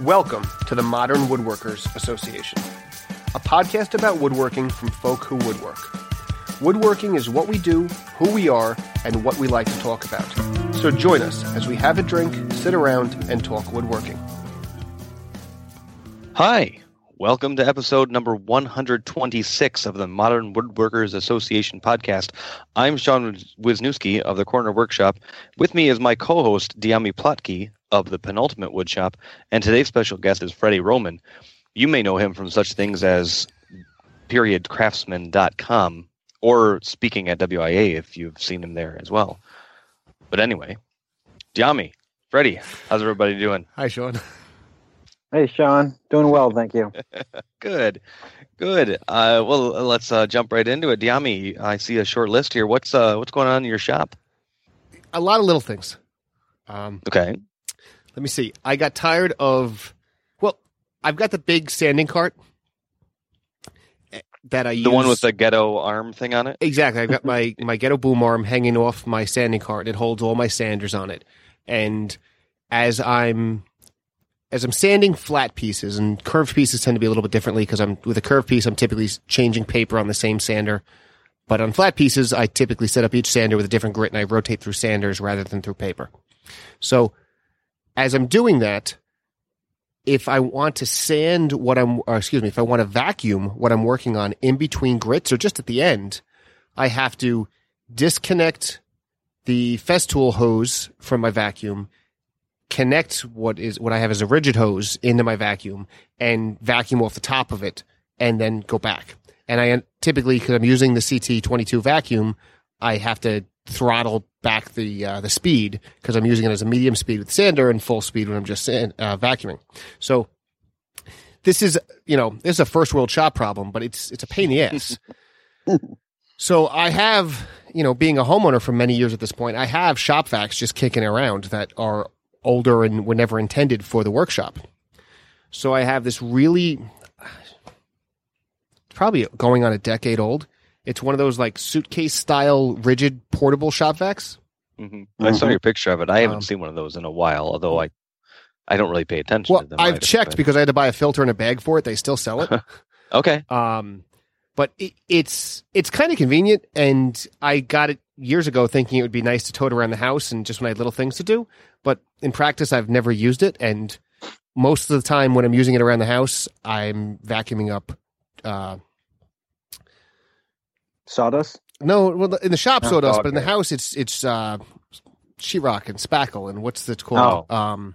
Welcome to the Modern Woodworkers Association, a podcast about woodworking from folk who woodwork. Woodworking is what we do, who we are, and what we like to talk about. So join us as we have a drink, sit around, and talk woodworking. Hi, welcome to episode number 126 of the Modern Woodworkers Association podcast. I'm Sean Wisniewski of the Corner Workshop. With me is my co host, Dyami Plotke of the Penultimate Woodshop, and today's special guest is Freddie Roman. You may know him from such things as periodcraftsman.com or speaking at WIA if you've seen him there as well. But anyway, Dyami, Freddie, how's everybody doing? Hi, Sean. Hey, Sean. Doing well, thank you. Good, good. Uh, well, let's uh, jump right into it. Dyami, I see a short list here. What's uh, what's going on in your shop? A lot of little things. Um, Okay. let me see. I got tired of, well, I've got the big sanding cart eh, that I use. The one with the ghetto arm thing on it. Exactly. I've got my my ghetto boom arm hanging off my sanding cart. It holds all my sanders on it. And as I'm as I'm sanding flat pieces and curved pieces tend to be a little bit differently because I'm with a curved piece I'm typically changing paper on the same sander. But on flat pieces I typically set up each sander with a different grit and I rotate through sanders rather than through paper. So as I'm doing that, if I want to sand what I'm, or excuse me, if I want to vacuum what I'm working on in between grits or just at the end, I have to disconnect the Festool hose from my vacuum, connect what is what I have as a rigid hose into my vacuum, and vacuum off the top of it, and then go back. And I typically, because I'm using the CT22 vacuum, I have to throttle back the uh, the speed because I'm using it as a medium speed with sander and full speed when I'm just sand, uh, vacuuming. So this is you know this is a first world shop problem, but it's it's a pain in the ass. so I have you know being a homeowner for many years at this point, I have shop vacs just kicking around that are older and were never intended for the workshop. So I have this really probably going on a decade old. It's one of those like suitcase style Ridgid portable shop vacs. hmm I saw Mhm. your picture of it. I haven't Um, seen one of those in a while, although I I don't really pay attention Well, to them. I've either, checked but- because I had to buy a filter and a bag for it. They still sell it. Okay. Um, but it, it's it's kind of convenient, and I got it years ago thinking it would be nice to tote around the house and just when I had little things to do. But in practice, I've never used it, and most of the time when I'm using it around the house, I'm vacuuming up. Uh, Sawdust? no, well, in the shop Oh, sawdust, but in the house, it's it's uh, sheetrock and spackle, and what's it called? Um,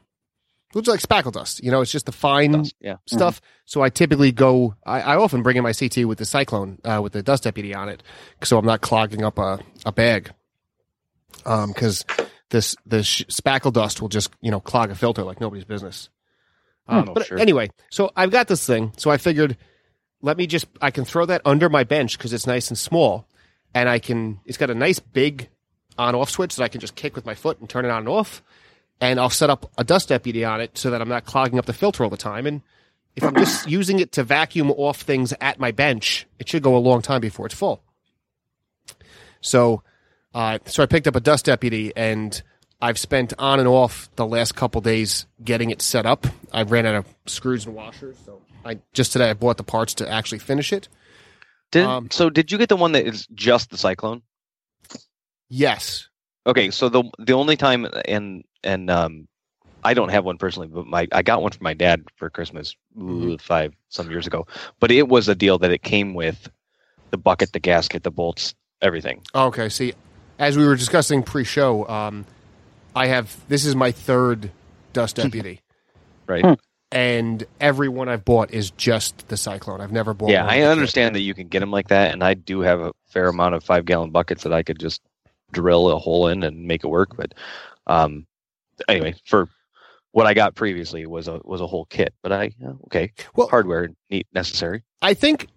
looks like spackle dust. You know, it's just the fine Dust, Yeah. stuff. So I typically go. I, I often bring in my CT with the Cyclone uh, with the dust deputy on it, so I'm not clogging up a, a bag. Um, because this the sh- spackle dust will just you know clog a filter like nobody's business. Um, but sure. anyway, so I've got this thing. So I figured, let me just I can throw that under my bench because it's nice and small, and I can. It's got a nice big on off switch that I can just kick with my foot and turn it on and off and I'll set up a dust deputy on it so that I'm not clogging up the filter all the time. And if I'm just using it to vacuum off things at my bench, it should go a long time before it's full. So, uh, so I picked up a dust deputy and I've spent on and off the last couple days getting it set up. I ran out of screws and washers, so I just today I bought the parts to actually finish it. Did, Um, so did you get the one that is just the cyclone? Yes, Okay, so the the only time and and um I don't have one personally, but my I got one for my dad for Christmas Mm-hmm. ooh, five some years ago. But it was a deal that it came with the bucket, the gasket, the bolts, everything. Okay, see, as we were discussing pre-show, um, I have this is my third dust deputy, Right. Hmm. and every one I've bought is just the Cyclone. I've never bought. yeah, one I understand that you can get them like that, and I do have a fair amount of five gallon buckets that I could just drill a hole in and make it work. But um, anyway, for what I got previously was a was a whole kit. But I okay, Well, hardware neat necessary. I think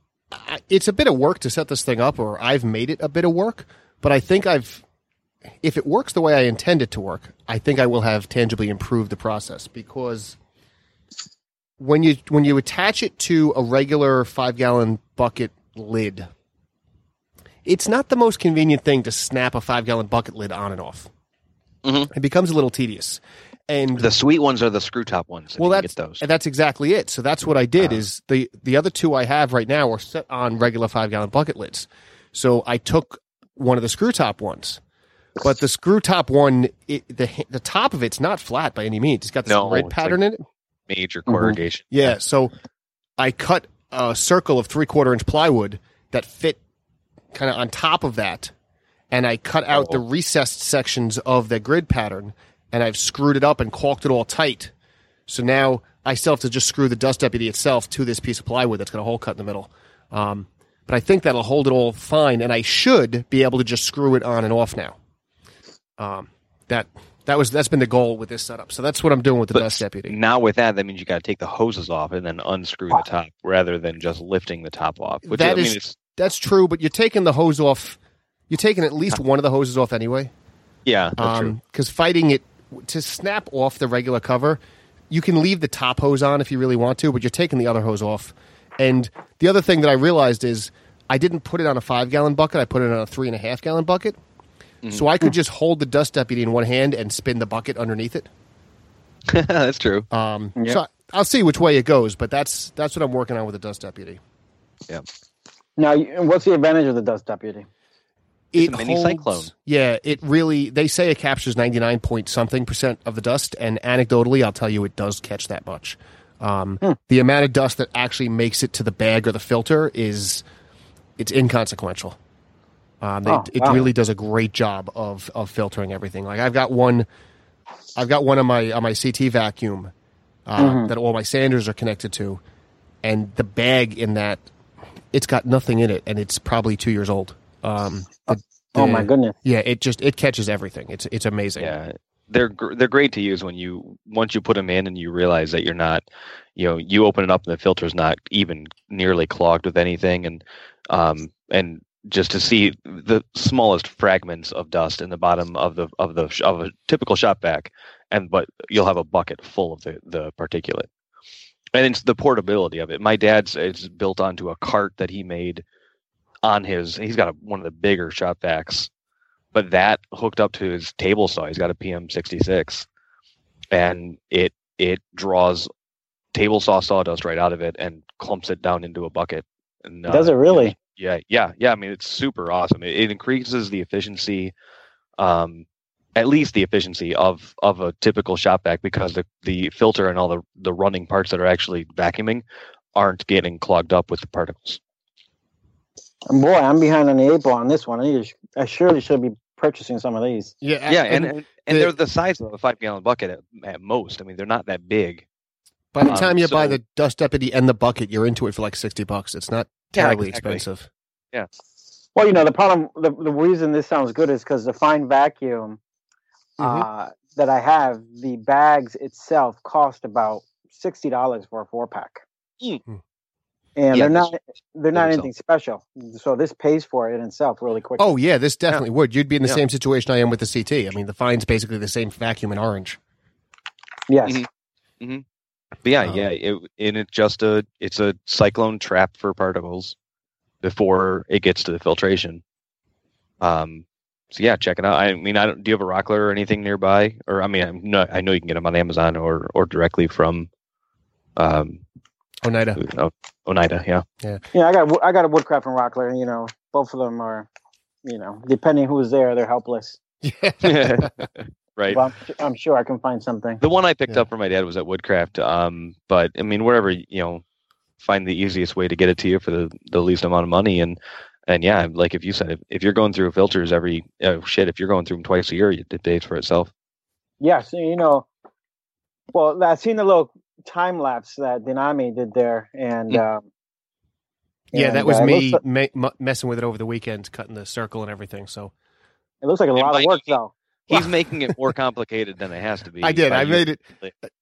it's a bit of work to set this thing up, or I've made it a bit of work. But I think I've, if it works the way I intend it to work, I think I will have tangibly improved the process because when you when you attach it to a regular five gallon bucket lid, it's not the most convenient thing to snap a five gallon bucket lid on and off. Mhm. It becomes a little tedious. And The sweet ones are the screw top ones. well, that's those. and that's exactly it. So that's what I did. Uh. is the the other two I have right now are set on regular five gallon bucket lids. So I took one of the screw top ones, but the screw top one, it, the the top of it's not flat by any means. It's got this No, grid it's pattern in it. Major Mhm. corrugation. Yeah. So I cut a circle of three quarter inch plywood that fit kind of on top of that, and I cut out the Oh. recessed sections of the grid pattern, and I've screwed it up and caulked it all tight. So now I still have to just screw the dust deputy itself to this piece of plywood that's got a hole cut in the middle. Um, but I think that'll hold it all fine, and I should be able to just screw it on and off now. Um, that that was that's been the goal with this setup. So that's what I'm doing with the But dust deputy. Now with that, that means you got to take the hoses off and then unscrew the top rather than just lifting the top off. Which That I mean, is- it's That's true, but you're taking the hose off. You're taking at least one of the hoses off anyway. yeah, that's true. Because fighting it to snap off the regular cover, you can leave the top hose on if you really want to, but you're taking the other hose off. And the other thing that I realized is I didn't put it on a five gallon bucket. I put it on a three and a half gallon bucket. Mm-hmm. So I could just hold the dust deputy in one hand and spin the bucket underneath it. that's true. Um, Yeah. So I'll see which way it goes, but that's that's what I'm working on with the dust deputy. Now, what's the advantage of the dust deputy? It's a mini cyclone. Yeah, it really. They say it captures ninety nine point something percent of the dust, and anecdotally, I'll tell you, it does catch that much. Um, Hmm. The amount of dust that actually makes it to the bag or the filter is it's inconsequential. Um, they, Oh, it wow. really does a great job of of filtering everything. Like I've got one, I've got one on my on my CT vacuum uh, Mm-hmm. that all my sanders are connected to, and the bag in that it's got nothing in it, and it's probably two years old. Um, the- Oh my goodness! yeah, it just it catches everything. It's it's amazing. Yeah, they're gr- they're great to use when you once you put them in and you realize that you're not, you know, you open it up and the filter's not even nearly clogged with anything, and um and just to see the smallest fragments of dust in the bottom of the of the of a typical shop vac, and but you'll have a bucket full of the the particulate, and it's the portability of it. My dad's it's built onto a cart that he made on his. He's got a, one of the bigger shop vacs but that hooked up to his table saw. He's got a PM66, and it it draws table saw sawdust right out of it and clumps it down into a bucket. And, uh, Does it really? Yeah, yeah, yeah. I mean, it's super awesome. It, it increases the efficiency, um, at least the efficiency of of a typical shop vac because the the filter and all the the running parts that are actually vacuuming aren't getting clogged up with the particles. Boy, I'm behind on the eight ball on this one. I, need to, I surely should be purchasing some of these. yeah, yeah, and and, and the- they're the size of a five gallon bucket at, at most. I mean, they're not that big. by the um, time you buy the dust deputy and the bucket, you're into it for like sixty bucks. It's not Yeah, terribly exactly. expensive. Yeah. Well, you know, the problem, the, the reason this sounds good is because the Fein vacuum Mhm. uh, that I have, the bags itself cost about sixty dollars for a four pack, Mm. Hmm. and Yeah, they're not they're not themselves. anything special. So this pays for it in itself really quick. Oh yeah, this definitely would. You'd be in the Yeah. same situation I am with the CT. I mean, the Fein's basically the same vacuum and orange. yes, Mhm. But yeah, Um, yeah, it, and it's just a it's a cyclone trap for particles before it gets to the filtration. Um, so yeah, check it out. I mean, I don't. Do you have a Rockler or anything nearby? Or I mean, I'm not, I know you can get them on Amazon or or directly from um Oneida. oh, Oneida. Yeah, yeah. yeah. I got I got a Woodcraft and Rockler. You know, both of them are, you know, depending who's there, they're helpless. Yeah. right. But I'm, I'm sure I can find something. The one I picked Yeah. up for my dad was at Woodcraft. Um, but I mean, wherever you know, find the easiest way to get it to you for the the least amount of money. And and yeah, like if you said, if, if you're going through filters every oh shit, if you're going through them twice a year, it pays for itself. Yes, you know. Well, I've seen the little time lapse that Dyami did there, and um, yeah, and, that was uh, me looks, ma- mu- messing with it over the weekend, cutting the circle and everything. So it looks like a It lot of work, be- though. He's making it more complicated than it has to be. I did. by I made it.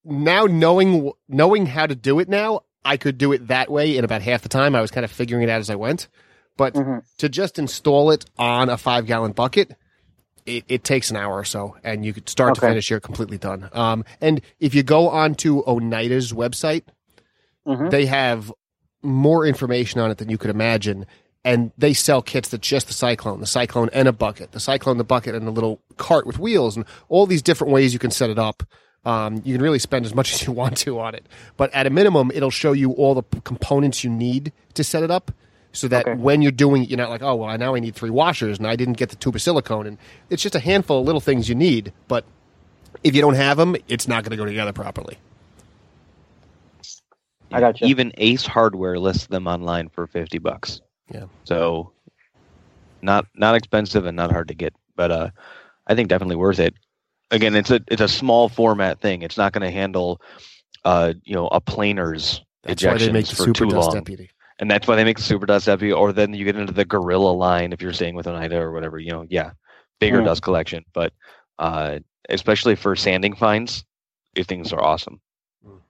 Now knowing knowing how to do it now, I could do it that way in about half the time. I was kind of figuring it out as I went. But Mhm. to just install it on a five gallon bucket, it, it takes an hour or so, and you could start to finish, you're completely done. Um, and if you go onto Oneida's website, Mhm. they have more information on it than you could imagine. And they sell kits that's just the cyclone, the cyclone and a bucket, the cyclone, the bucket, and the little cart with wheels, and all these different ways you can set it up. Um, you can really spend as much as you want to on it, but at a minimum, it'll show you all the p- components you need to set it up, so that Okay. when you're doing, it, you're not like, oh well, now I need three washers and I didn't get the tube of silicone, and it's just a handful of little things you need. But if you don't have them, it's not going to go together properly. I got you. Even Ace Hardware lists them online for fifty bucks. Yeah. So not not expensive and not hard to get, but uh, I think definitely worth it. Again, it's a it's a small format thing. It's not going to handle uh you know a planer's That's why they make the for super too dust long. deputy. And that's why they make the super dust deputy or then you get into the gorilla line if you're staying with oneida or whatever you know yeah bigger Mm. dust collection but uh especially for sanding fines these things are awesome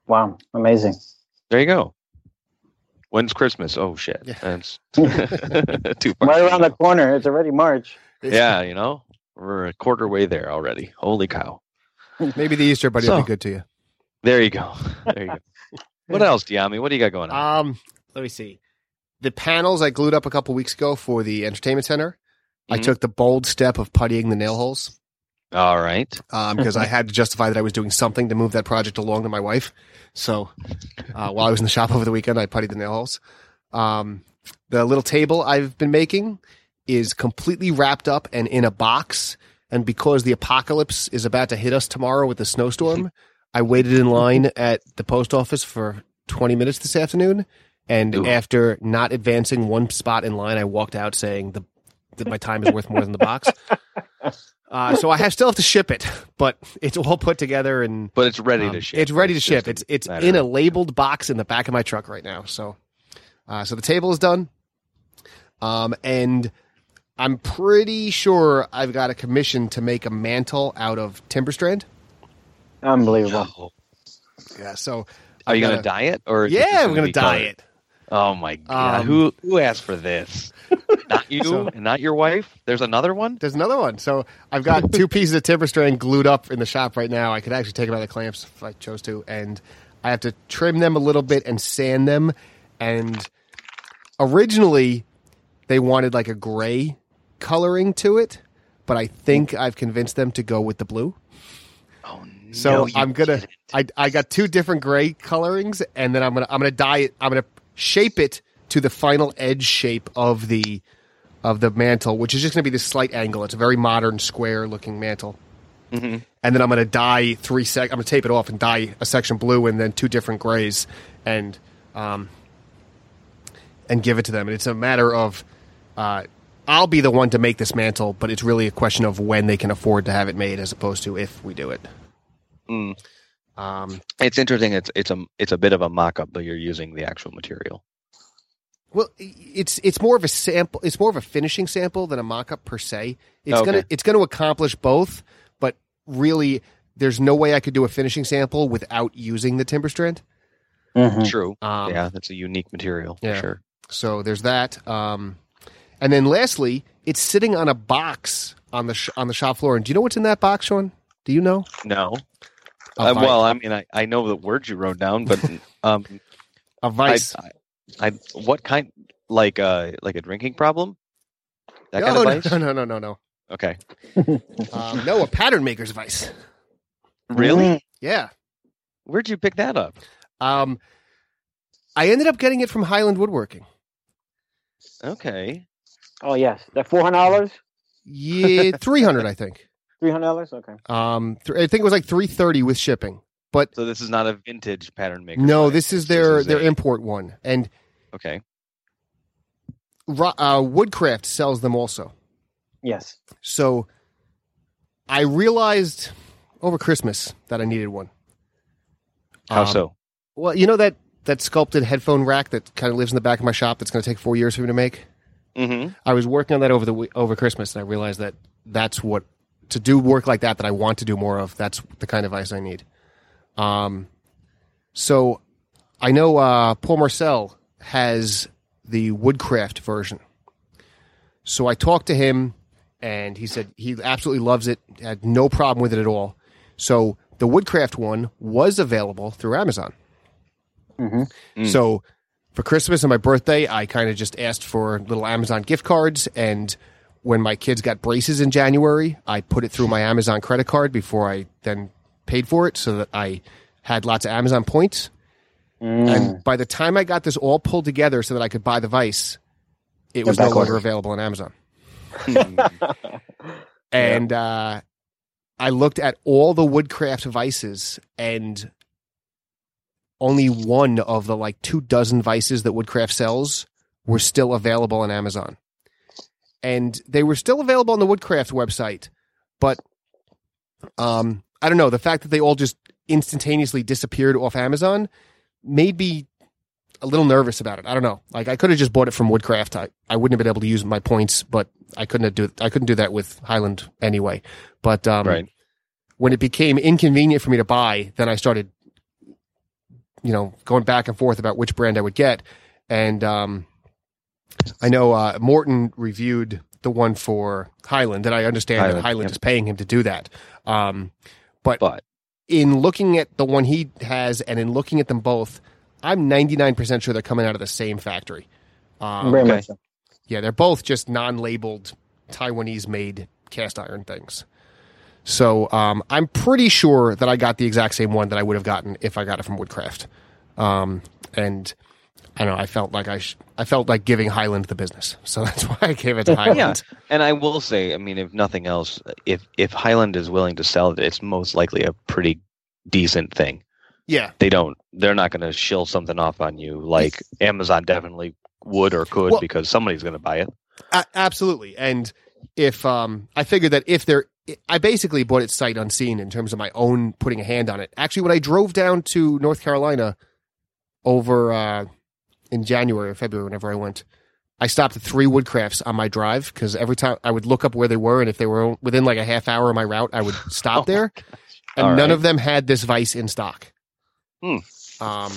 Wow, amazing. there you go when's christmas oh shit Yeah. that's too far Right around the corner. It's already March. yeah you know we're a quarter way there already holy cow Maybe the Easter Bunny will So- be good to you. there you go there you go what else Dyami? what do you got going on Um, let me see. The panels I glued up a couple weeks ago for the entertainment center. I Mhm. took the bold step of puttying the nail holes all right because I had to justify that I was doing something to move that project along to my wife. So uh, while I was in the shop over the weekend, I puttied the nail holes. Um, the little table I've been making is completely wrapped up and in a box. And because the apocalypse is about to hit us tomorrow with the snowstorm, I waited in line at the post office for 20 minutes this afternoon. And Ooh. after not advancing one spot in line, I walked out saying the, that my time is worth more than the box. Uh, so I have, still have to ship it, but it's all put together and but it's ready um, to ship It's ready to just ship. It's it's in a labeled box in the back of my truck right now. So, uh, so the table is done, um, and I'm pretty sure I've got a commission to make a mantle out of timber strand. Unbelievable. Yeah. So Are you I've gonna gotta- dye it, or is it just Yeah, we're gonna be dye colored? it. Oh my god! Um, who who asked for this? Not you, So- and not your wife. There's another one. There's another one. So I've got two pieces of timber strand glued up in the shop right now. I could actually take them out of the clamps if I chose to, and I have to trim them a little bit and sand them. And originally, they wanted like a gray coloring to it, but I think I've convinced them to go with the blue. Oh So no, you I'm gonna. didn't. I I got two different gray colorings, and then I'm gonna I'm gonna dye it. I'm gonna shape it to the final edge shape of the of the mantle, which is just gonna be this slight angle. It's a very modern square looking mantle. Mhm. And then I'm gonna dye three sec. I'm gonna tape it off and dye a section blue and then two different grays, and um and give it to them. And it's a matter of. Uh, I'll be the one to make this mantle, but it's really a question of when they can afford to have it made, as opposed to if we do it. Mm. Um, It's interesting. It's it's a it's a bit of a mock-up, but you're using the actual material. well, it's it's more of a sample. It's more of a finishing sample than a mock-up per se. It's Okay. gonna it's gonna accomplish both, but really, there's no way I could do a finishing sample without using the timber strand. Mhm. True. Um, yeah, that's a unique material yeah. for sure. So there's that. Um, and then lastly, it's sitting on a box on the sh- on the shop floor. And do you know what's in that box, Sean? Do you know? No. A Uh, vi- well, I mean, I, I know the words you wrote down, but um, a I, vice. I, I what kind like uh like a drinking problem? That no, kind of no, vice? no, no, no, no, no. Okay. Um, no, a pattern maker's vice. Really? Yeah. Where'd you pick that up? Um, I ended up getting it from Highland Woodworking. Okay. Oh yes, that four hundred dollars, Yeah, three hundred, I think. Three hundred dollars. Okay. Um, th- I think it was like three thirty with shipping. But So this is not a vintage pattern maker. no, vice. this is their their a- import one, and Okay. Ro- uh, Woodcraft sells them also. Yes. So I realized over Christmas that I needed one. How Um, so? Well, you know that that sculpted headphone rack that kind of lives in the back of my shop. That's going to take four years for me to make. Mm-hmm. I was working on that over the over Christmas, and I realized that that's what to do work like that that I want to do more of. That's the kind of ice I need. Um, so I know uh, Paul Marcel has the Woodcraft version. So I talked to him, and he said he absolutely loves it. Had no problem with it at all. So the Woodcraft one was available through Amazon. Mhm. Mm. So for Christmas and my birthday, I kind of just asked for little Amazon gift cards. And when my kids got braces in January, I put it through my Amazon credit card before I then paid for it so that I had lots of Amazon points. Mm. And by the time I got this all pulled together so that I could buy the vice, it was no longer available on Amazon. And uh, I looked at all the woodcraft vices, and only one of the like two dozen vices that Woodcraft sells were still available on Amazon. And they were still available on the Woodcraft website, but um, I don't know. The fact that they all just instantaneously disappeared off Amazon made me a little nervous about it. I don't know. Like I could have just bought it from Woodcraft. I, I wouldn't have been able to use my points, but I couldn't have do I couldn't do that with Highland anyway. But um, Right. when it became inconvenient for me to buy, then I started, you know, going back and forth about which brand I would get. And um, I know uh, Morton reviewed the one for Highland, and I understand that Highland, Highland yep. is paying him to do that. Um, but But in looking at the one he has and in looking at them both, I'm 99% sure they're coming out of the same factory. Um, Very okay. much so. yeah, they're both just non-labeled Taiwanese made cast iron things. So um, I'm pretty sure that I got the exact same one that I would have gotten if I got it from Woodcraft. Um, and I don't know. I felt like I sh- I felt like giving Highland the business, so that's why I gave it to Highland. Yeah. and I will say, I mean, if nothing else, if if Highland is willing to sell it, it's most likely a pretty decent thing. yeah, They don't. They're not going to shill something off on you like Amazon definitely would or could Well- because somebody's going to buy it. A- absolutely. And if um, I figured that if there, I basically bought it sight unseen in terms of my own putting a hand on it. Actually, when I drove down to North Carolina over uh, in January or February, whenever I went, I stopped at three woodcrafts on my drive because every time I would look up where they were, and if they were within like a half hour of my route, I would stop Oh there. And All none right. of them had this vice in stock. Hmm. Um,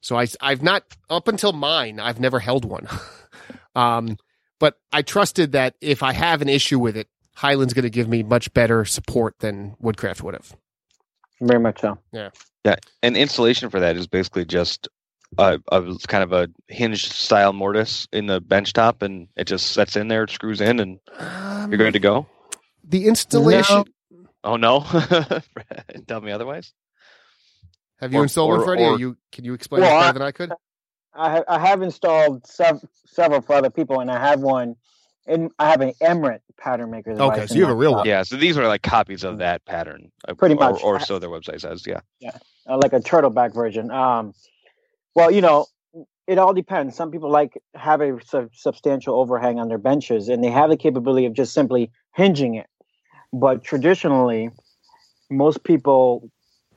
so I, I've not up until mine, I've never held one. um, but I trusted that if I have an issue with it, Highland's going to give me much better support than Woodcraft would have. Very much so. Yeah. Yeah, and installation for that is basically just a, a kind of a hinged style mortise in the bench top, and it just sets in there, it screws in, and you're good to go. The installation. Oh no! Tell me otherwise. Have you Or- installed one, or- Freddie? Or or- you can you explain Well, this better I- than I could? I have, I have installed sev- several for other people, and I have one. And I have an Emmert pattern maker. Okay, so you have a real shop. one. Yeah, so these are like copies of that pattern, uh, Pretty or- much. or, so their website says. Yeah. uh, like a turtleback version. Um, well, you know, it all depends. Some people like have a sub- substantial overhang on their benches, and they have the capability of just simply hinging it. But traditionally, most people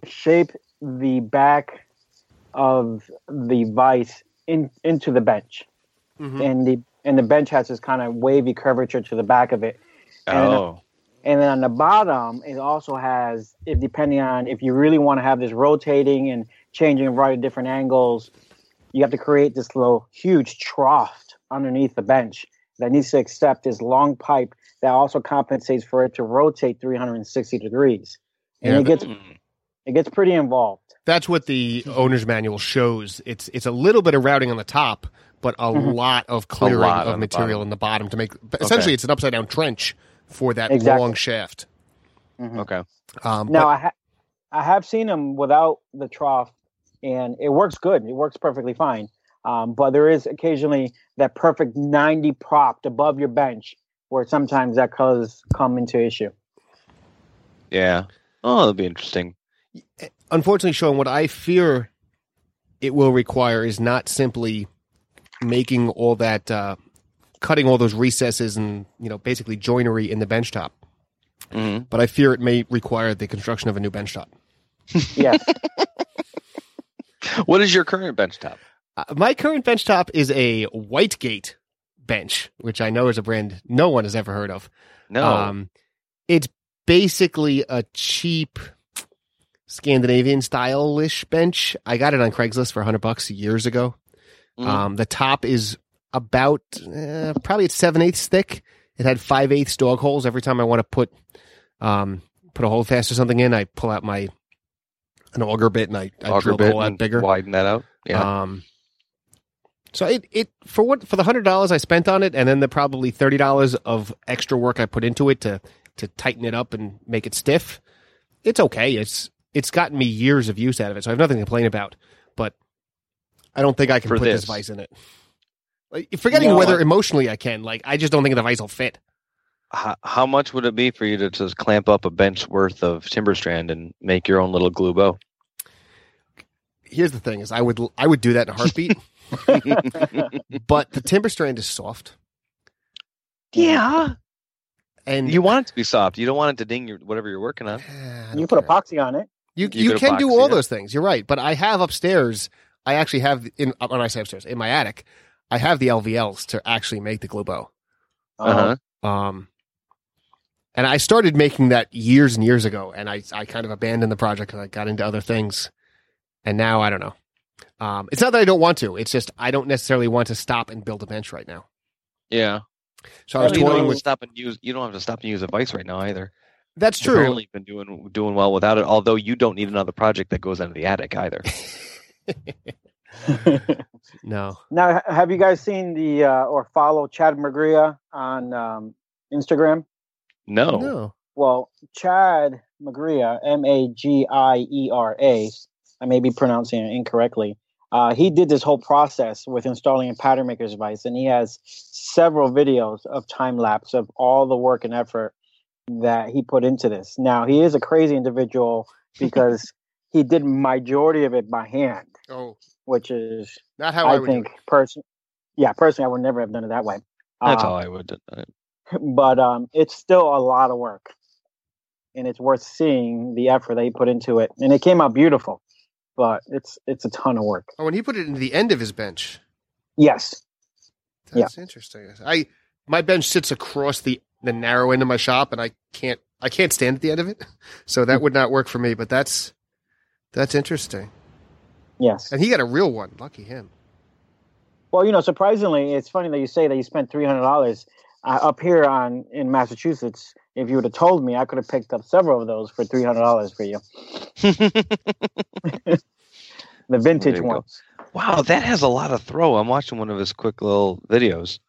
shape the back of the vice in, into the bench, Mhm. and the and the bench has this kind of wavy curvature to the back of it. And then- Oh, And then on the bottom, it also has, if depending on if you really want to have this rotating and changing a variety of different angles, you have to create this little huge trough underneath the bench that needs to accept this long pipe that also compensates for it to rotate 360 degrees. And Yeah, it gets Hmm. it gets pretty involved. That's what the owner's manual shows. It's it's a little bit of routing on the top, but a Mhm. lot of clearing lot of on the material in the bottom to make. but Essentially, it's an upside down trench for that Exactly. long shaft. Mhm. okay. Um, Now but- I ha- I have seen them without the trough, and it works good. It works perfectly fine. Um, but there is occasionally that perfect ninety propped above your bench, where sometimes that cause come into issue. Yeah. Oh, that'll be interesting. unfortunately, Sean, what I fear it will require is not simply making all that, uh, cutting all those recesses and you know basically joinery in the bench top, hmm but I fear it may require the construction of a new bench top. Yes, What is your current bench top? Uh, my current bench top is a Whitegate bench, which I know is a brand no one has ever heard of. No. Um, it's basically a cheap Scandinavian style-ish bench. I got it on Craigslist for 100 bucks years ago. Mhm. Um, the top is about uh, probably it's seven eighths thick. It had five eighths dog holes. Every time I want to put um, put a holdfast or something in, I pull out my an auger bit and I, I Auger drill the bit hole out and bigger. Widen that out. Yeah. Um, so it it for what for the hundred dollars I spent on it, and then the probably thirty dollars of extra work I put into it to to tighten it up and make it stiff. it's okay. It's it's gotten me years of use out of it, so I have nothing to complain about. But I don't think I can For put this. this. vice in it. Like, forgetting No, whether I- emotionally I can, like I just don't think the vice will fit. How, how much would it be for you to just clamp up a bench worth of timber strand and make your own little glue bow? Here's the thing: is I would I would do that in a heartbeat, but the timber strand is soft, yeah. and You want it to be soft. You don't want it to ding your whatever you're working on. I you put care. epoxy on it. You You you, can do all it. those things. You're right, but I have upstairs. I actually have in when I say upstairs in my attic, I have the LVLs to actually make the glue bow. Uh huh. Um, and I started making that years and years ago, and I I kind of abandoned the project because I got into other things, and now I don't know. Um, it's not that I don't want to; it's just I don't necessarily want to stop and build a bench right now. Yeah. So I was Well, you don't toying have to with. stop and use. You don't have to stop and use a vice right now either. That's You've true. only been doing doing well without it. Although you don't need another project that goes into the attic either. No, now, have you guys seen the uh, or follow Chad Magiera on um, Instagram? No. no. Well, Chad Magiera, M A G I E R A, I may be pronouncing it incorrectly. Uh, he did this whole process with installing a pattern maker's device, and he has several videos of time lapse of all the work and effort that he put into this. Now, he is a crazy individual because he did majority of it by hand, Oh, which is not how I, I, would think it. person, yeah, personally, I would never have done it that way. That's Uh, how I would. do it. But um, it's still a lot of work, and it's worth seeing the effort that he put into it. And it came out beautiful, but it's it's a ton of work. Oh, and he put it into the end of his bench. Yes, Yeah. That's interesting. I my bench sits across the the narrow end of my shop, and I can't I can't stand at the end of it, so that would not work for me. But that's that's interesting. yes. And he got a real one. Lucky him. Well, you know, surprisingly, it's funny that you say that you spent three hundred dollars uh, up here on in Massachusetts. If you would have told me, I could have picked up several of those for three hundred dollars for you. The vintage you go. ones. wow, that has a lot of throw. I'm watching one of his quick little videos.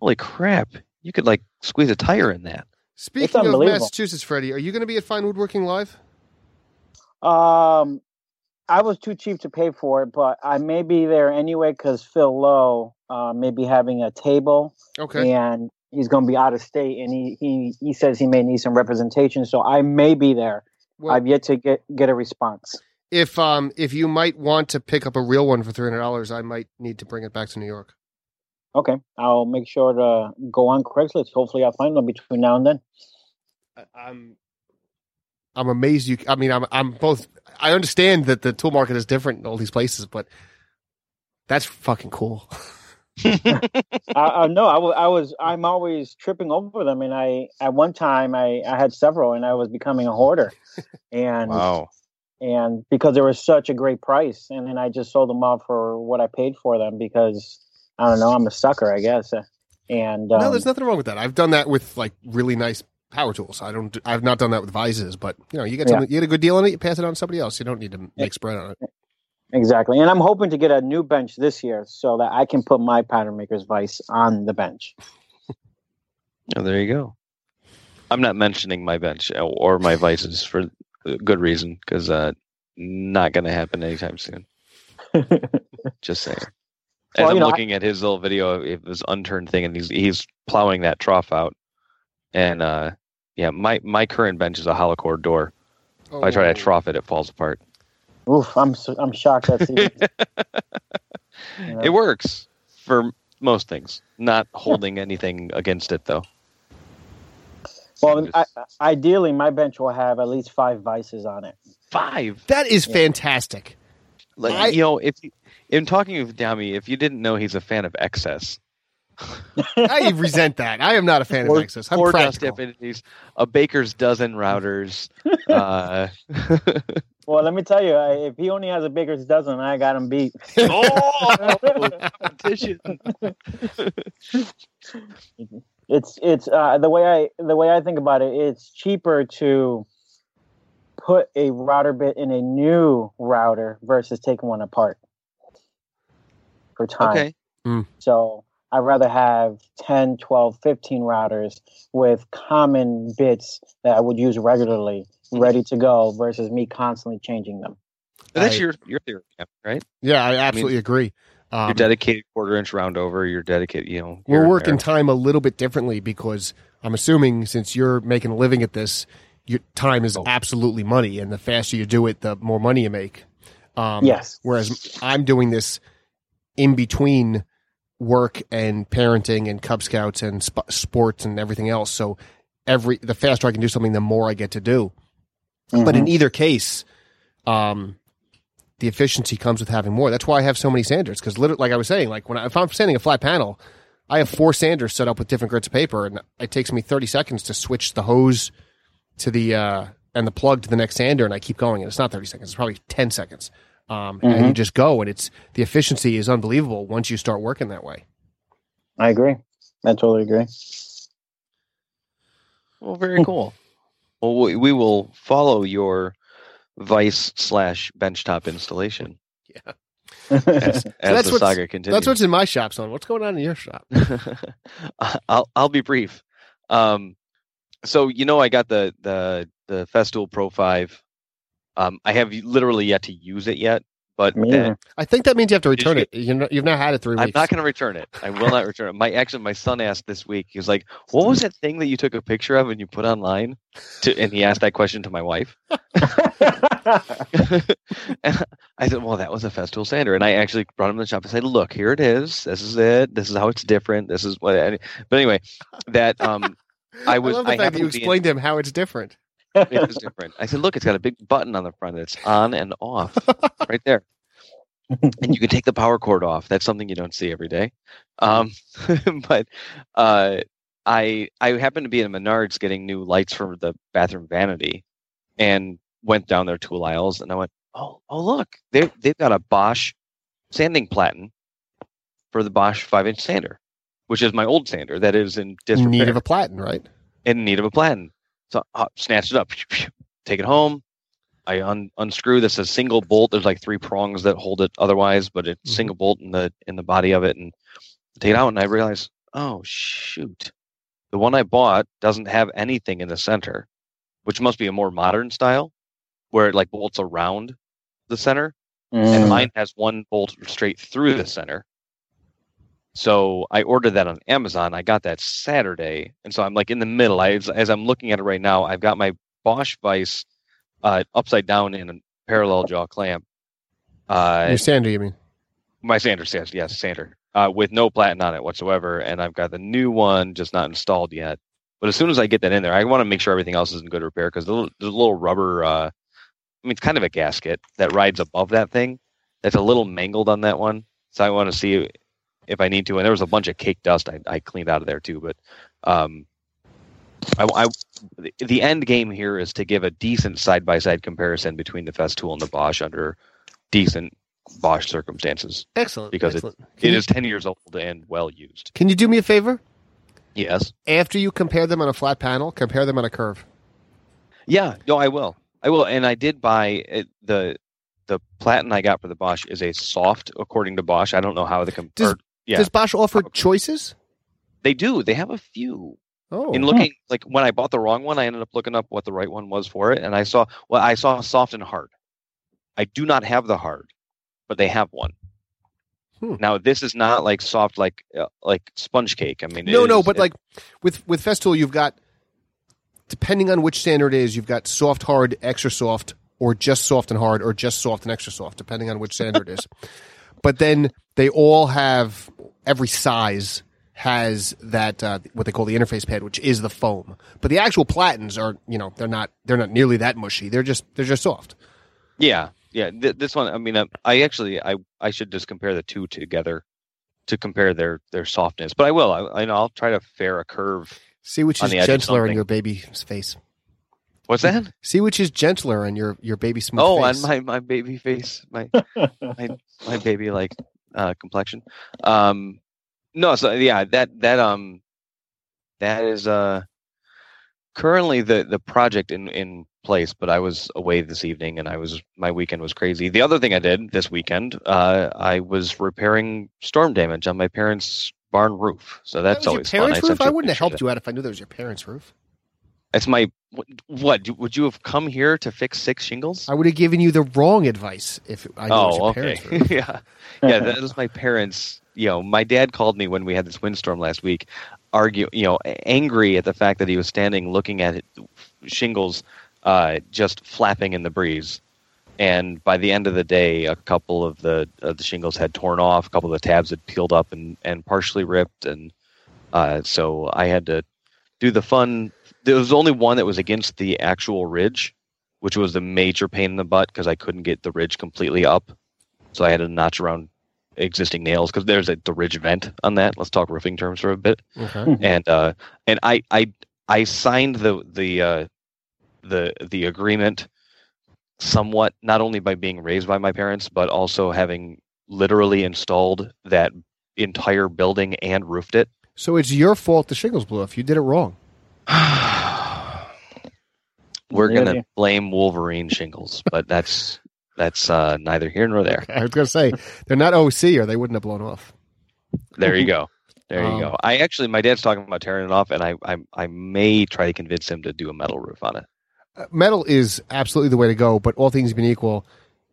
Holy crap! You could like squeeze a tire in that. Speaking of. Massachusetts, Freddie, are you going to be at Fine Woodworking Live? Um, I was too cheap to pay for it, but I may be there anyway because Phil Lowe uh, may be having a table Okay. and he's going to be out of state, and he, he he says he may need some representation, so I may be there. Well, I've yet to get get a response. if um if you might want to pick up a real one for three hundred dollars, I might need to bring it back to New York. Okay, I'll make sure to go on Craigslist. Hopefully, I'll find one between now and then. I'm I'm amazed you. I mean, I'm I'm both. I understand that the tool market is different in all these places, but that's fucking cool. I, I no, I wa- I was I'm always tripping over them, and I at one time I I had several, and I was becoming a hoarder, and Wow. and because they were such a great price, and then I just sold them off for what I paid for them because I don't know, I'm a sucker, I guess. And um, no, there's nothing wrong with that. I've done that with like really nice power tools. I don't. I've not done that with vises, but you know, you get Yeah. you get a good deal on it, you pass it on to somebody else. You don't need to make spread on it. Exactly, and I'm hoping to get a new bench this year so that I can put my pattern maker's vice on the bench. Oh, there you go. I'm not mentioning my bench or my vices for good reason because uh, not going to happen anytime soon. Just saying. As Well, I'm you know, I- looking at his little video of this unturned thing, and he's he's plowing that trough out, and uh, yeah, my my current bench is a hollow core door. If I try to Oh. trough it, it falls apart. Oof, I'm so, I'm shocked that's even. you know? It works for most things. Not holding anything against it though. Well, I, ideally, my bench will have at least five vices on it. Five. That is Yeah. fantastic. Like I- you know, if you, in talking with Dami, if you didn't know he's a fan of excess, I resent that. I am not a fan Or- of Access. I'm or dust practical. affinities, a baker's dozen routers. uh, Well, let me tell you, I- if he only has a baker's dozen, I got him beat. oh, competition. it's it's uh, the way I the way I think about it. It's cheaper to put a router bit in a new router versus taking one apart for time. Okay. So I'd rather have 10, 12, 15 routers with common bits that I would use regularly ready to go versus me constantly changing them. But that's I- your your theory, right? Yeah, I absolutely agree. Um, You're dedicated quarter inch round over. You're dedicated. You know, we're working time a little bit differently because I'm assuming since you're making a living at this, your time is Oh. absolutely money, and the faster you do it, the more money you make. Um, yes. Whereas I'm doing this in between work and parenting and Cub Scouts and sp- sports and everything else. So every the faster I can do something, the more I get to do. But in Mhm. either case, um, the efficiency comes with having more. That's why I have so many sanders. Because literally, like I was saying, like when I, if I'm sanding a flat panel, I have four sanders set up with different grits of paper, and it takes me 30 seconds to switch the hose to the uh, and the plug to the next sander, and I keep going. And it's not 30 seconds; it's probably 10 seconds. Um, And you just go, and it's the efficiency is unbelievable once you start working that way. I agree. I totally agree. Well, very cool. Well, we, we will follow your vice slash benchtop installation as, as that's the what's- saga continues. That's what's in my shop, son. What's going on in your shop? I'll I'll be brief. Um, so you know, I got the the the Festool Pro Five. Um, I have literally yet to use it yet, but that- I think that means you have to Did you return it. You know, you've now had it 3 I'm not going to return it. I will not return it. My actually, my son asked this week. He was like, "What was that thing that you took a picture of and you put online?" To, and he asked that question to my wife. I said, "Well, that was a Festool sander." And I actually brought him to the shop and said, "Look, here it is. This is it. This is how it's different. This is what." and- But anyway, that um, I was. I I you explained to him how it's different. It is different. I said, "Look, it's got a big button on the front. It's on and off, right there." and you can take the power cord off. That's something you don't see every day. Um, but uh, I I happened to be in Menards getting new lights for the bathroom vanity, and went down their tool aisles, and I went, "Oh, oh, look! They they've got a Bosch sanding platen for the Bosch five inch sander, which is my old sander that is in In disrepair need of a platen, right? in need of a platen. So I snatched it up, take it home. I un- unscrew this a single bolt. There's like three prongs that hold it otherwise, but it's Mhm. single bolt in the in the body of it, and take it out. And I realize, oh shoot, the one I bought doesn't have anything in the center, which must be a more modern style, where it like bolts around the center and Mm. mine has one bolt straight through the center. So I ordered that on Amazon. I got that Saturday, and so I'm like in the middle. I, as, as I'm looking at it right now, I've got my Bosch Vice uh, upside down in a parallel jaw clamp. Uh, Your sander, you mean? my sander says yes, sander uh, with no platen on it whatsoever, and I've got the new one just not installed yet. But as soon as I get that in there, I want to make sure everything else is in good repair because the little, the little rubber, uh, I mean, it's kind of a gasket that rides above that thing. That's a little mangled on that one, so I want to see if I need to. And there was a bunch of cake dust I, I cleaned out of there too. But um, I, I, the end game here is to give a decent side by side comparison between the Festool and the Bosch under decent Bosch circumstances. Excellent. Because excellent. It Can, you, is 10 years old and well used. can you do me a favor? Yes. After you compare them on a flat panel, compare them on a curve. Yeah. No, I will. I will. And I did buy it, the the platen I got for the Bosch is a soft, according to Bosch. I don't know how the com- Does- yeah. Does Bosch offer choices? they do. They have a few. Oh, In looking like when I bought the wrong one, I ended up looking up what the right one was for it, and I saw well, I saw soft and hard. I do not have the hard, but they have one. Hmm. Now this is not like soft like uh, like sponge cake. I mean, no, no, but it- like with with Festool, you've got depending on which standard it is, you've got soft, hard, extra soft, or just soft and hard, or just soft and extra soft, depending on which standard it is. But then they all have every size has that uh, what they call the interface pad, which is the foam. But the actual platens are, you know, they're not they're not nearly that mushy. They're just they're just soft. Yeah, yeah. Th- this one, I mean, uh, I actually, I, I should just compare the two together to compare their their softness. But I will. I, I know I'll try to fare a curve. See which is gentler on your baby's face. What's that? See which is gentler on your your baby smooth oh, face. on my my baby face, my my my baby like uh, complexion. Um, no, so yeah, that that um, that is uh, currently the the project in in place. But I was away this evening, and I was my weekend was crazy. The other thing I did this weekend, uh, I was repairing storm damage on my parents' barn roof. So That that's was always fun. parents' I, roof. I you a wouldn't have picture of helped you out if I knew that was your parents' roof. That's my what? Would you have come here to fix six shingles? I would have given you the wrong advice if I knew oh, okay. yeah, yeah. That was my parents. You know, my dad called me when we had this windstorm last week, argue. You know, angry at the fact that he was standing looking at it, shingles uh, just flapping in the breeze. And by the end of the day, a couple of the of the shingles had torn off, a couple of the tabs had peeled up and, and partially ripped, and uh, so I had to do the fun. There was only one that was against the actual ridge, which was the major pain in the butt because I couldn't get the ridge completely up, so I had to notch around existing nails because there's a the ridge vent on that. Let's talk roofing terms for a bit Okay. and uh, and I I I signed the the uh, the the agreement somewhat not only by being raised by my parents but also having literally installed that entire building and roofed it. So it's your fault the shingles blew off. You did it wrong. We're Yeah, gonna yeah. blame Wolverine shingles, but that's that's uh, neither here nor there. I was going to say they're not OC or they wouldn't have blown off. There you go. There you Um, go. I actually, my dad's talking about tearing it off, and I, I, I may try to convince him to do a metal roof on it. Uh, metal is absolutely the way to go, but all things being equal,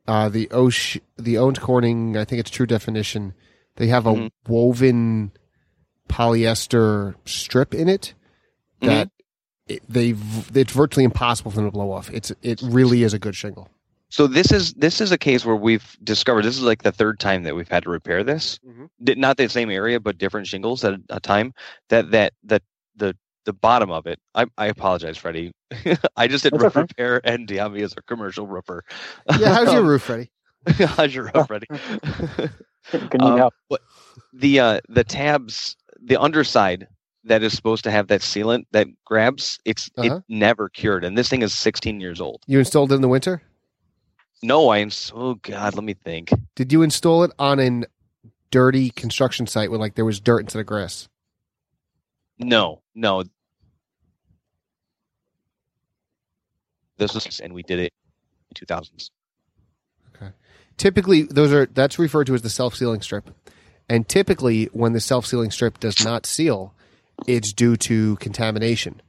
uh, the Osh, the Owens Corning, I think it's True Definition, they have a Mhm. woven polyester strip in it that it, they it's virtually impossible for them to blow off. It's it really is a good shingle. So this is this is a case where we've discovered this is like the third time that we've had to repair this. Mhm. Not the same area, but different shingles at a time. That that that the the bottom of it. I, I apologize, Freddie. I just did That's roof okay. repair and Dyami is a commercial roofer. Yeah, how's your Um, roof, Freddie? how's your roof, Freddie? Can need Um, help. what- the uh, the tabs, the underside that is supposed to have that sealant that grabs, it's Uh-huh. it never cured, and this thing is 16 years old. You installed it in the winter. No, I ins- oh god, let me think. Did you install it on a dirty construction site where like there was dirt instead of grass? No, no. This was, and we did it in 2000s. Okay. typically those are that's referred to as the self-sealing strip and typically when the self-sealing strip does not seal it's due to contamination.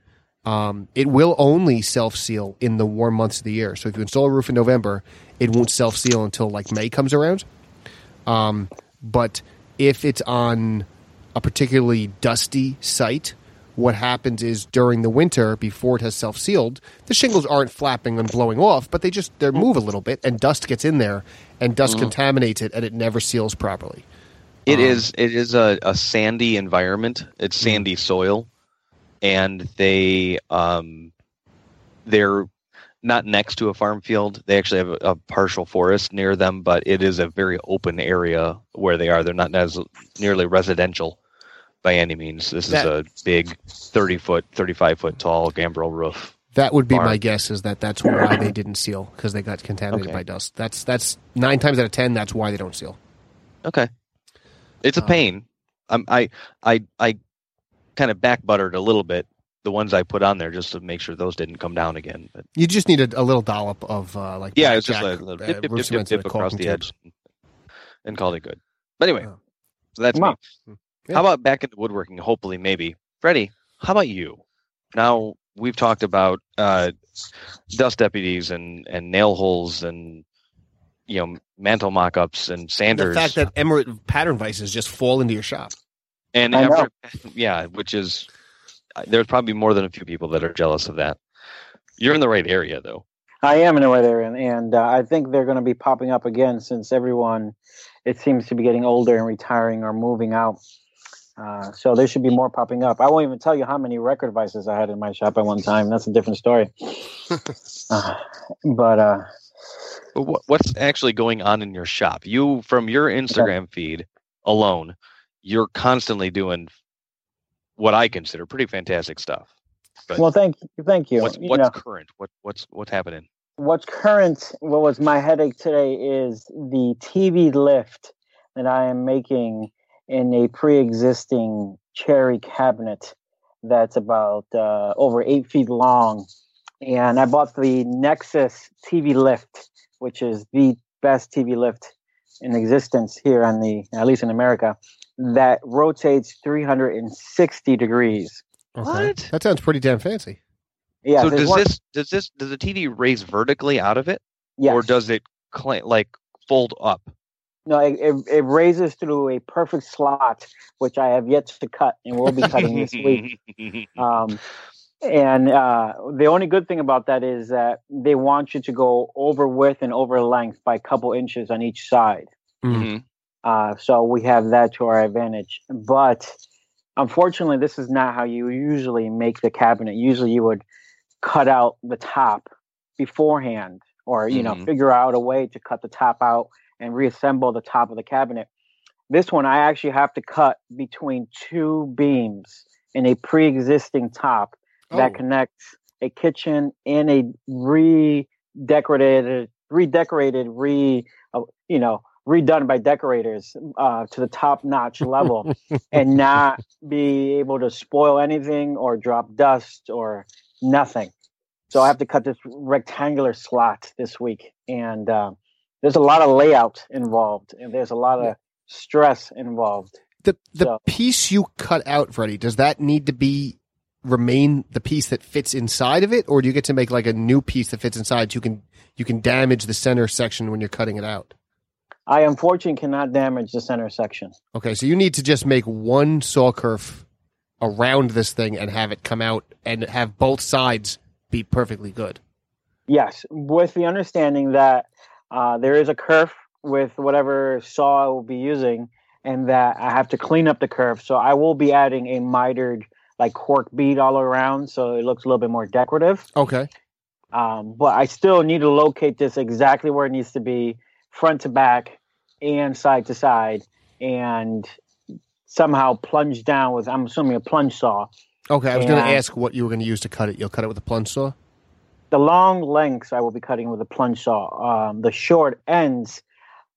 Um, it will only self-seal in the warm months of the year. So if you install a roof in november it won't self-seal until like may comes around. Um, but if it's on a particularly dusty site what happens is during the winter before it has self-sealed the shingles aren't flapping and blowing off but they just they move a little bit and dust gets in there and dust contaminates it and it never seals properly It Um, is it is a, a sandy environment. It's Mm. sandy soil, and they um they're not next to a farm field. They actually have a, a partial forest near them, but it is a very open area where they are. They're not as nearly residential by any means. This That- is a big thirty foot, thirty five foot tall gambrel roof. that would be Barn. my guess is that that's why they didn't seal because they got contaminated Okay. by dust that's that's nine times out of ten that's why they don't seal Okay, it's a Uh, pain. Um, I I I kind of back buttered a little bit the ones I put on there just to make sure those didn't come down again. But you just needed a, a little dollop of uh, like yeah, it's just blackjack, a little uh, dip, dip, roof dip, cement dip, with dip across the tape. edge, and called it good. But anyway, Oh. so that's Come me. Yeah. How about back into woodworking? Hopefully, maybe Freddie. How about you? Now we've talked about uh, dust deputies and and nail holes and you know mantle mock-ups and Sanders. the fact that Emmert pattern vices just fall into your shop and I after, yeah, which is there's probably more than a few people that are jealous of that. You're in the right area though. I am in the right area, and, and uh, I think they're going to be popping up again since everyone, it seems to be getting older and retiring or moving out. Uh, so there should be more popping up. I won't even tell you how many record vices I had in my shop at one time. That's a different story. uh, but uh, But what, what's actually going on in your shop? You from your Instagram feed alone, you're constantly doing what I consider pretty fantastic stuff. But well, thank you, thank you. what's You know, current? What what's what's happening? what's current what was my headache today is the tv lift that i am making in a pre-existing cherry cabinet that's about uh, over eight feet long and i bought the nexus tv lift which is the best tv lift in existence here on the at least in america that rotates 360 degrees Okay. What? that sounds pretty damn fancy Yeah. so does one- this does this does the TV raise vertically out of it, Yes. or does it cl- like fold up? No, it, it, it raises through a perfect slot, which I have yet to cut, and we'll be cutting this week. Um, and uh, the only good thing about that is that they want you to go over width and over length by a couple inches on each side. Mhm. Uh, so we have that to our advantage. But unfortunately, this is not how you usually make the cabinet. Usually, you would cut out the top beforehand, or you know, Mhm. figure out a way to cut the top out and reassemble the top of the cabinet. This one, I actually have to cut between two beams in a pre-existing top that Oh. connects a kitchen and a redecorated, redecorated, re, uh, you know, redone by decorators uh, to the top notch level, and not be able to spoil anything or drop dust or nothing. So I have to cut this rectangular slot this week, and uh, there's a lot of layout involved, and there's a lot of stress involved. The the So- piece you cut out, Freddie, does that need to be remain the piece that fits inside of it, or do you get to make like a new piece that fits inside? So you can you can damage the center section when you're cutting it out. I unfortunately cannot damage the center section. Okay, so you need to just make one saw curve around this thing and have it come out and have both sides be perfectly good. Yes, with the understanding that uh, there is a kerf with whatever saw I will be using, and that I have to clean up the kerf. So I will be adding a mitered like cock bead all around, so it looks a little bit more decorative. Okay. Um, but I still need to locate this exactly where it needs to be, front to back and side to side, and somehow plunge down with I'm assuming a plunge saw. Okay, I was going to ask what you were going to use to cut it. You'll cut it with a plunge saw. the long lengths I will be cutting with a plunge saw. Um, the short ends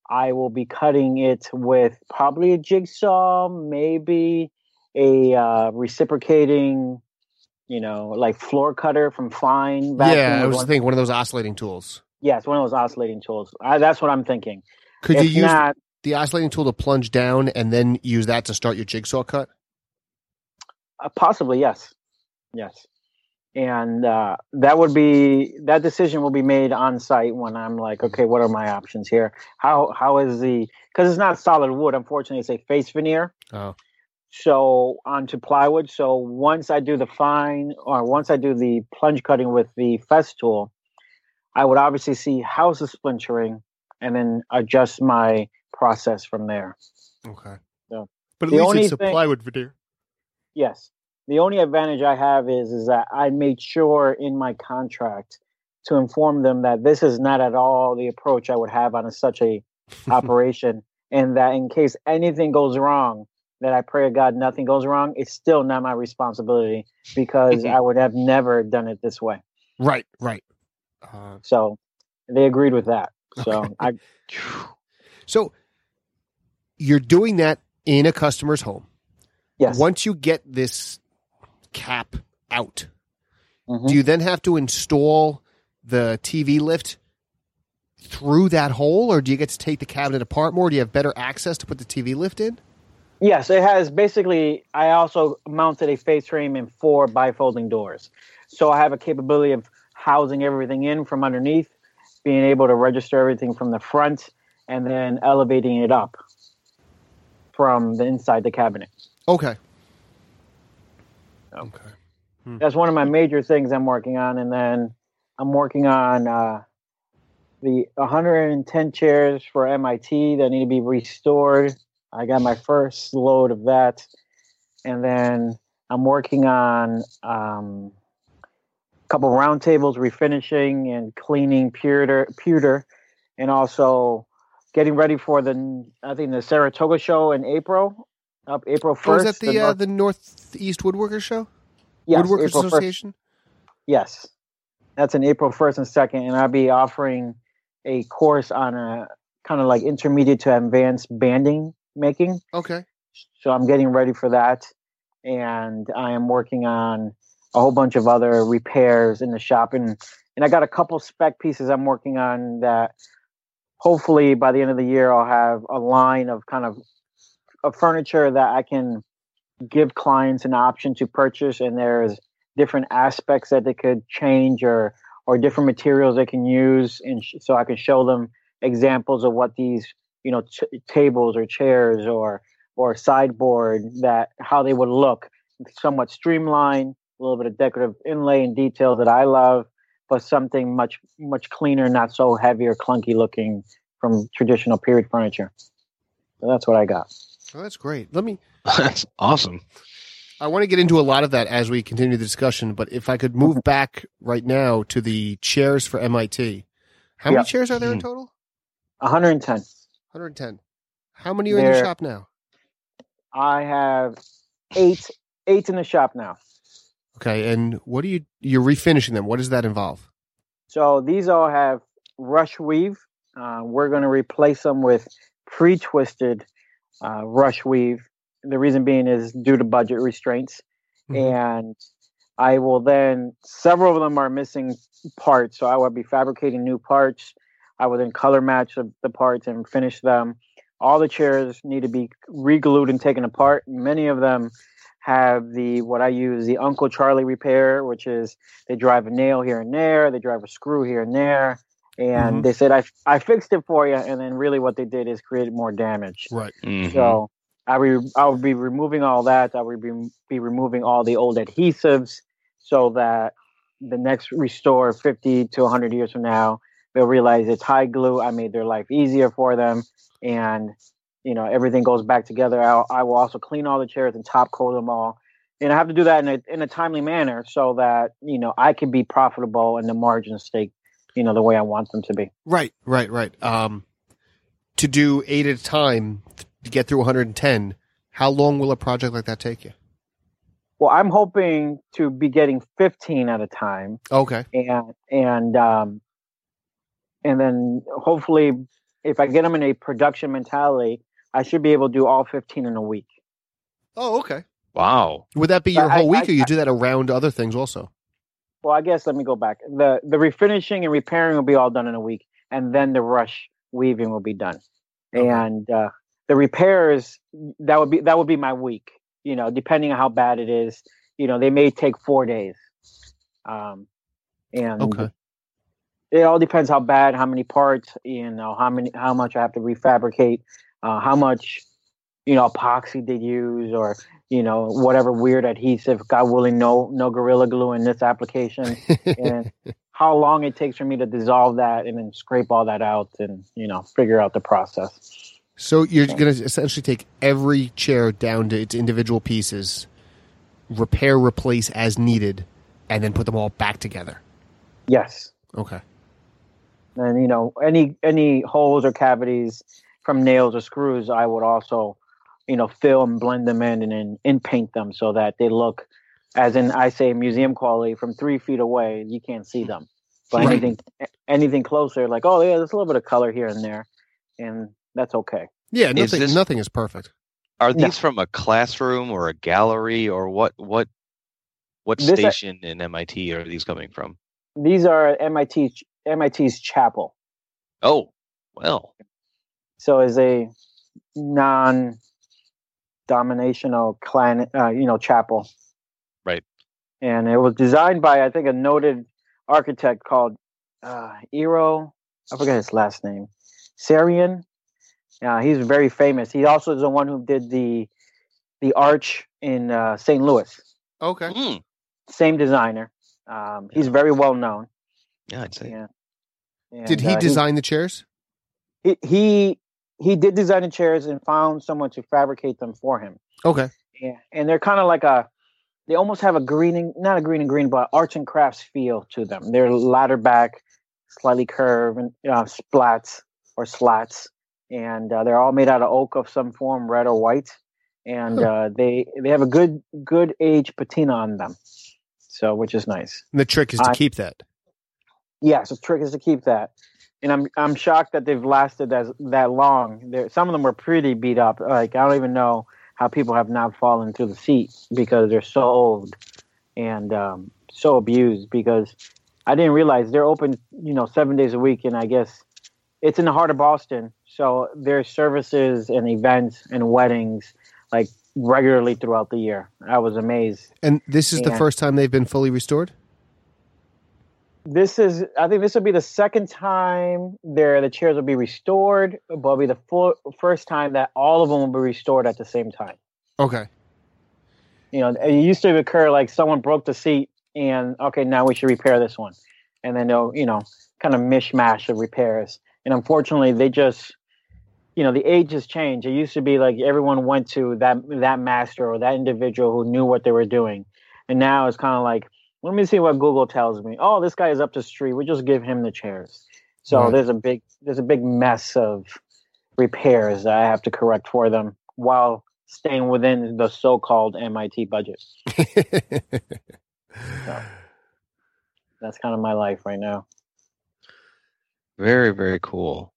I will be cutting it with probably a jigsaw, maybe a uh, reciprocating, you know, like floor cutter from Fein. back yeah, I was one- thinking one of those oscillating tools. Yeah, it's one of those oscillating tools. I, that's what I'm thinking. Could if you use not, the oscillating tool to plunge down and then use that to start your jigsaw cut? uh, possibly yes, yes. And uh, that would be that decision will be made on site when I'm like, okay, what are my options here? How how is the because it's not solid wood. Unfortunately, it's a face veneer. Oh. So onto plywood. So once I do the Fein or once I do the plunge cutting with the Festool, I would obviously see how's the splintering and then adjust my process from there. Okay. So, but at the least only it's a thing- plywood veneer. Yes. The only advantage I have is is that I made sure in my contract to inform them that this is not at all the approach I would have on a, such a operation, and that in case anything goes wrong, that I pray to God nothing goes wrong. It's still not my responsibility because I would have never done it this way. Right, right. Uh, So they agreed with that. So Okay. I so you're doing that in a customer's home. yes. Once you get this cap out, Mhm. do you then have to install the TV lift through that hole, or do you get to take the cabinet apart more? Do you have better access to put the TV lift in? Yes, it has basically. I also mounted a face frame and four bifolding doors, so I have a capability of housing everything in from underneath, being able to register everything from the front, and then elevating it up from the inside the cabinet. Okay. Okay. That's one of my major things I'm working on, and then I'm working on uh, the 110 chairs for MIT that need to be restored. I got my first load of that, and then I'm working on um, a couple roundtables, refinishing and cleaning pewter, pewter, and also getting ready for the I think the Saratoga show in April, up April Oh, is that the uh, the Northeast Woodworkers Show? yes, Woodworkers April 1st. Association? Yes, that's in April first and second, and I'll be offering a course on a kind of like intermediate to advanced banding making. Okay. So I'm getting ready for that, and I am working on a whole bunch of other repairs in the shop, and and I got a couple spec pieces I'm working on that hopefully by the end of the year I'll have a line of kind of of furniture that I can give clients an option to purchase, and there's different aspects that they could change or or different materials they can use, and sh- so I can show them examples of what these you know ch- tables or chairs or or sideboard that how they would look somewhat streamlined a little bit of decorative inlay and detail that i love but something much much cleaner not so heavy or clunky looking from traditional period furniture so that's what i got Oh, that's great. Let me. That's awesome. I want to get into a lot of that as we continue the discussion, but if I could move mm-hmm. back right now to the chairs for MIT. How many chairs are there in hmm. total? 110 110. How many are in the shop now? i have eight eight in the shop now Okay, and what are you you're refinishing them? What does that involve? So these all have rush weave. Uh, we're going to replace them with pre-twisted uh, rush weave. The reason being is due to budget restraints, Mhm. and I will then several of them are missing parts, so I will be fabricating new parts. I will then color match the, the parts and finish them. All the chairs need to be re-glued and taken apart. Many of them have the what I use the Uncle Charlie repair, which is they drive a nail here and there, they drive a screw here and there, and Mhm. they said I I fixed it for you, and then really what they did is created more damage. Right. Mhm. So I re- I will be removing all that. I will be be removing all the old adhesives so that the next restore 50 to 100 years from now they'll realize it's hide glue. I made their life easier for them, and you know everything goes back together. I'll, I will also clean all the chairs and top coat them all. And I have to do that in a in a timely manner so that you know I can be profitable and the margins stay, you know, the way I want them to be. Right, right, right. Um, to do eight at a time to get through 110, how long will a project like that take you? Well, I'm hoping to be getting 15 at a time. Okay. and and um, and then hopefully, if I get them in a production mentality, I should be able to do all fifteen in a week. Oh, okay. Wow. Would that be your I- whole week, I- or you do that around other things also? Well, I guess let me go back. the The refinishing and repairing will be all done in a week, and then the rush weaving will be done. Okay. And uh, the repairs that would be that would be my week. You know, depending on how bad it is. You know, they may take four days. Um, and Okay. It all depends how bad, how many parts, you know, how many, how much I have to refabricate, uh, how much, you know, epoxy they use, or you know, whatever weird adhesive. God willing, no, no gorilla glue in this application, and how long it takes for me to dissolve that and then scrape all that out, and you know, figure out the process. so you're going to essentially take every chair down to its individual pieces, repair, replace as needed, and then put them all back together. Yes, Okay. And you know, any any holes or cavities from nails or screws, I would also, you know, fill and blend them in and then in paint them so that they look, as in I say, museum quality from three feet away. You can't see them, but Right. anything anything closer, like oh yeah, there's a little bit of color here and there, and that's okay. Yeah, Is nothing. this- nothing is perfect. Are No. these from a classroom or a gallery or what? What? What This- uh, station in MIT are these coming from? These are MIT ch- MIT's chapel, Oh, well. so is a non dominational clan, uh, you know, chapel. Right. And it was designed by, I think, a noted architect called uh, Eero. I forget his last name. Saarinen. Uh, he's very famous. He also is the one who did the the arch in uh, St. Louis. Okay. Mm, Same designer. Um, he's very well known. yeah, I'd say. Yeah. And, Did he uh, design the chairs? he he he did design the chairs and found someone to fabricate them for him. Okay. Yeah, and they're kind of like a they almost have a greening not a Greene and Greene but arts and crafts feel to them. They're ladder back, slightly curved and uh, splats or slats, and uh, they're all made out of oak of some form, red or white, and Huh. uh, they they have a good good age patina on them, so which is nice. And the trick is to I- keep that. Yes, the trick is to keep that. And I'm I'm shocked that they've lasted as that long. There, some of them were pretty beat up. Like I don't even know how people have not fallen through the seat because they're so old and um, so abused. Because I didn't realize they're open, you know, seven days a week, and I guess it's in the heart of Boston. So there's services and events and weddings like regularly throughout the year. I was amazed. And this is the first time they've been fully restored. This is, I think, this will be the second time there the chairs will be restored, but it'll be the full, first time that all of them will be restored at the same time. Okay. You know, it used to occur like someone broke the seat, and okay, now we should repair this one, and then they'll, you know, kind of mishmash of repairs. And unfortunately, they just, you know, the age has changed. It used to be like everyone went to that that master or that individual who knew what they were doing, and now it's kind of like, let me see what Google tells me. Oh, this guy is up the street. We just give him the chairs. So Right. there's a big there's a big mess of repairs that I have to correct for them while staying within the so-called MIT budget. That's kind of my life right now. Very, very cool.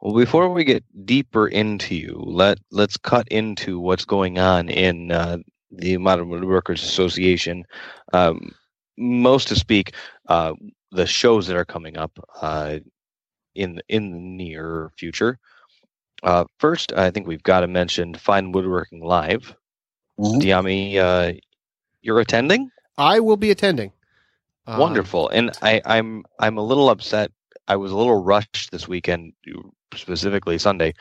Well, before we get deeper into you, let let's cut into what's going on in uh, the Modern Woodworkers Association. Um, most to speak, uh, the shows that are coming up uh, in in the near future. Uh, first, I think we've got to mention Fine Woodworking Live. Mhm. Dyami, uh, you're attending. I will be attending. Um, Wonderful. And I, I'm I'm a little upset. I was a little rushed this weekend, specifically Sunday,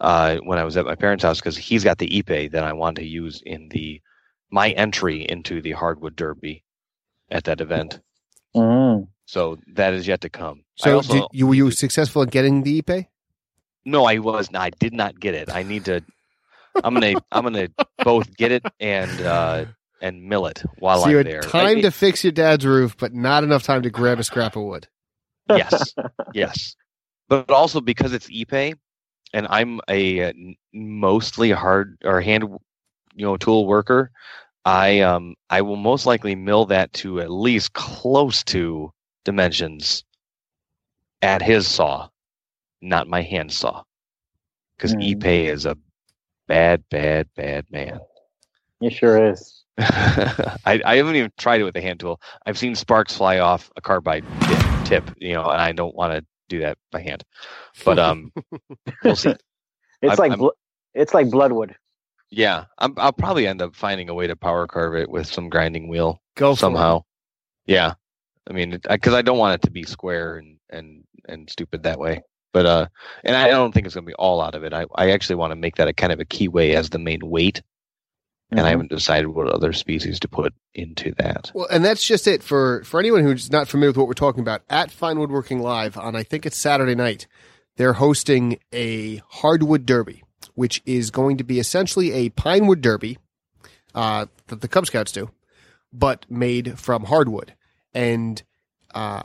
uh, when I was at my parents' house because he's got the Ipe that I want to use in the my entry into the hardwood derby at that event. Mhm. So that is yet to come. So, also, did, you were you successful in getting the Ipe? no, I was not. I did not get it. I need to. I'm gonna I'm gonna both get it and uh, and mill it while so you I'm had there. time I- to fix your dad's roof, but not enough time to grab a scrap of wood. yes yes but also because it's Ipe and i'm a mostly hard or hand you know tool worker i um i will most likely mill that to at least close to dimensions at his saw not my hand saw because Mm. Ipe is a bad bad bad man He sure is. I, I haven't even tried it with a hand tool. I've seen sparks fly off a carbide tip, tip you know, and I don't want to do that by hand. But um, we'll see. It's I'm- like bl- it's like bloodwood. Yeah, I'm, I'll probably end up finding a way to power carve it with some grinding wheel Go somehow. Yeah, I mean, because I don't want it to be square and and and stupid that way. But uh, and I don't think it's gonna be all out of it. I I actually want to make that a kind of a keyway as the main weight, and I Mhm. haven't decided what other species to put into that. Well, and that's just it for for anyone who's not familiar with what we're talking about. At Fine Woodworking Live on I think it's Saturday night, they're hosting a hardwood derby, which is going to be essentially a pinewood derby uh, that the Cub Scouts do, but made from hardwood. And uh,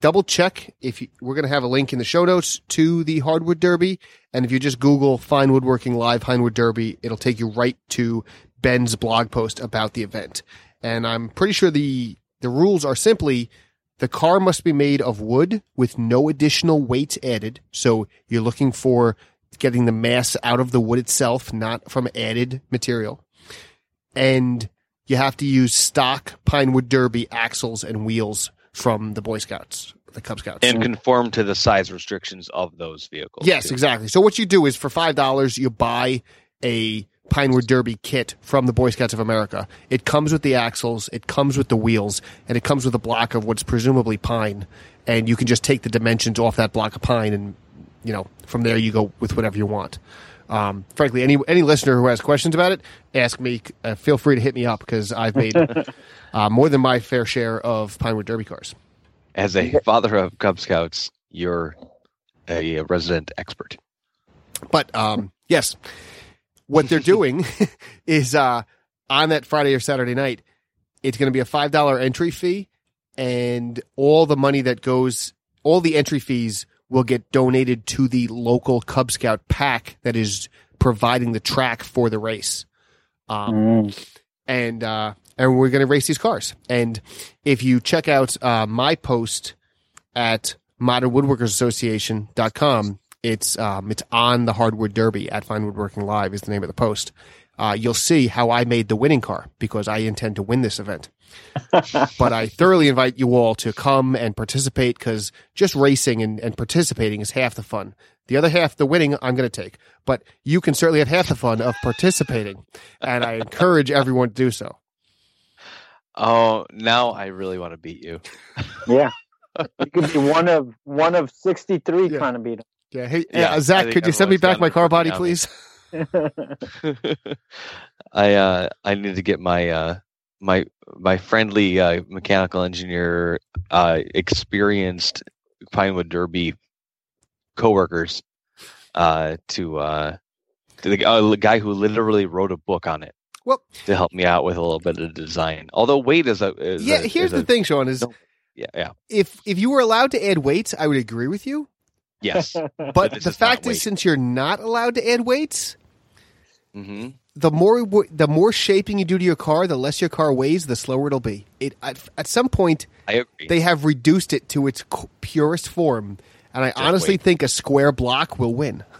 double check if you, we're going to have a link in the show notes to the hardwood derby, and if you just Google Fine Woodworking Live Pinewood Derby, it'll take you right to Ben's blog post about the event and I'm pretty sure the the rules are simply the car must be made of wood with no additional weight added. So you're looking for getting the mass out of the wood itself, not from added material. And you have to use stock Pinewood Derby axles and wheels from the Boy Scouts, the Cub Scouts. and conform to the size restrictions of those vehicles. Yes, too. exactly. So what you do is for five dollars, you buy a Pinewood Derby kit from the Boy Scouts of America. It comes with the axles, it comes with the wheels, and it comes with a block of what's presumably pine. And you can just take the dimensions off that block of pine, and you know from there you go with whatever you want. Um, frankly, any any listener who has questions about it, ask me. Uh, feel free to hit me up because I've made uh, more than my fair share of Pinewood Derby cars. As a father of Cub Scouts, you're a resident expert. But um, yes, what they're doing is uh, on that Friday or Saturday night, it's going to be a five dollar entry fee, and all the money that goes, all the entry fees will get donated to the local Cub Scout pack that is providing the track for the race. Um, Mm. and uh, and we're going to race these cars. And if you check out uh, my post at modernwoodworkersassociation.com, it's um, it's on the hardwood derby at Fine Woodworking Live is the name of the post. Uh, you'll see how I made the winning car because I intend to win this event. But I thoroughly invite you all to come and participate because just racing and, and participating is half the fun. The other half, the winning, I'm going to take. But you can certainly have half the fun of participating. And I encourage everyone to do so. Oh, now I really want to beat you. yeah. You could be one of one of sixty three Yeah. trying to beat him. Yeah. Hey, Yeah, uh, Zach, could you send me back my car body, please? I uh I need to get my uh my my friendly uh, mechanical engineer uh experienced Pinewood Derby coworkers uh to uh to the, uh, the guy who literally wrote a book on it. Well- to help me out with a little bit of design. Although weight is a is yeah. a- Here's the a- thing, Sean, is yeah yeah if if you were allowed to add weights, I would agree with you. yes But this the is fact is, weight. since you're not allowed to add weights, hmm the more the more shaping you do to your car, the less your car weighs, the slower it'll be. It at, at some point I agree. they have reduced it to its purest form, and I honestly weight. think a square block will win.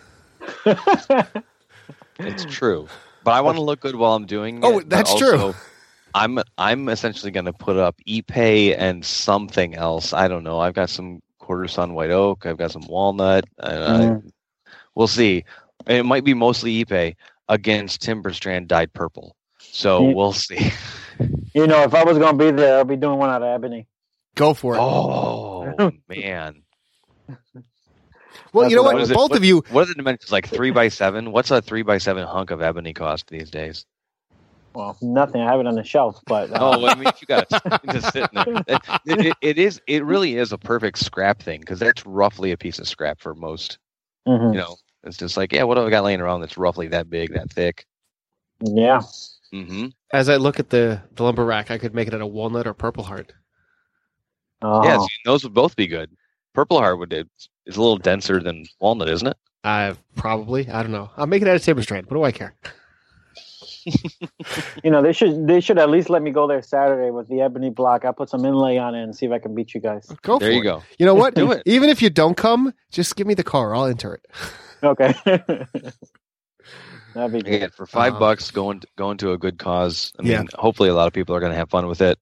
It's true, but I want to look good while I'm doing. Oh, it, but that's true. I'm I'm essentially going to put up Ipe and something else. I don't know. I've got some quarter sawn white oak. I've got some walnut. And I, mm-hmm. we'll see. It might be mostly Ipe against Timber Strand dyed purple. So Mm. we'll see. You know, if I was gonna be there, I'd be doing one out of ebony. Go for it. Oh man, well, you know what? what What is it? Both of you, what are the dimensions? Like three by seven? What's a three by seven hunk of ebony cost these days? Well, nothing. I have it on the shelf, but uh, Oh, I mean, you got it just sitting there, it, it, it is. It really is a perfect scrap thing because that's roughly a piece of scrap for most. mhm. You know, it's just like, yeah, what do I got laying around that's roughly that big, that thick? yeah. Mm-hmm. as I look at the the lumber rack, I could make it out of walnut or purple heart. Oh. Yeah, see, those would both be good. Purple hardwood is is a little denser than walnut, isn't it? I probably, I don't know. I'll make it out of timber strand. What do I care? You know, they should they should at least let me go there Saturday with the ebony block. I'll put some inlay on it and see if I can beat you guys. Go there for you it. go. You know what? Do it. Even if you don't come, just give me the car. I'll enter it. Okay. That'd be good. Again, for five Um, bucks, going going to a good cause. I mean, Yeah. hopefully, a lot of people are going to have fun with it.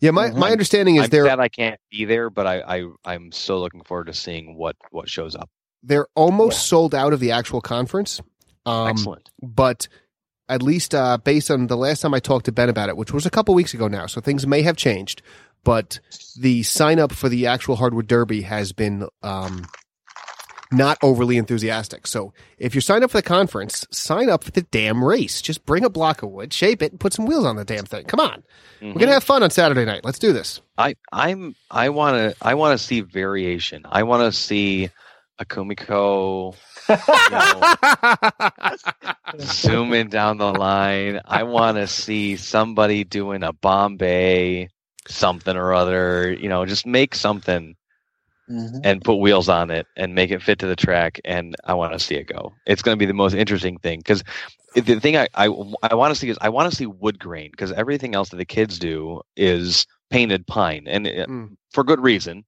Yeah, my, my Mhm. understanding is I'm they're sad I can't be there, but I, I I'm so looking forward to seeing what what shows up. they're almost Yeah. sold out of the actual conference. Um, Excellent. but at least uh, based on the last time I talked to Ben about it, which was a couple weeks ago now, so things may have changed. But the sign up for the actual hardwood derby has been um, not overly enthusiastic. So if you're signed up for the conference, sign up for the damn race. Just bring a block of wood, shape it, and put some wheels on the damn thing. Come on, we're Mhm. gonna have fun on Saturday night. Let's do this. I I'm I want to I want to see variation. I want to see a Kumiko zoom in down the line. I want to see somebody doing a Bombay something or other. You know, just make something Mhm. and put wheels on it and make it fit to the track. And I want to see it go. It's going to be the most interesting thing because the thing I I, I want to see is I want to see wood grain because everything else that the kids do is painted pine and it, Mm. for good reason.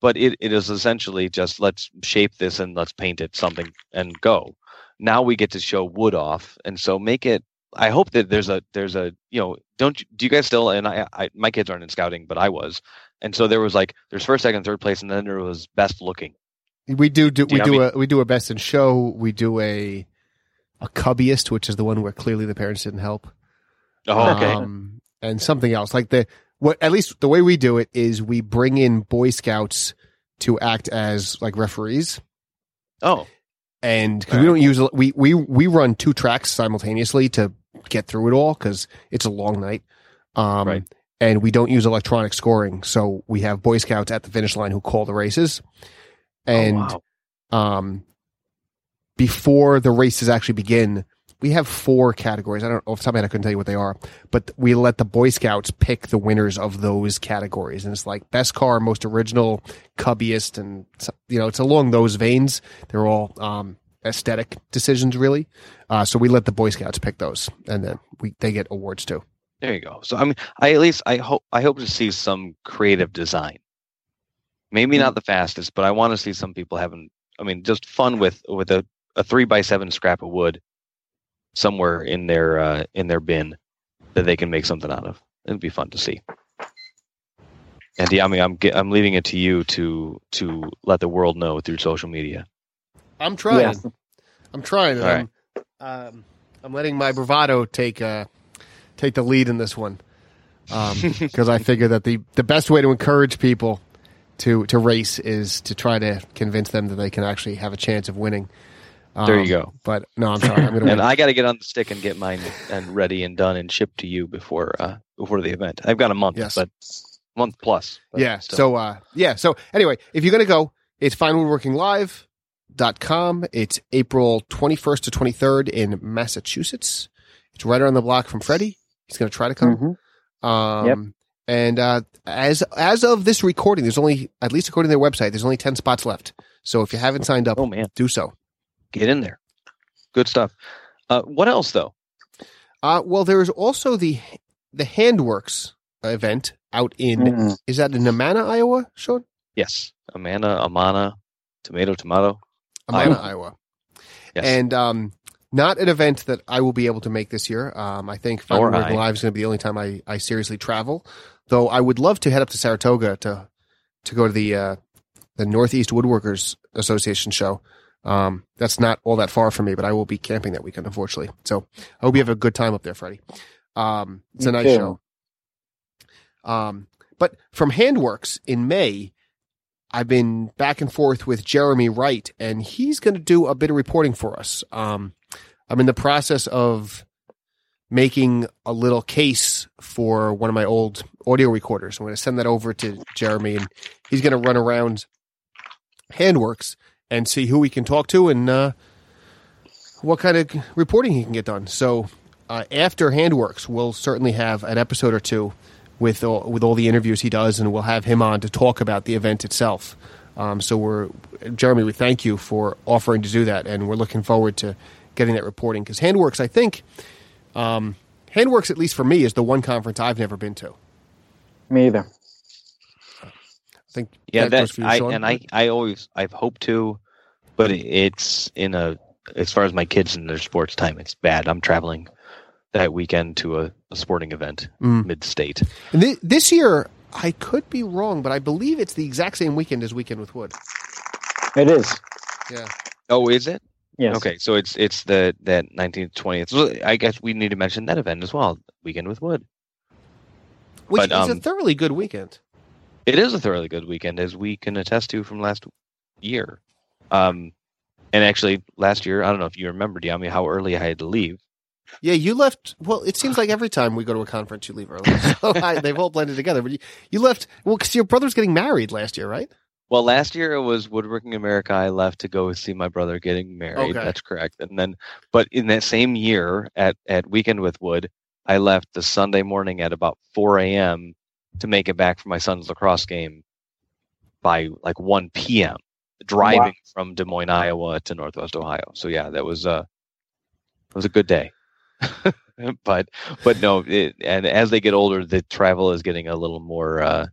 But it, it is essentially just let's shape this and let's paint it something and go. Now we get to show wood off, and so make it. I hope that there's a there's a you know don't you, do you guys still and I, I my kids aren't in scouting but I was and so there was like there's first second third place and then there was best looking We do do Do we do know a we do a best in show. We do a a cubbyist, which is the one where clearly the parents didn't help. oh okay Um, and something else like the what at least the way we do it is we bring in Boy Scouts to act as like referees, oh and because we don't use we we we run two tracks simultaneously to get through it all because it's a long night. Um, Right. And we don't use electronic scoring, so we have Boy Scouts at the finish line who call the races, and oh, wow. um, before the races actually begin, we have four categories. I don't know if of I couldn't tell you what they are, but we let the Boy Scouts pick the winners of those categories, and it's like best car, most original, cubbiest, and you know it's along those veins. They're all um, aesthetic decisions, really. Uh, so we let the Boy Scouts pick those, and then we they get awards too. There you go so I mean I at least I hope I hope to see some creative design maybe not the fastest but I want to see some people having I mean just fun with with a, a three by seven scrap of wood somewhere in their uh, in their bin that they can make something out of it'd be fun to see And Dyami, I'm I'm leaving it to you to to let the world know through social media. I'm trying. Yes. I'm trying. All right. I'm, um, I'm letting my bravado take uh, take the lead in this one because I figure that the the best way to encourage people to to race is to try to convince them that they can actually have a chance of winning. There Um, you go. But no, I'm sorry. I'm to And. I got to get on the stick and get mine and ready and done and shipped to you before uh, before the event. I've got a month, Yes. but month plus. but yeah. still. So uh, yeah. So anyway, if you're going to go, it's finewoodworkinglive.com. It's April 21st to 23rd in Massachusetts. It's right around the block from Freddie. He's going to try to come. Mhm. Um, Yep. And uh, as as of this recording, there's only, at least according to their website, there's only 10 spots left. So if you haven't signed up, oh man, do so. get in there. Good stuff. Uh, what else though? Uh, well, there is also the the Handworks event out in, Mhm. is that in Amana, Iowa, Sean? Yes, Amanda, Amana, tomato, tomato. Amana, Iowa. Iowa. Yes. And um, not an event that I will be able to make this year. Um, I think Final Nor Live is going to be the only time I, I seriously travel. Though I would love to head up to Saratoga to to go to the uh, the Northeast Woodworkers Association show. Um, that's not all that far from me, but I will be camping that weekend, unfortunately. So I hope you have a good time up there, Freddie. Um, it's a Me nice too. show. Um, but from Handworks in May, I've been back and forth with Jeremy Wright, and he's going to do a bit of reporting for us. Um, I'm in the process of making a little case for one of my old audio recorders. I'm going to send that over to Jeremy, and he's going to run around Handworks and see who we can talk to and uh, what kind of reporting he can get done. So uh, after Handworks, we'll certainly have an episode or two with all, with all the interviews he does, and we'll have him on to talk about the event itself. Um, so we're Jeremy, we thank you for offering to do that, and we're looking forward to getting that reporting because Handworks, I think, um, Handworks at least for me is the one conference I've never been to. Me either. I think Yeah, that that, goes for you, I Sean. and I I always I've hoped to, but it's in a as far as my kids and their sports time, it's bad. I'm traveling that weekend to a, a sporting event Mm. mid state. And thi- this year, I could be wrong, but I believe it's the exact same weekend as Weekend with Wood. It is. Yeah. Oh, is it? Yes. Okay, so it's it's the that 19th 20th. So I guess we need to mention that event as well. Weekend with Wood. Which But, is a um, thoroughly good weekend. It is a thoroughly good weekend, as we can attest to from last year. Um, and actually, last year, I don't know if you remember, Dyami, how early I had to leave. Yeah, you left. Well, it seems like every time we go to a conference, you leave early. So I, they've all blended together. But you, you left well because your brother's getting married last year, right? Well, last year it was Woodworking America. I left to go see my brother getting married. Okay. That's correct. And then, but in that same year at, at Weekend with Wood, I left the Sunday morning at about 4 a.m. to make it back for my son's lacrosse game by like 1 p.m. Driving Wow. from Des Moines, Iowa to Northwest Ohio. So yeah, that was uh, it was a good day. but but no, it, and as they get older, the travel is getting a little more uh,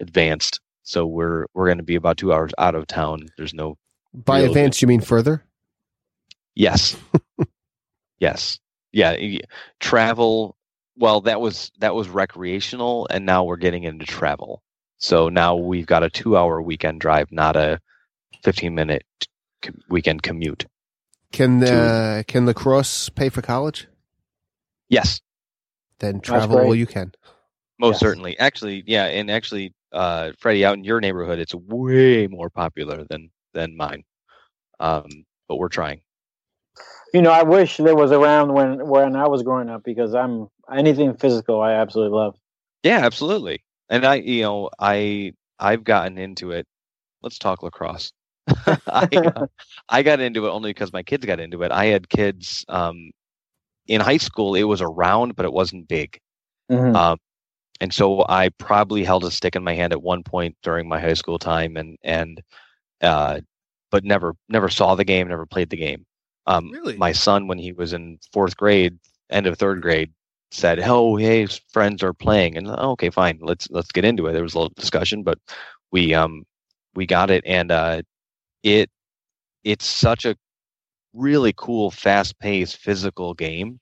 advanced. So we're we're going to be about two hours out of town. There's no By Real advance, you mean further? yes, yes, yeah. Travel. Well, that was that was recreational, and now we're getting into travel. So now we've got a two-hour weekend drive, not a fifteen-minute weekend commute. Can the can lacrosse pay for college? Yes, Then travel all you can. most Yes. certainly. Actually, yeah, and actually, uh, Freddie, out in your neighborhood, it's way more popular than than mine. Um, but we're trying. You know, I wish there was around when when I was growing up because I'm anything physical I absolutely love. Yeah, absolutely. And I, you know, I I've gotten into it. Let's talk lacrosse. I uh, I got into it only because my kids got into it. I had kids um, in high school. It was around, but it wasn't big. Mhm. Um, and so I probably held a stick in my hand at one point during my high school time, and and uh, but never never saw the game, never played the game. Um, Really? My son, when he was in fourth grade, end of third grade, said, "Oh, hey, friends are playing," and oh, okay, fine, let's let's get into it. There was a little discussion, but we um we got it, and uh, it it's such a really cool, fast paced, physical game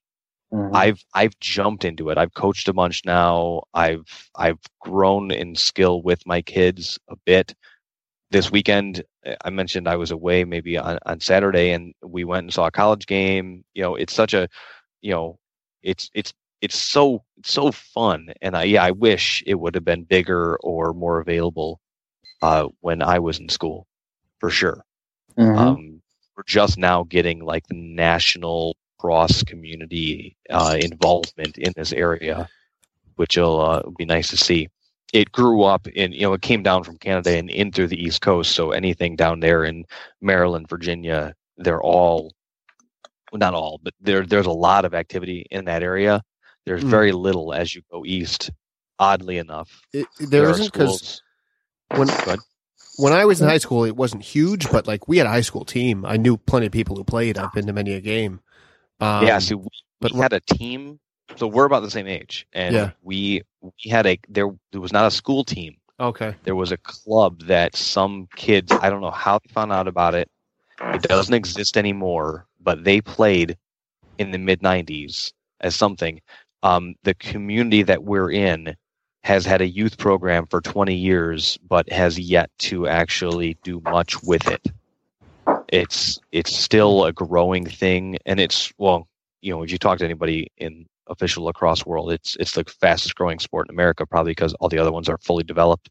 Mhm. I've I've jumped into it. I've coached a bunch now. I've I've grown in skill with my kids a bit. This weekend, I mentioned I was away maybe on, on Saturday, and we went and saw a college game. You know, it's such a, you know, it's it's it's so it's so fun, and I yeah, I wish it would have been bigger or more available uh, when I was in school, for sure. Mhm. Um, we're just now getting like the national cross community uh, involvement in this area, which will uh, be nice to see. It grew up in, you know, it came down from Canada and in through the East Coast. So anything down there in Maryland, Virginia, they're all, not all, but there there's a lot of activity in that area. There's Mm. very little as you go east. Oddly enough, It, there there isn't because when when I was in high school, it wasn't huge, but like we had a high school team. I knew plenty of people who played. I've been to many a game. Um, yeah, see, we, but we had a team. So we're about the same age, and Yeah. we we had a there. There was not a school team. okay. There was a club that some kids. I don't know how they found out about it. It doesn't exist anymore, but they played in the mid '90s as something. Um, the community that we're in has had a youth program for 20 years, but has yet to actually do much with it. It's it's still a growing thing, and it's well, you know, if you talk to anybody in official lacrosse world, it's it's the fastest growing sport in America, probably because all the other ones are fully developed.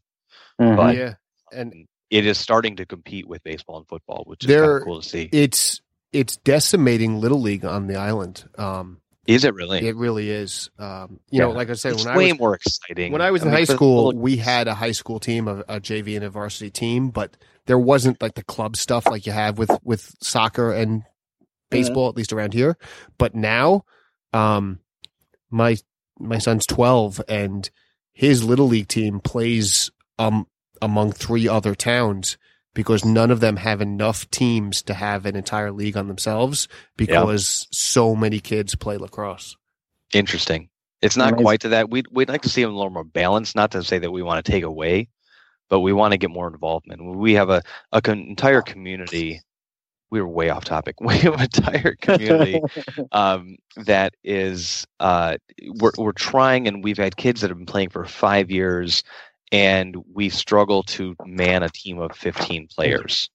Mhm. But- yeah, and It is starting to compete with baseball and football, which is kind There- of cool to see. it's it's decimating little league on the island. Um, Is it really? it really is. Um, you know, like I said, it's when I way was more exciting. when I was in mean, high school, little- we had a high school team, a, a JV and a varsity team, but there wasn't like the club stuff like you have with with soccer and baseball, at least around here. But now, um, my my son's twelve, and his little league team plays um among three other towns because none of them have enough teams to have an entire league on themselves because so many kids play lacrosse. interesting. It's not Amazing. quite to that. We'd we'd like to see them a little more balanced. Not to say that we want to take away, but we want to get more involvement. We have a a con- entire community. We were way off topic. We have an entire community um, that is uh, we're we're trying, and we've had kids that have been playing for five years, and we struggle to man a team of fifteen players.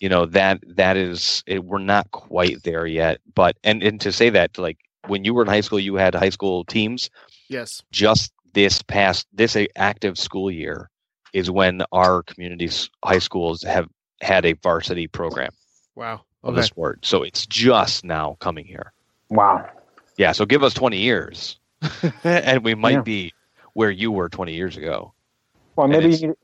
You know that that is it, we're not quite there yet, but and and to say that like when you were in high school, you had high school teams. Yes. Just this past this active school year is when our communities high schools have had a varsity program Wow. of the sport. So it's just now coming here. Wow. Yeah, so give us 20 years and we might Yeah. be where you were 20 years ago. Well, maybe you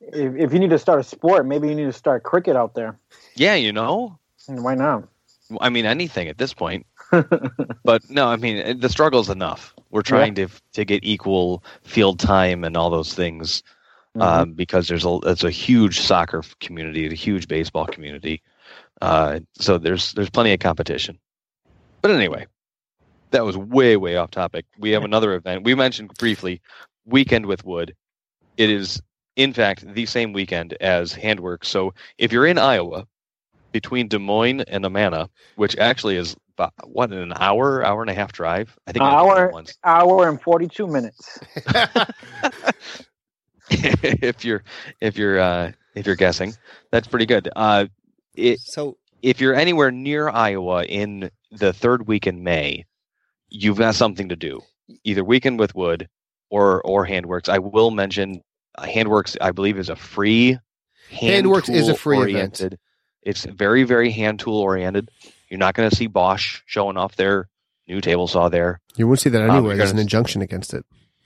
if, if you need to start a sport, maybe you need to start cricket out there. Yeah, you know, And Why not? I mean anything at this point. But no, I mean the struggle's enough. We're trying to to get equal field time and all those things Mhm. um, because there's a there's a huge soccer community, a huge baseball community. Uh, so there's there's plenty of competition. But anyway, that was way way off topic. We have another event we mentioned briefly, weekend with wood. It is in fact the same weekend as Handwork. So if you're in Iowa, between Des Moines and Amana, which actually is about, what an hour hour and a half drive. I think Hour. Hour and forty-two minutes. if you're if you're uh, if you're guessing, that's pretty good. Uh, it, so if you're anywhere near Iowa in the third week in May, you've got something to do. Either Weekend with Wood or or Handworks. I will mention uh, Handworks. I believe is a free. hand Handworks is a free event. It's very very hand tool oriented. You're not going to see Bosch showing off their new table saw there. you won't see that Um, anywhere. you're There's an gonna- injunction against it.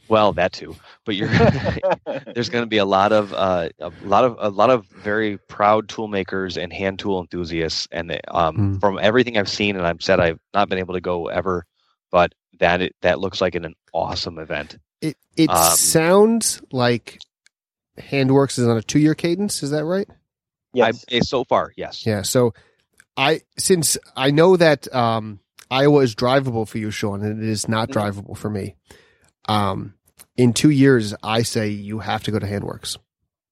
Well, that too. But you're there's going to be a lot of uh, a lot of a lot of very proud tool makers and hand tool enthusiasts and um, Hmm. from everything i've seen and i've said i've not been able to go ever but that it, that looks like an, an awesome event It it Um, sounds like Handworks is on a two year cadence. Is that right? yes. I, so far yes Yeah. So I since I know that um, Iowa is drivable for you, Sean, and it is not Mhm. drivable for me. Um, in two years, I say you have to go to Handworks.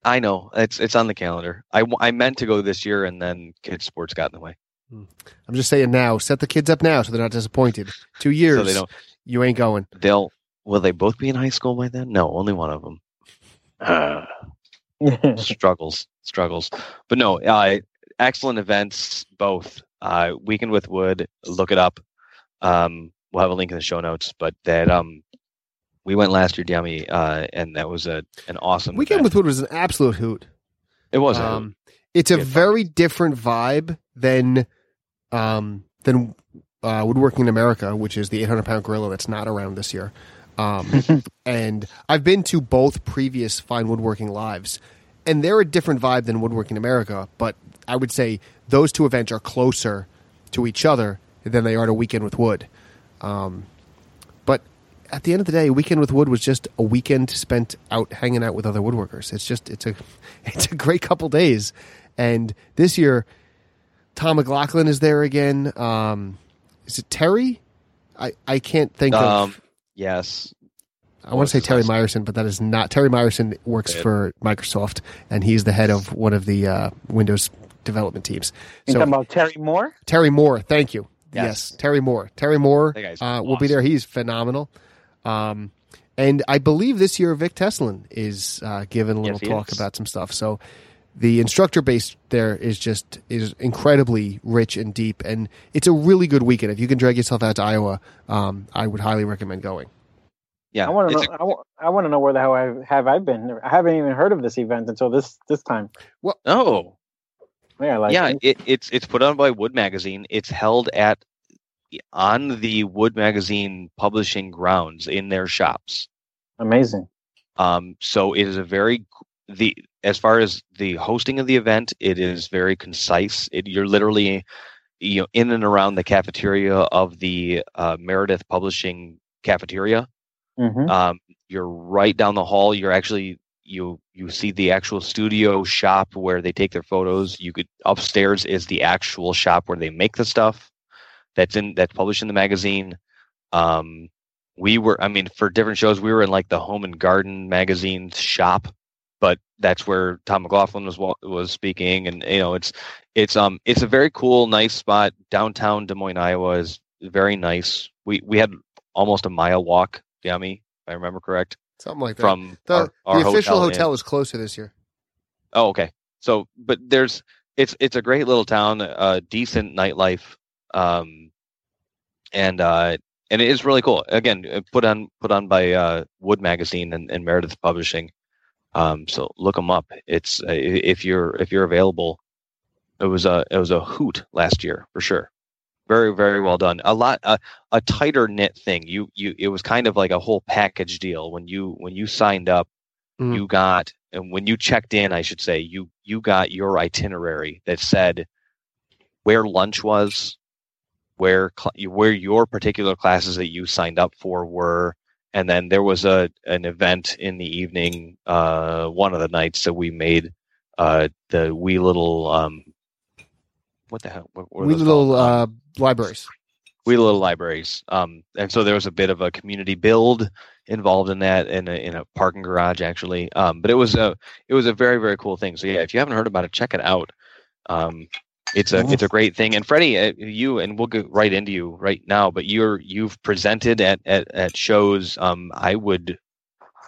i know it's it's on the calendar I, I meant to go this year and then kids sports got in the way I'm just saying now, set the kids up now so they're not disappointed. Two years, So they don't. you ain't going. They'll. Will they both be in high school by then? No, only one of them. Uh, struggles, struggles. But no, uh, excellent events both. Uh, Weekend with Wood, look it up. Um, we'll have a link in the show notes. But that um, we went last year, Dyami, uh, and that was a an awesome Weekend event. with Wood was an absolute hoot. It was. a Um, it's a We had fun. very different vibe than um, than uh, Woodworking in America, which is the 800 pound gorilla that's not around this year. Um, and I've been to both previous Fine Woodworking lives, and they're a different vibe than Woodworking America. But I would say those two events are closer to each other than they are to Weekend with Wood. Um, but at the end of the day, Weekend with Wood was just a weekend spent out hanging out with other woodworkers. It's just it's a it's a great couple days. And this year, Tom McLaughlin is there again. Um, is it Terry? I, I can't think Um, of. Yes. I want to say Terry last name? Myerson, but that is not. Terry Myerson works Good. for Microsoft, and he's the head of one of the uh, Windows development teams. So talking about Terry Moore? Terry Moore, thank you. Yes. Yes, Terry Moore. Terry Moore That guy's uh, will be awesome. there. He's phenomenal. Um, and I believe this year Vic Tesolin is uh, giving a little Yes, he talk is. about some stuff. So the instructor base there is just is incredibly rich and deep, and it's a really good weekend. If you can drag yourself out to Iowa, um, I would highly recommend going. Yeah. I want to it's know. I wa- I want to know where the hell I have I been. I haven't even heard of this event until this this time. a- oh, Yeah, like yeah. It, it's it's put on by Wood Magazine. It's held at on the Wood Magazine publishing grounds in their shops. amazing. Um, so it is a very the as far as the hosting of the event, it is very concise. It, you're literally you know in and around the cafeteria of the uh, Meredith Publishing cafeteria. hmm Um, you're right down the hall. You're actually you you see the actual studio shop where they take their photos. You could upstairs is the actual shop where they make the stuff that's in that's published in the magazine. Um, we were, I mean, for different shows, we were in like the Home and Garden magazine shop, but that's where Tom McLaughlin was was speaking, and you know, it's it's um it's a very cool, nice spot downtown Des Moines, Iowa is very nice. We we had almost a mile walk, Dyami, if I remember correct, Something like that. from the our, our the official in- hotel is closer this year. Oh, okay. So, but there's it's it's a great little town, uh, decent nightlife, um, and uh, and it is really cool. Again, uh, put on put on by uh, Wood Magazine and, and Meredith Publishing. Um, so look them up. It's uh, if you're if you're available. It was a it was a hoot last year for sure. Very very well done. A lot a, a tighter knit thing. You you it was kind of like a whole package deal when you when you signed up Mhm. you got and when you checked in i should say you you got your itinerary that said where lunch was where cl- where your particular classes that you signed up for were and then there was a an event in the evening uh one of the nights that we made uh the wee little um what the hell what, are little called? Um, uh, libraries. wee little libraries um and so there was a bit of a community build involved in that in a, in a parking garage actually um but it was a it was a very very cool thing so yeah if you haven't heard about it check it out um it's a it's a great thing and freddie uh, you and we'll get right into you right now but you're you've presented at at, at shows um i would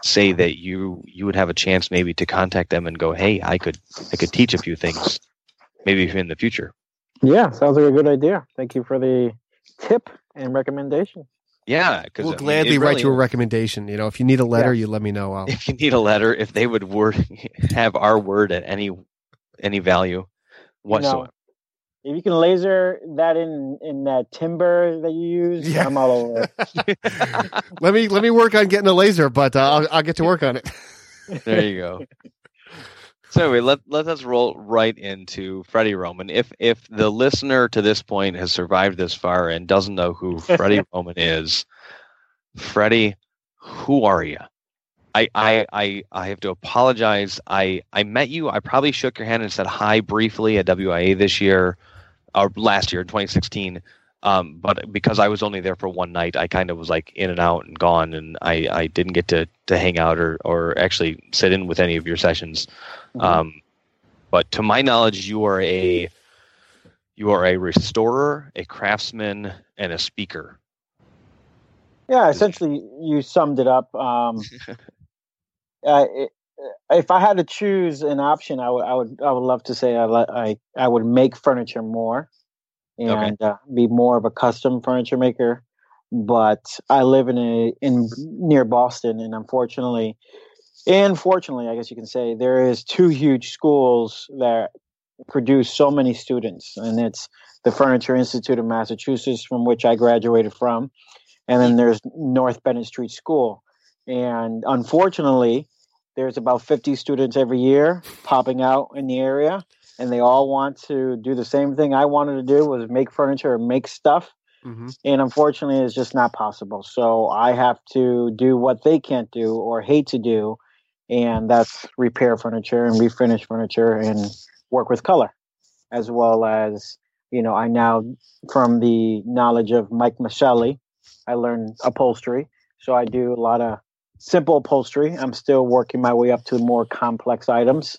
say that you you would have a chance maybe to contact them and go hey i could i could teach a few things maybe in the future Yeah, sounds like a good idea. Thank you for the tip and recommendation. yeah because We'll gladly write you a recommendation. You know, if you need a letter, Yeah. you let me know. I'll, if you need a letter, if they would word have our word at any any value whatsoever. If you can laser that in in that timber that you use, Yeah. I'm all over it. let me let me work on getting a laser, but uh, I'll, I'll get to work on it. there you go. So anyway, let let us roll right into Freddie Roman. If if the listener to this point has survived this far and doesn't know who Freddie Roman is, Freddie, who are you? I, I I I have to apologize. I I met you. I probably shook your hand and said hi briefly at WIA this year, or last year, in 2016. Um, but because I was only there for one night, I kind of was like in and out and gone, and I, I didn't get to, to hang out or, or actually sit in with any of your sessions. Mhm. Um, but to my knowledge, you are a You are a restorer, a craftsman, and a speaker. Yeah, essentially, you summed it up. Um, uh, it, if I had to choose an option, I would, I would, I would love to say I, I, I would make furniture more, and okay. uh, be more of a custom furniture maker. But I live in a in near Boston, and unfortunately, and fortunately, I guess you can say there is two huge schools that produce so many students, and it's the Furniture Institute of Massachusetts, from which I graduated from, and then there's North Bennet Street School. And unfortunately, there's about 50 students every year popping out in the area, and they all want to do the same thing I wanted to do was make furniture or make stuff. Mm-hmm. And unfortunately, it's just not possible. So I have to do what they can't do or hate to do, and that's repair furniture and refinish furniture and work with color, as well as you know I now from the knowledge of Mike Mascelli, I learned upholstery. So I do a lot of simple upholstery. I'm still working my way up to more complex items.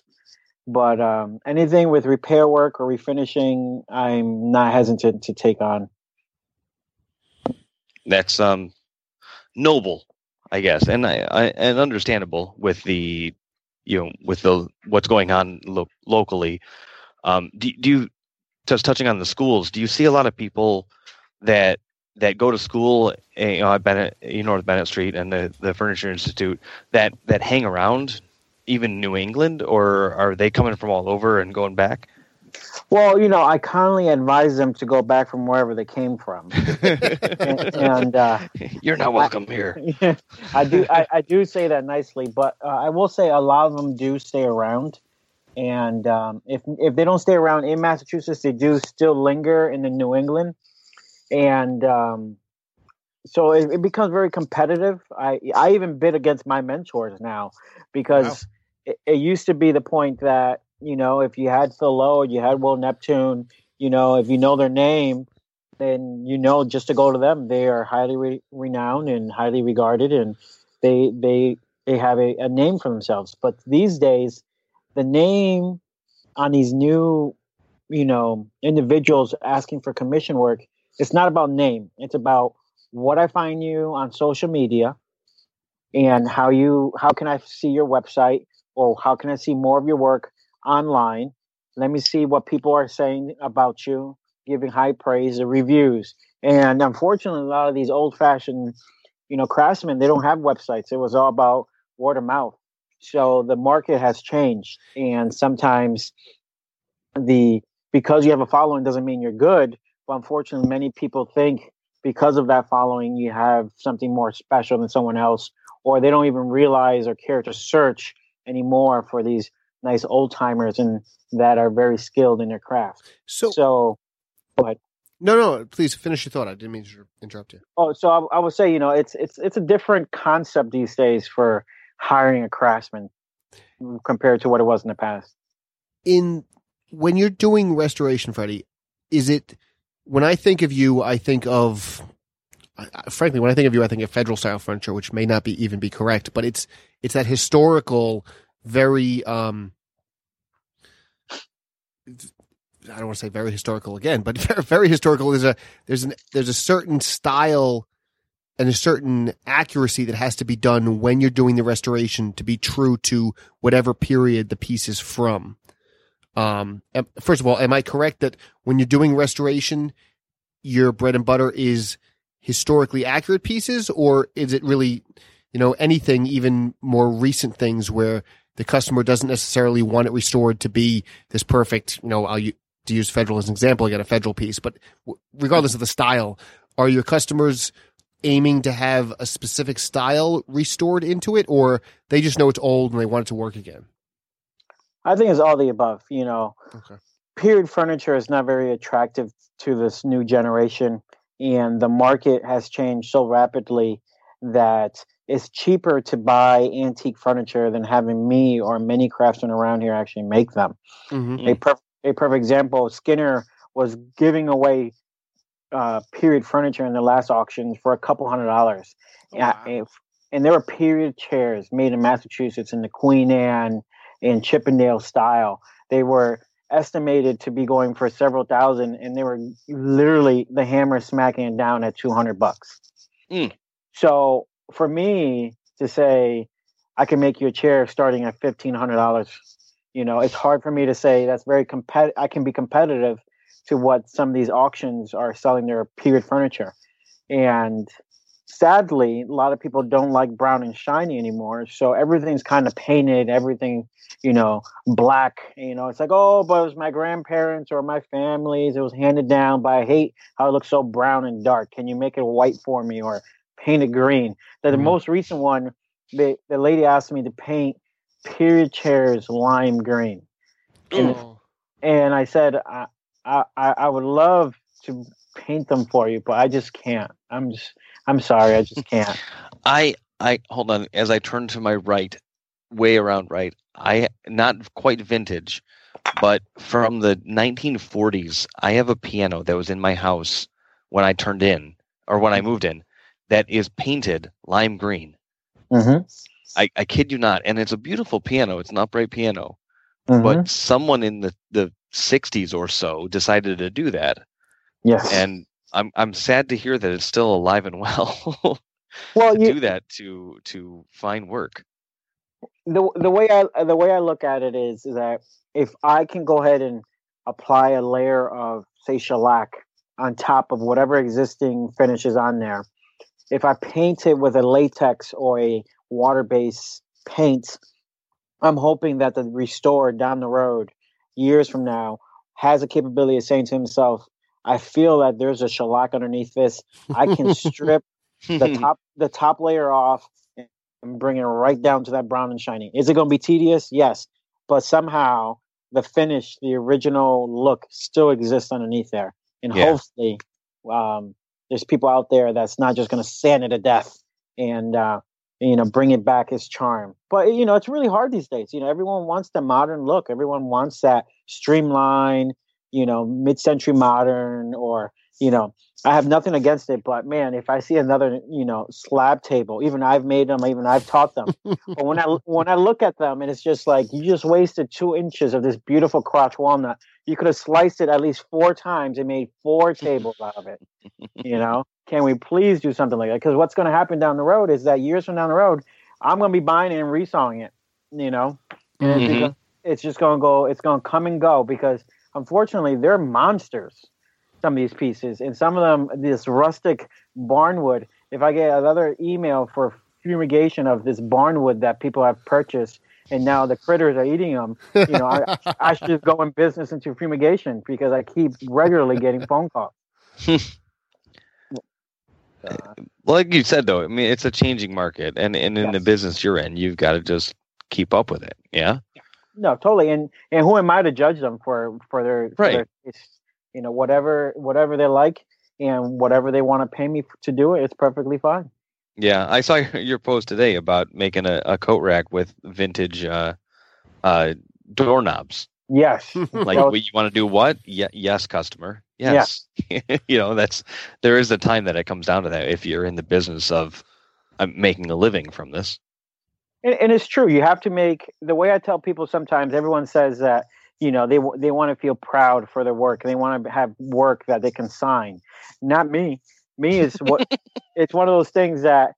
But um, anything with repair work or refinishing, I'm not hesitant to take on. That's um, noble, I guess, and I, I, and understandable with the you know with the what's going on lo- locally. Um, do, do you just touching on the schools? Do you see a lot of people that that go to school, eh, you know, at Bennet, you know, Bennet Street and the, the Furniture Institute that that hang around even New England, or are they coming from all over and going back? Well, you know, I kindly advise them to go back from wherever they came from, and, and uh, you're not welcome I, here. I do, I, I, do say that nicely, but uh, I will say a lot of them do stay around, and um, if if they don't stay around in Massachusetts, they do still linger in the New England and um, so it, it, becomes very competitive. I I even bid against my mentors now because wow. it, it, used to be the point that you know if you had Phil Lowe, you had Will Neptune, you know if you know their name, then you know just to go to them. They are highly re- renowned and highly regarded, and they they they have a, a name for themselves. But these days, the name on these new you know individuals asking for commission work it's not about name. It's about what I find you on social media and how you how can I see your website or how can I see more of your work online. Let me see what people are saying about you, giving high praise, the reviews. And unfortunately, a lot of these old fashioned, you know, craftsmen, they don't have websites. It was all about word of mouth. So the market has changed. And sometimes the because you have a following doesn't mean you're good but unfortunately, many people think because of that following, you have something more special than someone else, or they don't even realize or care to search anymore for these nice old timers and that are very skilled in their craft. So, so, but no, no, please finish your thought. I didn't mean to interrupt you. Oh, so I, I would say, you know, it's it's it's a different concept these days for hiring a craftsman compared to what it was in the past. In when you're doing restoration, Freddie, is it when I think of you, I think of frankly, when I think of you, I think of federal style furniture, which may not be even be correct, but it's it's that historical, very um, I don't want to say very historical again, but very, very historical. There's a there's an there's a certain style and a certain accuracy that has to be done when you're doing the restoration to be true to whatever period the piece is from. Um, first of all, am I correct that when you're doing restoration, your bread and butter is historically accurate pieces, or is it really, you know, anything, even more recent things where the customer doesn't necessarily want it restored to be this perfect, you know, I'll to use federal as an example, again, a federal piece, but regardless of the style, are your customers aiming to have a specific style restored into it, or they just know it's old and they want it to work again? I think it's all the above. You know, okay. period furniture is not very attractive to this new generation, and the market has changed so rapidly that it's cheaper to buy antique furniture than having me or many craftsmen around here actually make them. Mm-hmm. A, perf- a perfect example: Skinner was giving away uh, period furniture in the last auction for a couple hundred dollars. Oh, wow. and there were period chairs made in Massachusetts in the Queen Anne in Chippendale style. They were estimated to be going for several thousand, and they were literally the hammer smacking it down at two hundred bucks. Mm. So for me to say I can make you a chair starting at fifteen hundred dollars, you know, it's hard for me to say that's very competitive. I can be competitive to what some of these auctions are selling their period furniture, and sadly, a lot of people don't like brown and shiny anymore. So everything's kind of painted, everything, you know, black. You know, it's like, oh, but it was my grandparents or my family's. It was handed down, but I hate how it looks so brown and dark. Can you make it white for me or paint it green? The, the most recent one, the, the lady asked me to paint period chairs lime green. And, Oh. and I said, I, I I would love to paint them for you, but I just can't. I'm just, I'm sorry, I just can't. I I hold on as I turn to my right, way around right. I not quite vintage, but from the 1940s. I have a piano that was in my house when I turned in or when I moved in that is painted lime green. Mm-hmm. I, I kid you not, and it's a beautiful piano. It's an upright piano, Mm-hmm. but someone in the the 60s or so decided to do that, yes, and I'm I'm sad to hear that it's still alive and well. well, you, do that to to find work. the the way I the way I look at it is, is that if I can go ahead and apply a layer of say shellac on top of whatever existing finish is on there, if I paint it with a latex or a water based paint, I'm hoping that the restorer down the road, years from now, has a capability of saying to himself, I feel that there's a shellac underneath this. I can strip the top the top layer off and bring it right down to that brown and shiny. Is it going to be tedious? Yes, but somehow the finish, the original look, still exists underneath there, and Yeah. hopefully, um, there's people out there that's not just going to sand it to death and uh, you know bring it back its charm. But you know, it's really hard these days. You know, everyone wants the modern look. Everyone wants that streamline, you know, mid-century modern or you know I have nothing against it, but man, if I see another, you know, slab table, even I've made them, even I've taught them. but when I when I look at them, and it's just like you just wasted two inches of this beautiful crotch walnut. You could have sliced it at least four times and made four tables out of it. You know, can we please do something like that? Because what's going to happen down the road is that years from down the road, I'm going to be buying it and resawing it. You know, and it's, Mhm. because- it's just going to go. It's going to come and go because unfortunately they're monsters some of these pieces and some of them this rustic barnwood if i get another email for fumigation of this barnwood that people have purchased and now the critters are eating them you know i, I should just go in business into fumigation because i keep regularly getting phone calls Uh, like you said though, I mean it's a changing market and, and in the business you're in, you've got to just keep up with it. Yeah. No totally and and who am i to judge them for for their, for Right. their taste? you know whatever whatever they like and whatever they want to pay me to do it it's perfectly fine Yeah. I saw your post today about making a, a coat rack with vintage uh uh doorknobs. yes Like That was- you want to do what? Ye- yes, customer. Yes. you know, that's there is a time that it comes down to that if you're in the business of uh, making a living from this. And, and it's true. You have to make the way I tell people sometimes. Everyone says that you know they they want to feel proud for their work. They want to have work that they can sign. Not me. Me is what it's one of those things that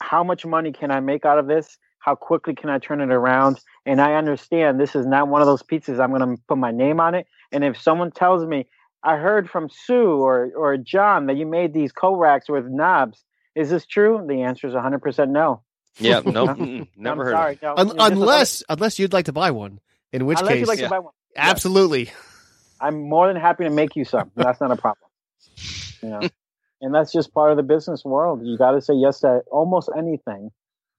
how much money can I make out of this? How quickly can I turn it around? And I understand this is not one of those pieces I'm going to put my name on it. And if someone tells me, I heard from Sue or or John that you made these coat racks with knobs, is this true? The answer is 100% no. Yeah, no, No. never heard sorry. of it. No, Un- This is unless unless you'd like to buy one, in which Unless case, you'd like yeah. to buy one, absolutely. I'm more than happy to make you some. That's not a problem. You know, and that's just part of the business world. You got to say yes to almost anything,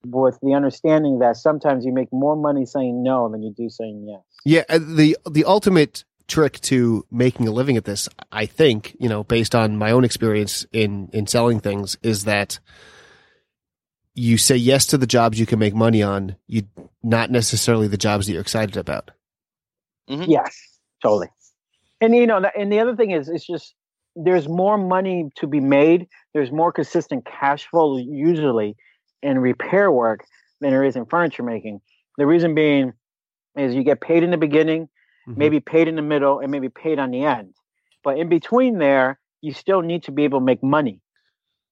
with the understanding that sometimes you make more money saying no than you do saying yes. Yeah, uh, the the ultimate trick to making a living at this, I think, you know, based on my own experience in in selling things, is that you say yes to the jobs you can make money on, you not necessarily the jobs that you're excited about. Yes, totally. And you know, and the other thing is, it's just there's more money to be made. There's more consistent cash flow usually in repair work than there is in furniture making. The reason being is you get paid in the beginning, mm-hmm. maybe paid in the middle, and maybe paid on the end. But in between there, you still need to be able to make money.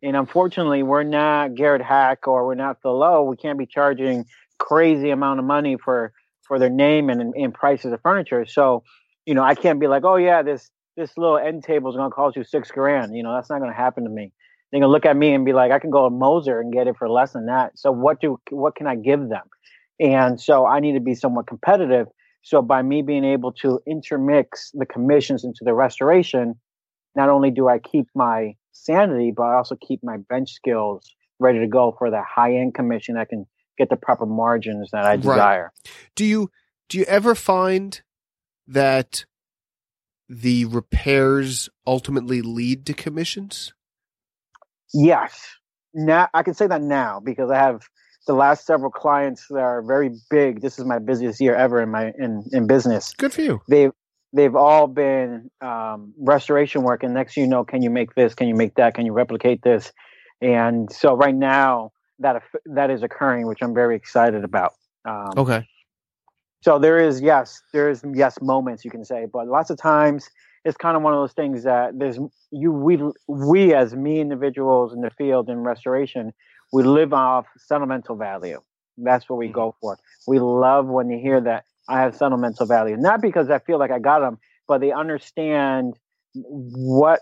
And unfortunately, we're not Garrett Hack or we're not Lowe. We can't be charging crazy amount of money for for their name and, and prices of furniture. So, you know, I can't be like, oh yeah, this this little end table is going to cost you six grand. You know, that's not going to happen to me. They're going to look at me and be like, I can go to Moser and get it for less than that. So what do what can I give them? And so I need to be somewhat competitive. So by me being able to intermix the commissions into the restoration, not only do I keep my sanity, but I also keep my bench skills ready to go for that high end commission that can get the proper margins that I desire. Right. Do you do you ever find that the repairs ultimately lead to commissions? Yes. Now I can say that now because I have the last several clients that are very big. This is my busiest year ever in my in, in business. Good for you. They've they've all been um, restoration work, and next you know, can you make this? Can you make that? Can you replicate this? And so right now that that is occurring, which I'm very excited about. Um, okay. So there is yes, there is yes moments you can say, but lots of times it's kind of one of those things that there's you we we as me individuals in the field in restoration we live off sentimental value. That's what we mm-hmm. go for. We love when you hear that I have sentimental value, not because I feel like I got them, but they understand what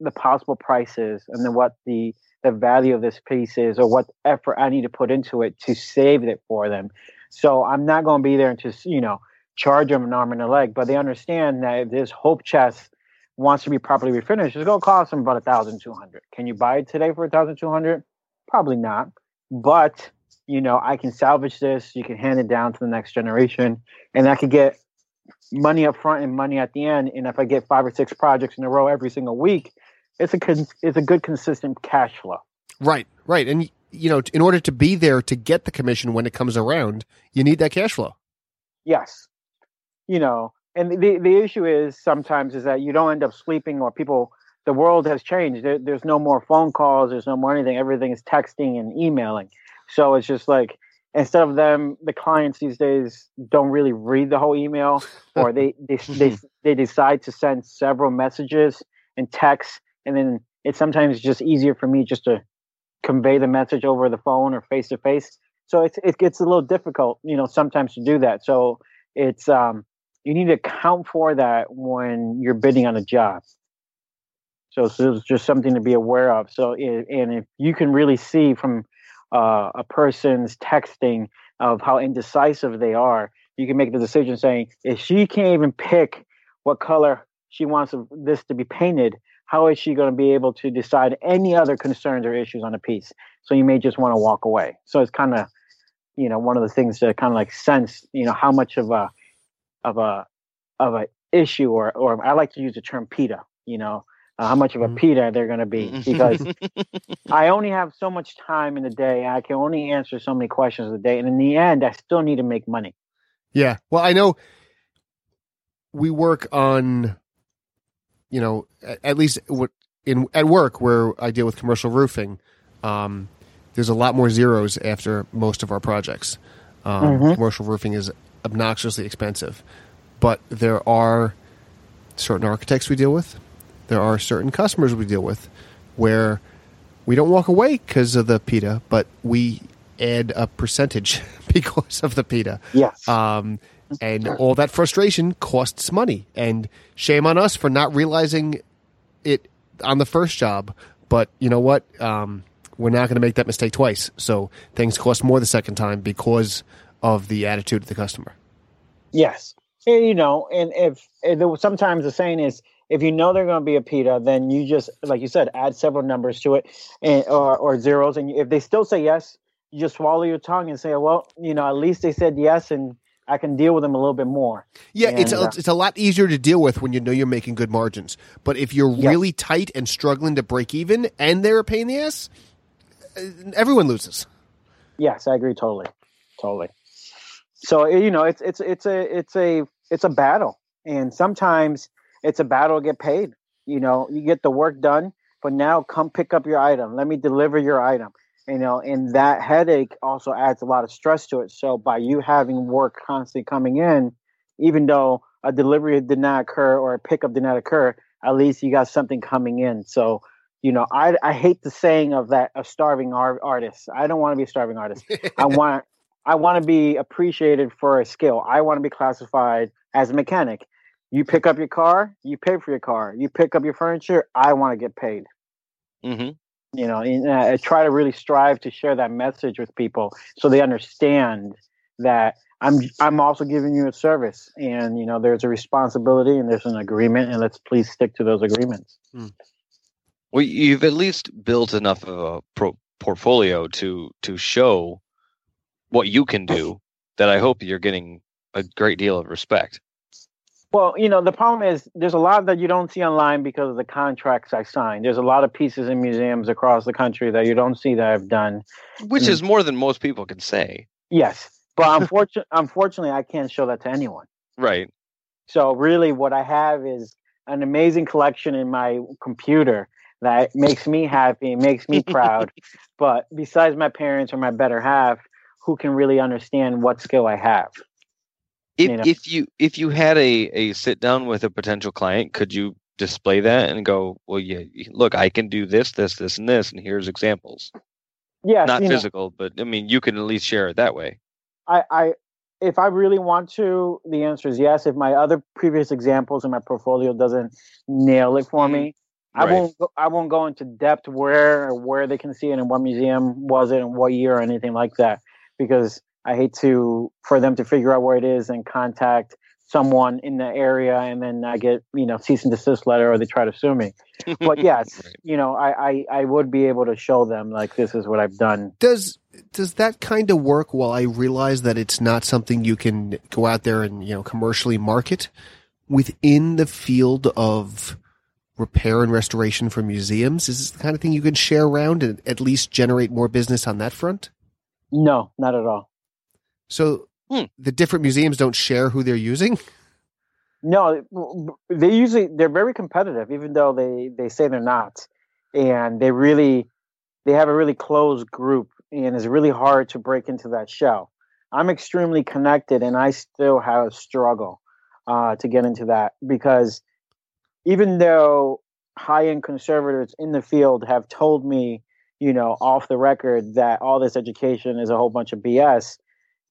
the possible price is and then what the the value of this piece is or what effort I need to put into it to save it for them. So I'm not going to be there and just, you know, charge them an arm and a leg, but they understand that if this hope chest wants to be properly refinished, it's going to cost them about a thousand two hundred. Can you buy it today for a thousand two hundred? Probably not. But, you know, I can salvage this. You can hand it down to the next generation. And I could get money up front and money at the end. And if I get five or six projects in a row every single week, it's a con- it's a good consistent cash flow. Right, right. And you know, in order to be there to get the commission when it comes around, you need that cash flow. Yes. You know, and the the issue is sometimes is that you don't end up sleeping or people the world has changed. There, there's no more phone calls. There's no more anything. Everything is texting and emailing. So it's just like instead of them, the clients these days don't really read the whole email, or they they they, they decide to send several messages and texts, and then it's sometimes just easier for me just to convey the message over the phone or face to face. So it's it gets a little difficult, you know, sometimes to do that. So it's um you need to account for that when you're bidding on a job. So, so it's just something to be aware of. So, and if you can really see from uh, a person's texting of how indecisive they are, you can make the decision saying, if she can't even pick what color she wants this to be painted, how is she going to be able to decide any other concerns or issues on a piece? So you may just want to walk away. So it's kind of, you know, one of the things to kind of like sense, you know, how much of a, of a, of a issue or, or I like to use the term PITA, you know, uh, how much of a mm-hmm. They're going to be mm-hmm. because I only have so much time in the day. I can only answer so many questions a day. And in the end, I still need to make money. Yeah. Well, I know we work on, you know, at least in at work where I deal with commercial roofing. Um, there's a lot more zeros after most of our projects. Um, mm-hmm. Commercial roofing is obnoxiously expensive, but there are certain architects we deal with there are certain customers we deal with where we don't walk away because of the PITA, but we add a percentage because of the PITA. Yes. Um, and all that frustration costs money. And shame on us for not realizing it on the first job. But you know what? Um, we're not going to make that mistake twice. So things cost more the second time because of the attitude of the customer. Yes. And, you know, and if, if sometimes the saying is, if you know they're going to be a PITA, then you just, like you said, add several numbers to it, and or, or zeros. And if they still say yes, you just swallow your tongue and say, well, you know, at least they said yes, and I can deal with them a little bit more. Yeah, and, it's a, uh, it's a lot easier to deal with when you know you're making good margins. But if you're yes. really tight and struggling to break even, and they're a pain in the ass, uh, everyone loses. Yes, I agree totally, totally. So you know, it's it's it's a it's a it's a battle, and sometimes it's a battle to get paid. You know, you get the work done, but now come pick up your item. Let me deliver your item. You know, and that headache also adds a lot of stress to it. So by you having work constantly coming in, even though a delivery did not occur or a pickup did not occur, at least you got something coming in. So, you know, I I hate the saying of that a starving art, artist. I don't want to be a starving artist. I want I want to be appreciated for a skill. I want to be classified as a mechanic. You pick up your car, you pay for your car. You pick up your furniture, I want to get paid. hmm You know, and uh, I try to really strive to share that message with people so they understand that I'm I'm also giving you a service, and you know, there's a responsibility and there's an agreement, and let's please stick to those agreements. Well, you've at least built enough of a pro- portfolio to to show what you can do that I hope you're getting a great deal of respect. Well, you know, the problem is there's a lot that you don't see online because of the contracts I signed. There's a lot of pieces in museums across the country that you don't see that I've done. Which Mm. is more than most people can say. Yes, but unfortunately, unfortunately, I can't show that to anyone. Right. So really, what I have is an amazing collection in my computer that makes me happy, makes me proud. But besides my parents or my better half, who can really understand what skill I have? If You know. if you if you had a a sit down with a potential client, could you display that and go, well, yeah, look, I can do this, this, this, and this, and here's examples. Yeah, Not you know, physical, but I mean, you can at least share it that way. I, I if I really want to, the answer is yes. If my other previous examples in my portfolio doesn't nail it for me, I won't. Go, I won't go into depth where or where they can see it and what museum was it and what year or anything like that, because I hate to for them to figure out where it is and contact someone in the area and then I get you know cease and desist letter or they try to sue me. But yes, Right. you know I, I I would be able to show them like this is what I've done. Does does that kind of work while I realize that it's not something you can go out there and, you know, commercially market within the field of repair and restoration for museums? Is this the kind of thing you can share around and at least generate more business on that front? No, not at all. So Hmm. the different museums don't share who they're using? No, they usually they're very competitive, even though they they say they're not, and they really they have a really closed group, and it's really hard to break into that shell. I'm extremely connected, and I still have a struggle uh, to get into that because even though high end conservators in the field have told me, you know, off the record that all this education is a whole bunch of BS,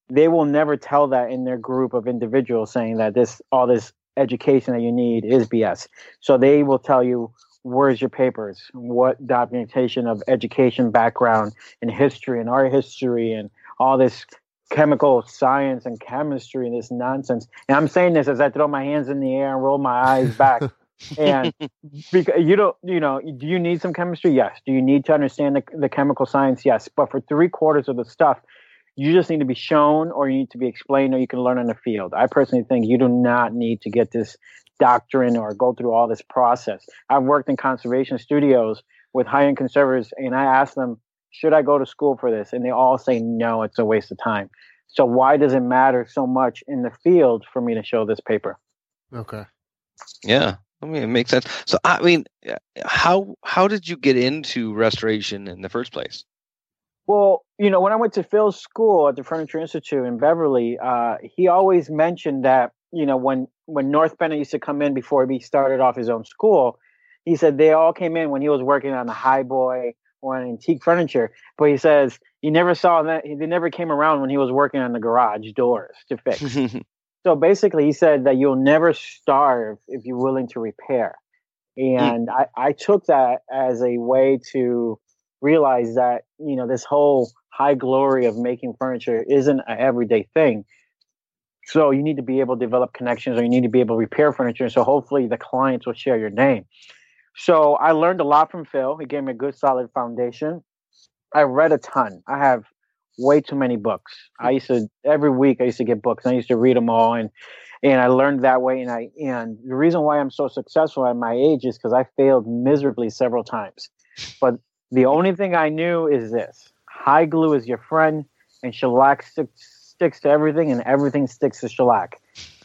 they will never tell that in their group of individuals saying that this all this education that you need is BS. So they will tell you where's your papers, what documentation of education background and history and art history and all this chemical science and chemistry and this nonsense. And I'm saying this as I throw my hands in the air and roll my eyes back. and because you don't, you know, do you need some chemistry? Yes. Do you need to understand the, the chemical science? Yes. But for three quarters of the stuff, you just need to be shown or you need to be explained or you can learn in the field. I personally think you do not need to get this doctrine or go through all this process. I've worked in conservation studios with high end conservators and I ask them, should I go to school for this? And they all say, no, it's a waste of time. So why does it matter so much in the field for me to show this paper? Okay. Yeah, I mean, it makes sense. So, I mean, uh, how how did you get into restoration in the first place? Well, you know, when I went to Phil's school at the Furniture Institute in Beverly, uh, he always mentioned that, you know, when when North Bennet used to come in before he started off his own school, he said they all came in when he was working on the high boy or an antique furniture. But he says he never saw that they never came around when he was working on the garage doors to fix. so basically, he said that you'll never starve if you're willing to repair. And I, I took that as a way to realize that, you know, this whole high glory of making furniture isn't an everyday thing. So you need to be able to develop connections or you need to be able to repair furniture. So hopefully the clients will share your name. So I learned a lot from Phil. He gave me a good solid foundation. I read a ton. I have way too many books. I used to every week I used to get books. I used to read them all and and I learned that way and I and the reason why I'm so successful at my age is because I failed miserably several times. But the only thing I knew is this. Hide glue is your friend and shellac sticks, sticks to everything and everything sticks to shellac.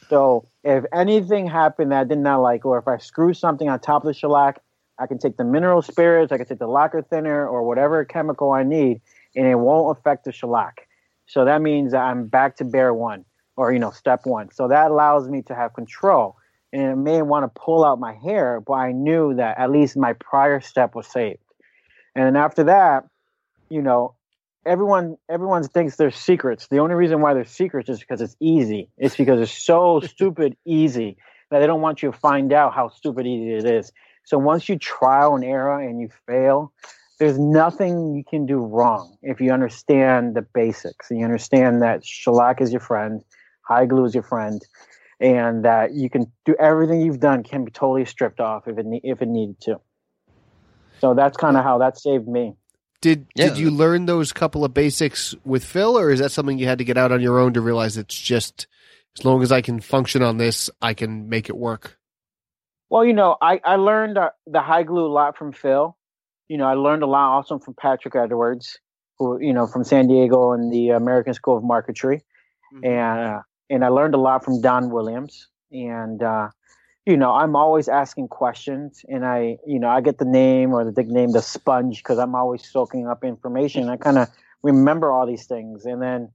So if anything happened that I did not like, or if I screw something on top of the shellac, I can take the mineral spirits, I can take the lacquer thinner or whatever chemical I need, and it won't affect the shellac. So that means that I'm back to bare one. or you know step one. So that allows me to have control. And it may want to pull out my hair, but I knew that at least my prior step was saved. And then after that, you know, everyone everyone thinks they're secrets. The only reason why they're secrets is because it's easy. It's because it's so stupid easy that they don't want you to find out how stupid easy it is. So once you trial and error and you fail, there's nothing you can do wrong if you understand the basics and you understand that shellac is your friend, hide glue is your friend, and that you can do everything you've done can be totally stripped off if it if it needed to. So that's kind of how that saved me. Did yeah. did you learn those couple of basics with Phil, or is that something you had to get out on your own to realize it's just as long as I can function on this, I can make it work? Well, you know, I I learned uh, the hide glue a lot from Phil. You know, I learned a lot also from Patrick Edwards, who you know from San Diego and the American School of Marquetry, mm-hmm. and uh, and I learned a lot from Don Williams. And uh, you know, I'm always asking questions, and I, you know, I get the name or the nickname the sponge because I'm always soaking up information. I kind of remember all these things, and then,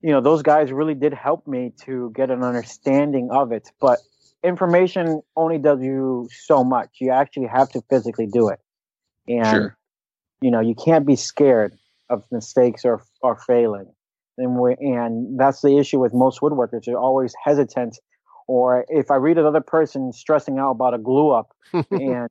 you know, those guys really did help me to get an understanding of it. But information only does you so much. You actually have to physically do it, and sure. you know, you can't be scared of mistakes or or failing. And we and that's the issue with most woodworkers. They're always hesitant or if I read another person stressing out about a glue up and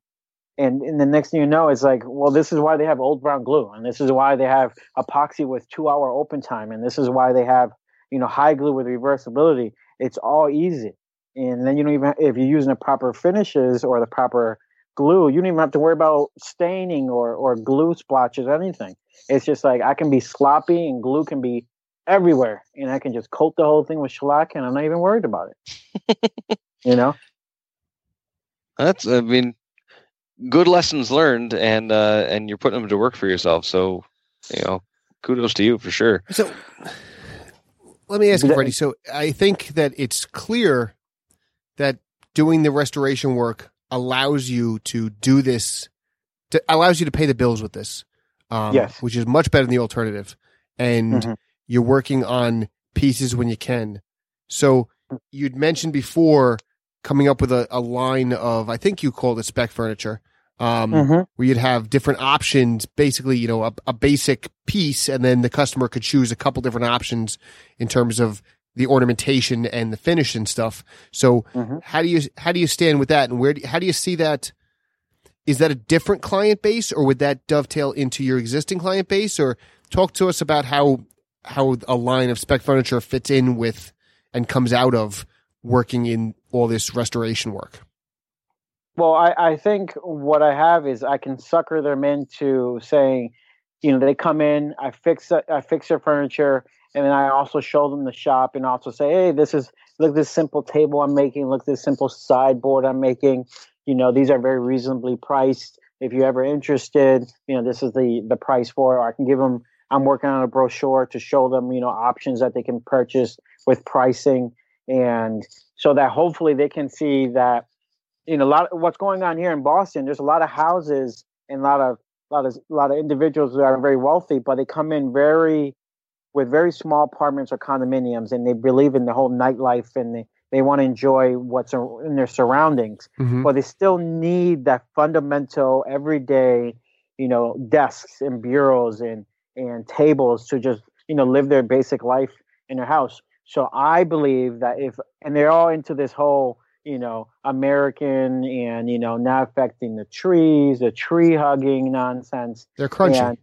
and, and the next thing you know, it's like, well, this is why they have old brown glue, and this is why they have epoxy with two hour open time, and this is why they have, you know, hide glue with reversibility. It's all easy. And then you don't even if you're using the proper finishes or the proper glue, you don't even have to worry about staining or or glue splotches or anything. It's just like I can be sloppy and glue can be everywhere, and I can just coat the whole thing with shellac, and I'm not even worried about it. you know, that's I mean, good lessons learned, and uh, and you're putting them to work for yourself. So, you know, kudos to you for sure. So, let me ask you, Freddie. So, I think that it's clear that doing the restoration work allows you to do this, to, allows you to pay the bills with this. Um, yes, which is much better than the alternative. And mm-hmm you're working on pieces when you can. So you'd mentioned before coming up with a, a line of, I think you called it spec furniture, um, mm-hmm. where you'd have different options, basically, you know, a, a, basic piece, and then the customer could choose a couple different options in terms of the ornamentation and the finish and stuff. So mm-hmm. how do you, how do you stand with that? And where, do, how do you see that? Is that a different client base or would that dovetail into your existing client base or talk to us about how how a line of spec furniture fits in with and comes out of working in all this restoration work? Well, I, I think what I have is I can sucker them into saying, you know, they come in, I fix I fix their furniture, and then I also show them the shop and also say, hey, this is look this simple table I'm making, look this simple sideboard I'm making. You know, these are very reasonably priced. If you're ever interested, you know, this is the the price for. Or I can give them I'm working on a brochure to show them, you know, options that they can purchase with pricing, and so that hopefully they can see that, you know, a lot of what's going on here in Boston. There's a lot of houses and a lot of a lot of a lot of individuals that are very wealthy, but they come in very with very small apartments or condominiums, and they believe in the whole nightlife and they they want to enjoy what's in their surroundings, mm-hmm. but they still need that fundamental everyday, you know, desks and bureaus and and tables to just you know live their basic life in their house. So I believe that if and they're all into this whole you know American and you know not affecting the trees, the tree hugging nonsense. They're crunchy. And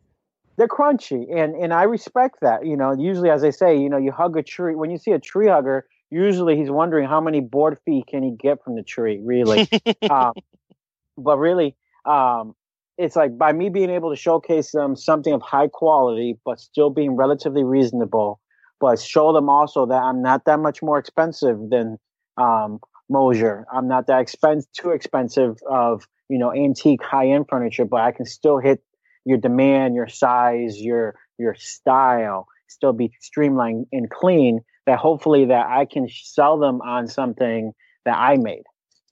they're crunchy, and and I respect that. You know, usually as I say, you know, you hug a tree when you see a tree hugger. Usually he's wondering how many board feet can he get from the tree, really. um, but really, um, it's like by me being able to showcase them something of high quality, but still being relatively reasonable, but show them also that I'm not that much more expensive than um, Moser. I'm not that expense too expensive of you know antique high end furniture, but I can still hit your demand, your size, your your style, still be streamlined and clean. That hopefully that I can sell them on something that I made.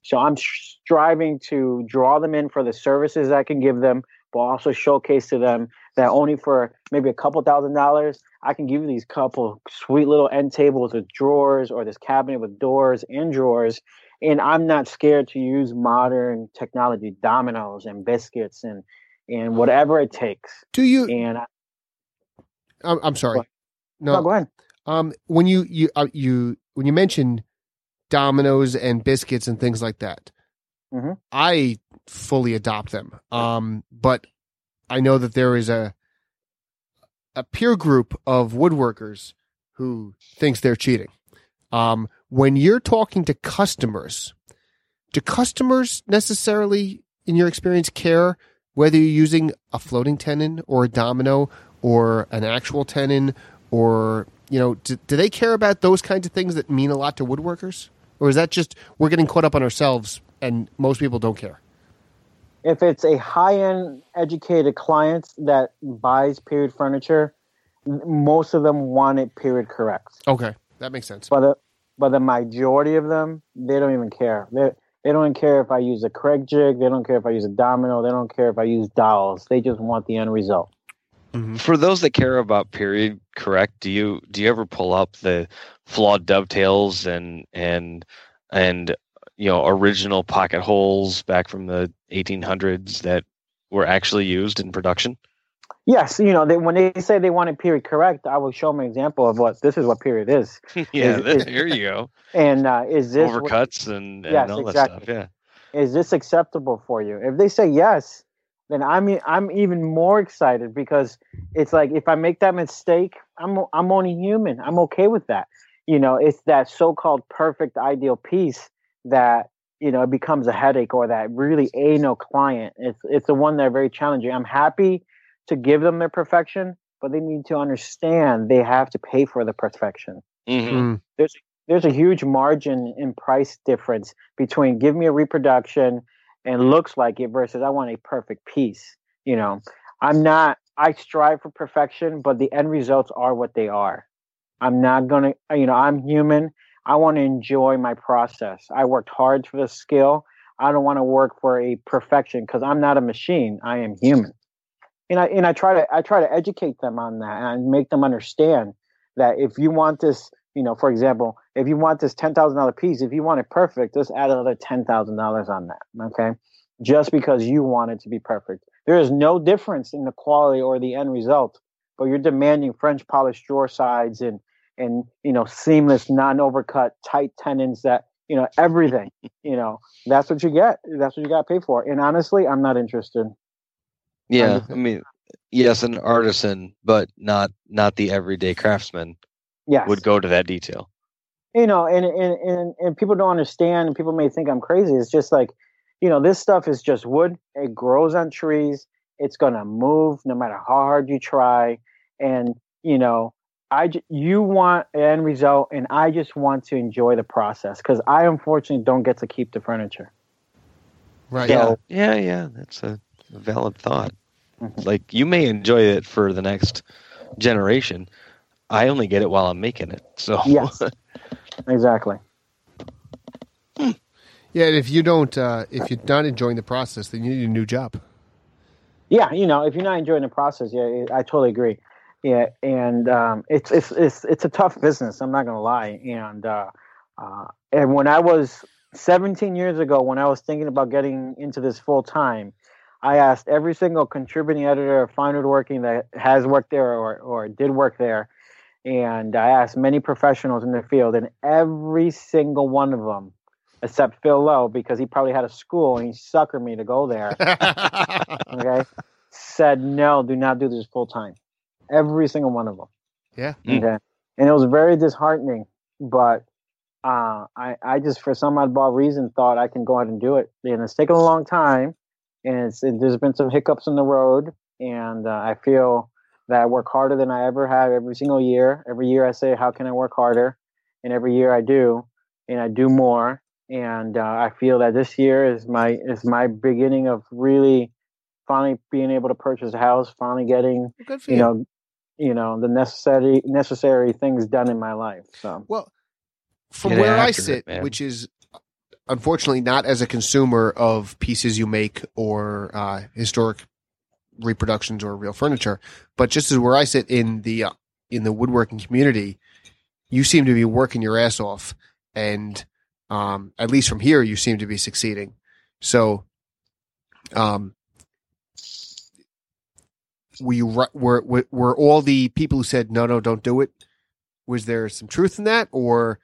So I'm striving to draw them in for the services I can give them, but also showcase to them that only for maybe a couple thousand dollars, I can give you these couple sweet little end tables with drawers or this cabinet with doors and drawers. And I'm not scared to use modern technology, dominoes and biscuits and and whatever it takes. Do you? And I, I'm, I'm sorry. no, No. go ahead. Um, when you you uh, you when you mention dominoes and biscuits and things like that, Mhm. I fully adopt them. Um, but I know that there is a a peer group of woodworkers who thinks they're cheating. Um, when you're talking to customers, do customers necessarily, in your experience, care whether you're using a floating tenon or a domino or an actual tenon or you know do, do they care about those kinds of things that mean a lot to woodworkers or is that just we're getting caught up on ourselves and most people don't care if it's a high-end educated client that buys period furniture, most of them want it period correct. okay that makes sense But the but the majority of them, they don't even care. They they don't care if I use a Kreg jig. They don't care if I use a domino. They don't care if I use dowels. They just want the end result. For those that care about period correct, do you do you ever pull up the flawed dovetails and and and you know original pocket holes back from the 1800s that were actually used in production? Yes, you know, they, when they say they want it period correct, I will show them an example of what this is what period is. yeah, Is- th- is- here you go. And uh, is this what- Overcuts and, and Yes, all exactly. that stuff. Yeah. is this acceptable for you? If they say yes, then I'm e- I'm even more excited because it's like if I make that mistake, I'm I'm only human. I'm okay with that. You know, it's that so-called perfect ideal piece that you know it becomes a headache or that really a no client. It's it's the one that are very challenging. I'm happy to give them their perfection, but they need to understand they have to pay for the perfection Mhm. Mm. there's a huge margin in price difference between give me a reproduction and looks like it versus I want a perfect piece. You know, I'm not, I strive for perfection, but the end results are what they are. I'm not going to, uh, you know, I'm human. I want to enjoy my process. I worked hard for the skill. I don't want to work for a perfection because I'm not a machine. I am human. And I, and I try to, I try to educate them on that and make them understand that if you want this, you know, for example, if you want this ten thousand dollar piece, if you want it perfect, just add another ten thousand dollars on that. Okay, just because you want it to be perfect, there is no difference in the quality or the end result. But you're demanding French polished drawer sides and and you know seamless, non overcut, tight tenons that you know everything. you know that's what you get. That's what you got to pay for. And honestly, I'm not interested. Yeah, I mean, yes, an artisan, but not not the everyday craftsman Yes, would go to that detail. you know and, and and and people don't understand and people may think i'm crazy it's just like you know this stuff is just wood it grows on trees it's going to move no matter how hard you try and you know i j- you want an end result and i just want to enjoy the process because i unfortunately don't get to keep the furniture right Yeah, So- yeah, yeah. That's a, a valid thought. Mhm. Like you may enjoy it for the next generation. I only get it while I'm making it. So Yes. exactly yeah if you don't uh if you're not enjoying the process then you need a new job yeah you know if you're not enjoying the process yeah i totally agree yeah and um, it's it's it's it's a tough business i'm not gonna lie and uh, uh, and when i was 17 years ago when i was thinking about getting into this full time i asked every single contributing editor of fine woodworking that has worked there or, or did work there and i asked many professionals in the field and every single one of them except phil lowe because he probably had a school and he suckered me to go there okay, said no, do not do this full time. Every single one of them. Yeah. Mm. Okay, and it was very disheartening. But uh, I, I just for some oddball reason thought I can go ahead and do it, and it's taken a long time, and it's it, there's been some hiccups in the road, and uh, I feel that I work harder than I ever have every single year. Every year I say, how can I work harder? And every year I do, and I do more. And uh, I feel that this year is my is my beginning of really finally being able to purchase a house, finally getting good for you you, know you know the necessary necessary things done in my life. So well from Get where i after it, sit which is unfortunately not as a consumer of pieces you make or uh historic reproductions or real furniture. But just as where I sit in the uh, in the woodworking community, you seem to be working your ass off, and um, at least from here, you seem to be succeeding. So, um, were you were were, were all the people who said no, no, don't do it? Was there some truth in that, or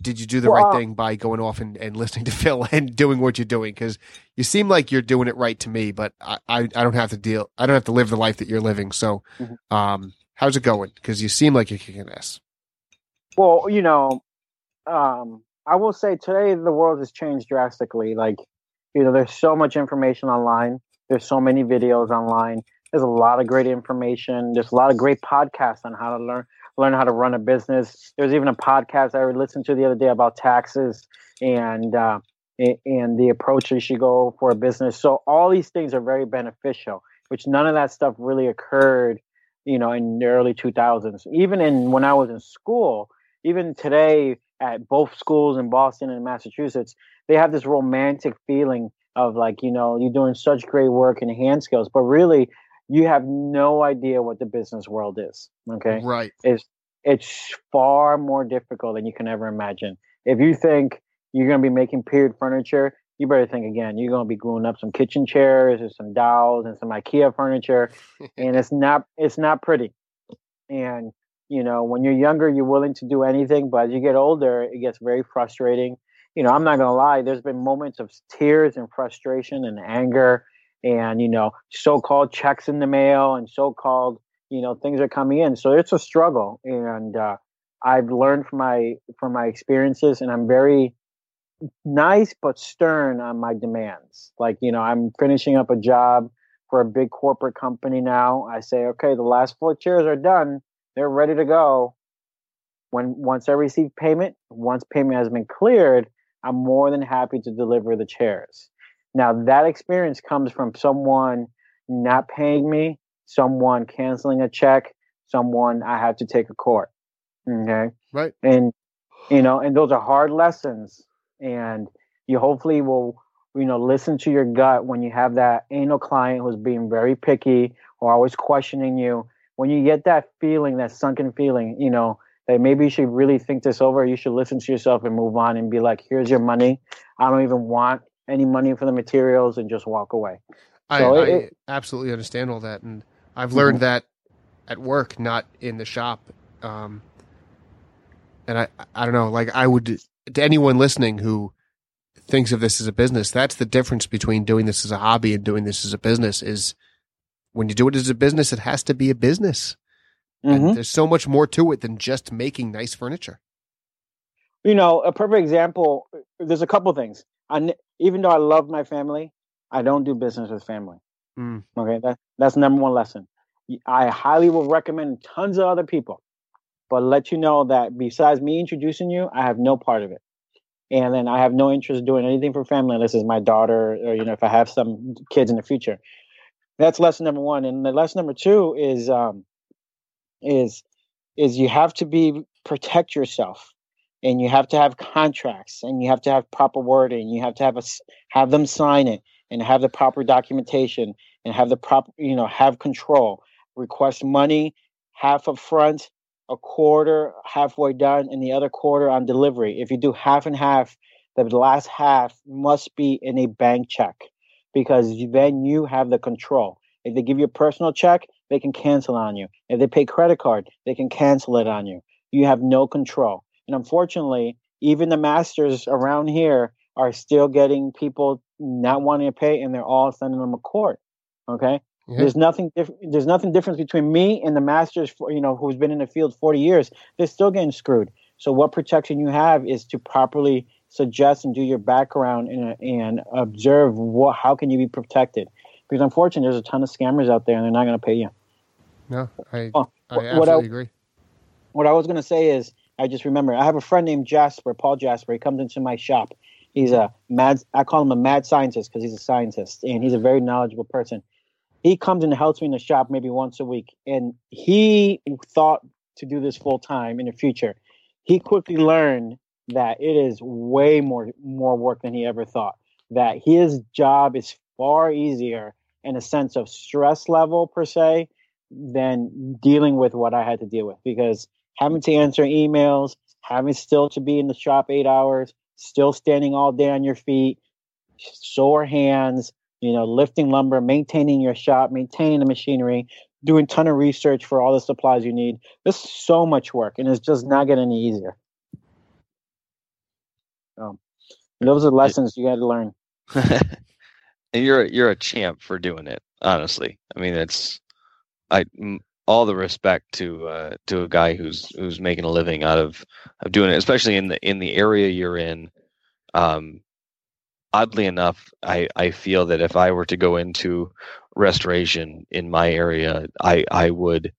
did you do the well, right uh thing by going off and, and listening to Phil and doing what you're doing? Because you seem like you're doing it right to me, but I, I, I, don't have to deal. I don't have to live the life that you're living. So, mm-hmm. um, how's it going? Because you seem like you're kicking ass. Well, you know, um, I will say today the world has changed drastically. Like, you know, there's so much information online. There's so many videos online. There's a lot of great information. There's a lot of great podcasts on how to learn learn how to run a business. There's even a podcast I listened to the other day about taxes and uh, and the approach you should go for a business. So all these things are very beneficial, which none of that stuff really occurred, you know, in the early 2000s. Even in when I was in school, even today at both schools in Boston and Massachusetts, they have this romantic feeling of like, you know, you're doing such great work in hand skills, but really you have no idea what the business world is. Okay. Right. It's it's far more difficult than you can ever imagine. If you think you're gonna be making period furniture, you better think again. You're gonna be gluing up some kitchen chairs or some dowels and some IKEA furniture, and it's not it's not pretty. And you know, when you're younger, you're willing to do anything, but as you get older, it gets very frustrating. You know, I'm not gonna lie. There's been moments of tears and frustration and anger and you know so-called checks in the mail and so-called you know things are coming in. So it's a struggle and uh, i've learned from my from my experiences and i'm very nice but stern on my demands. Like you know i'm finishing up a job for a big corporate company now. I say okay the last four chairs are done. They're ready to go. When once i receive payment once payment has been cleared i'm more than happy to deliver the chairs now, that experience comes from someone not paying me, someone canceling a check, someone I had to take a court. Okay. Right. And, you know, and those are hard lessons. And you hopefully will, you know, listen to your gut when you have that anal client who's being very picky or always questioning you. When you get that feeling, that sunken feeling, you know, that maybe you should really think this over. You should listen to yourself and move on and be like, here's your money. I don't even want any money for the materials and just walk away. So I, it, I absolutely understand all that, and I've learned mm-hmm. that at work, not in the shop. Um, and I, I don't know, like I would to anyone listening who thinks of this as a business, that's the difference between doing this as a hobby and doing this as a business. Is when you do it as a business, it has to be a business, mm-hmm. and there's so much more to it than just making nice furniture. You know, a perfect example. There's a couple things. I, even though I love my family, I don't do business with family. Mm. Okay, that, that's number one lesson. I highly will recommend tons of other people, but let you know that besides me introducing you, I have no part of it. And then I have no interest in doing anything for family unless it's my daughter or, you know, if I have some kids in the future. That's lesson number one. And the lesson number two is, um, is, is you have to be, protect yourself and you have to have contracts and you have to have proper wording you have to have a have them sign it and have the proper documentation and have the proper you know have control. Request money half up front a quarter halfway done and the other quarter on delivery. If you do half and half the last half must be in a bank check because then you have the control. If they give you a personal check they can cancel on you. If they pay credit card they can cancel it on you. You have no control and unfortunately, even the masters around here are still getting people not wanting to pay, and they're all sending them a court. Okay, yeah. there's nothing different. There's nothing difference between me and the masters. For, you know, who's been in the field 40 years. They're still getting screwed. So what protection you have is to properly suggest and do your background and, and observe what how can you be protected. Because unfortunately, there's a ton of scammers out there, and they're not going to pay you. No, I, oh, I absolutely what I, agree. What I was going to say is I just remember I have a friend named Jasper, Paul Jasper. He comes into my shop. He's a mad. I call him a mad scientist because he's a scientist and he's a very knowledgeable person. He comes and helps me in the shop maybe once a week, and he thought to do this full time in the future. He quickly learned that it is way more more work than he ever thought. That his job is far easier in a sense of stress level per se than dealing with what I had to deal with because having to answer emails, having still to be in the shop eight hours, still standing all day on your feet, sore hands, you know, lifting lumber, maintaining your shop, maintaining the machinery, doing ton of research for all the supplies you need. There's so much work, and it's just not getting any easier. So, those are lessons you got to learn. and you're you're a champ for doing it. Honestly, I mean, it's I all the respect to uh, to a guy who's who's making a living out of of doing it, especially in the in the area you're in. Um, oddly enough, I I feel that if I were to go into restoration in my area, I I would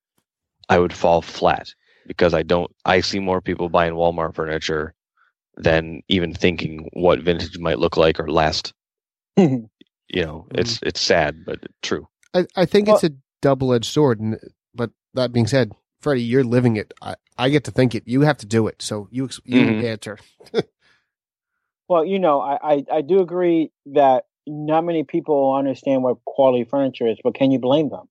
I would fall flat because I don't I see more people buying Walmart furniture than even thinking what vintage might look like or last. you know, it's it's sad but true. I, I think well, it's a double edged sword, and but that being said, Freddie, you're living it. I, I get to think it. You have to do it. So you you mm-hmm. answer. well, you know, I, I I do agree that not many people understand what quality furniture is, but can you blame them?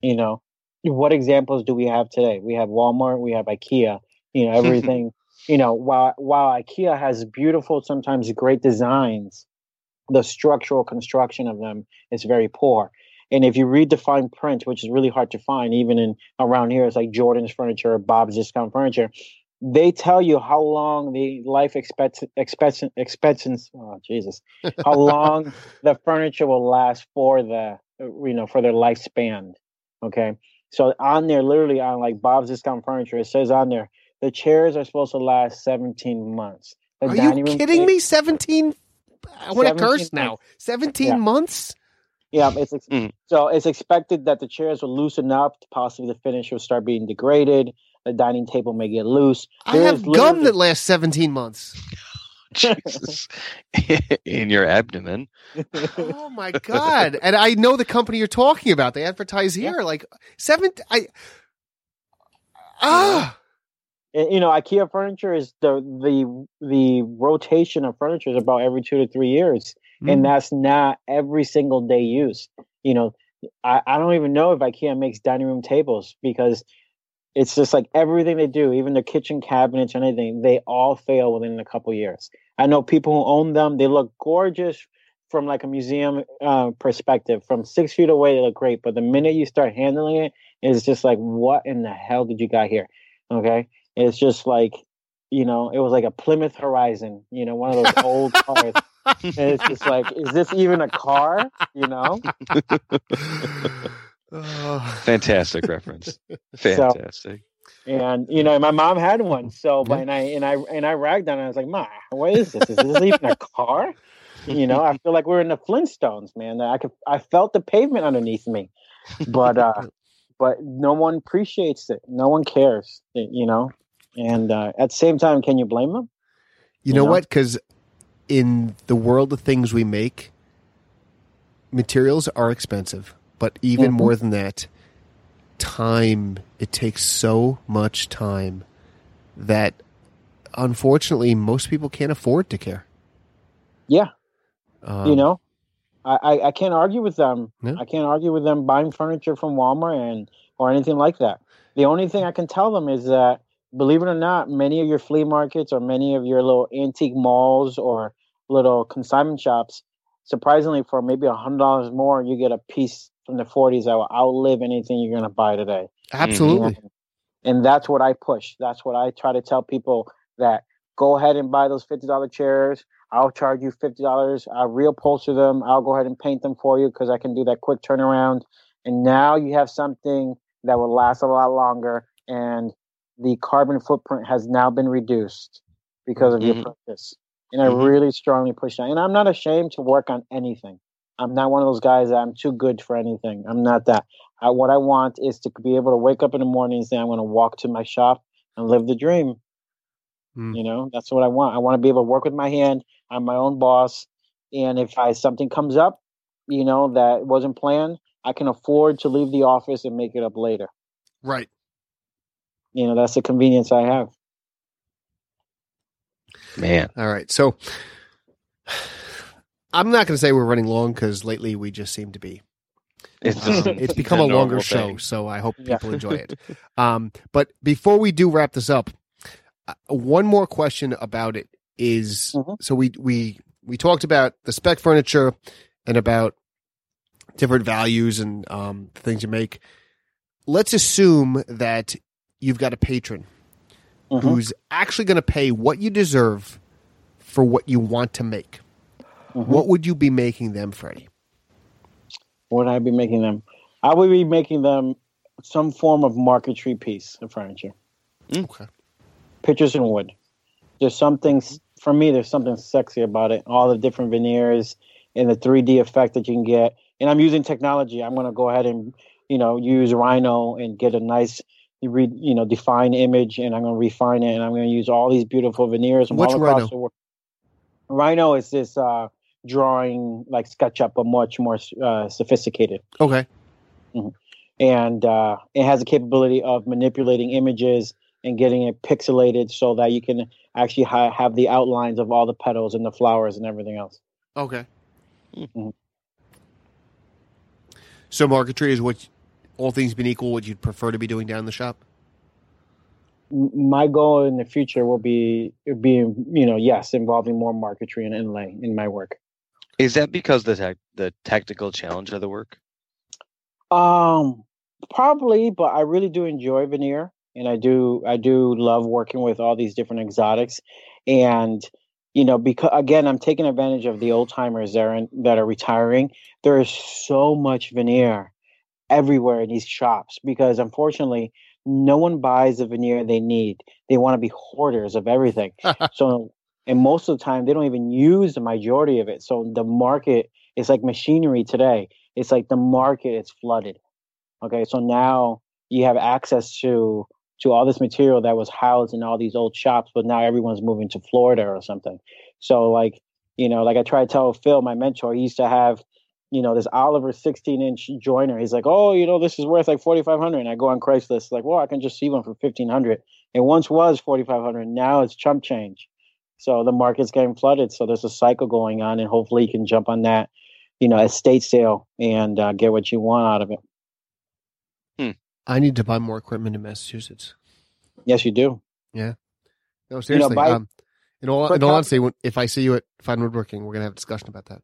You know, what examples do we have today? We have Walmart, we have IKEA. You know, everything. you know, while while IKEA has beautiful, sometimes great designs, the structural construction of them is very poor. And if you read the fine print, which is really hard to find, even in around here, it's like Jordan's Furniture, Bob's Discount Furniture. They tell you how long the life expect expectancy expectancy. Oh Jesus, how long the furniture will last for the you know for their lifespan. Okay, so on there, literally on like Bob's Discount Furniture, it says on there the chairs are supposed to last 17 months. The are you kidding me? 17? I want to curse now. 17 yeah. months? Yeah, it's ex- mm. so it's expected that the chairs will loosen up. Possibly the finish will start being degraded. The dining table may get loose. There I have gum that lasts seventeen months. Jesus, in your abdomen. oh my god! And I know the company you're talking about. They advertise here yeah. like seven. I ah. You know, IKEA furniture is the the the rotation of furniture is about every two to three years mm. and that's not every single day use. You know, I, I don't even know if IKEA makes dining room tables because it's just like everything they do, even the kitchen cabinets and anything, they all fail within a couple years. I know people who own them; they look gorgeous from like a museum uh, perspective. From six feet away, they look great, but the minute you start handling it, it's just like, what in the hell did you got here? Okay, it's just like, you know, it was like a Plymouth Horizon, you know, one of those old cars and it's just like, is this even a car? You know? Fantastic reference. Fantastic. So, and you know, my mom had one. So, but and I and I and I ragged on it. I was like, "Ma, what is this? Is this even a car?" You know, I feel like we're in the Flintstones, man. I could, I felt the pavement underneath me, but uh, but no one appreciates it. No one cares. You know, and uh, at the same time, can you blame them? You, you know, know, what? Because in the world of things we make, materials are expensive, but even mm-hmm. more than that, time. It takes so much time that unfortunately most people can't afford to care. Yeah. Um, you know, I, I can't argue with them. No? I can't argue with them buying furniture from Walmart and or anything like that. The only thing I can tell them is that believe it or not, many of your flea markets or many of your little antique malls or little consignment shops, surprisingly, for maybe a hundred dollars more, you get a piece from the 40s that will outlive anything you're going to buy today. Absolutely. And, that's what I push. That's what I try to tell people that go ahead and buy those $50 chairs. I'll charge you $50. I'll reupholster them. I'll go ahead and paint them for you because I can do that quick turnaround. And now you have something that will last a lot longer and the carbon footprint has now been reduced because of mm-hmm. your purchase. And mm-hmm. I really strongly push that. And I'm not ashamed to work on anything. I'm not one of those guys that I'm too good for anything. I'm not that. I, what I want is to be able to wake up in the morning and say, I'm going to walk to my shop and live the dream. Mm. You know, that's what I want. I want to be able to work with my hand. I'm my own boss. And if I something comes up, you know, that wasn't planned, I can afford to leave the office and make it up later. Right you know that's the convenience I have. Man, all right. So I'm not going to say we're running long because lately we just seem to be. It's, just- it's become a longer show, so I hope Yeah. people enjoy it. Um, but before we do wrap this up, uh, one more question about it is Mhm. so we we we talked about the spec furniture and about different values and um, things you make. Let's assume that you've got a patron Mhm. who's actually going to pay what you deserve for what you want to make. Mhm. What would you be making them, Freddie? What would I be making them? I would be making them some form of marquetry piece of furniture. Okay. Pictures in wood. There's something for me. There's something sexy about it. All the different veneers and the 3D effect that you can get. And I'm using technology. I'm going to go ahead and you know use Rhino and get a nice re, you know define image, and I'm going to refine it, and I'm going to use all these beautiful veneers from all across Rhino? the world. Rhino is this uh, drawing like SketchUp, but much more uh, sophisticated Okay. and uh, it has a capability of manipulating images and getting it pixelated so that you can actually ha- have the outlines of all the petals and the flowers and everything else. Okay. Mhm. So marquetry is what, all things being equal, what you'd prefer to be doing down in the shop. My goal in the future will be being, you know, yes, involving more marquetry and inlay in my work. Is that because the tech the technical challenge of the work? Um, probably, but I really do enjoy veneer, and I do I do love working with all these different exotics, and you know, because again, I'm taking advantage of the old timers that are in, that are retiring. There is so much veneer everywhere in these shops because unfortunately, no one buys the veneer they need. They want to be hoarders of everything. so, and most of the time, they don't even use the majority of it. So the market is like machinery today it's like the market is flooded. Okay, so now you have access to to all this material that was housed in all these old shops, but now everyone's moving to Florida or something. So like you know, like I try to tell Phil, my mentor, he used to have you know this Oliver 16 inch joiner. He's like, oh, you know, this is worth like 4,500. And I go on Craigslist, like, well, I can just see one for 1,500. It once was 4,500. Now it's chump change. So the market's getting flooded. So there's a cycle going on, and hopefully you can jump on that you know, estate sale and uh, get what you want out of it. I need to buy more equipment in Massachusetts. Yes, you do. Yeah. No, seriously. buy- um, in all, in all honesty, if I see you at Fine Woodworking, we're gonna have a discussion about that.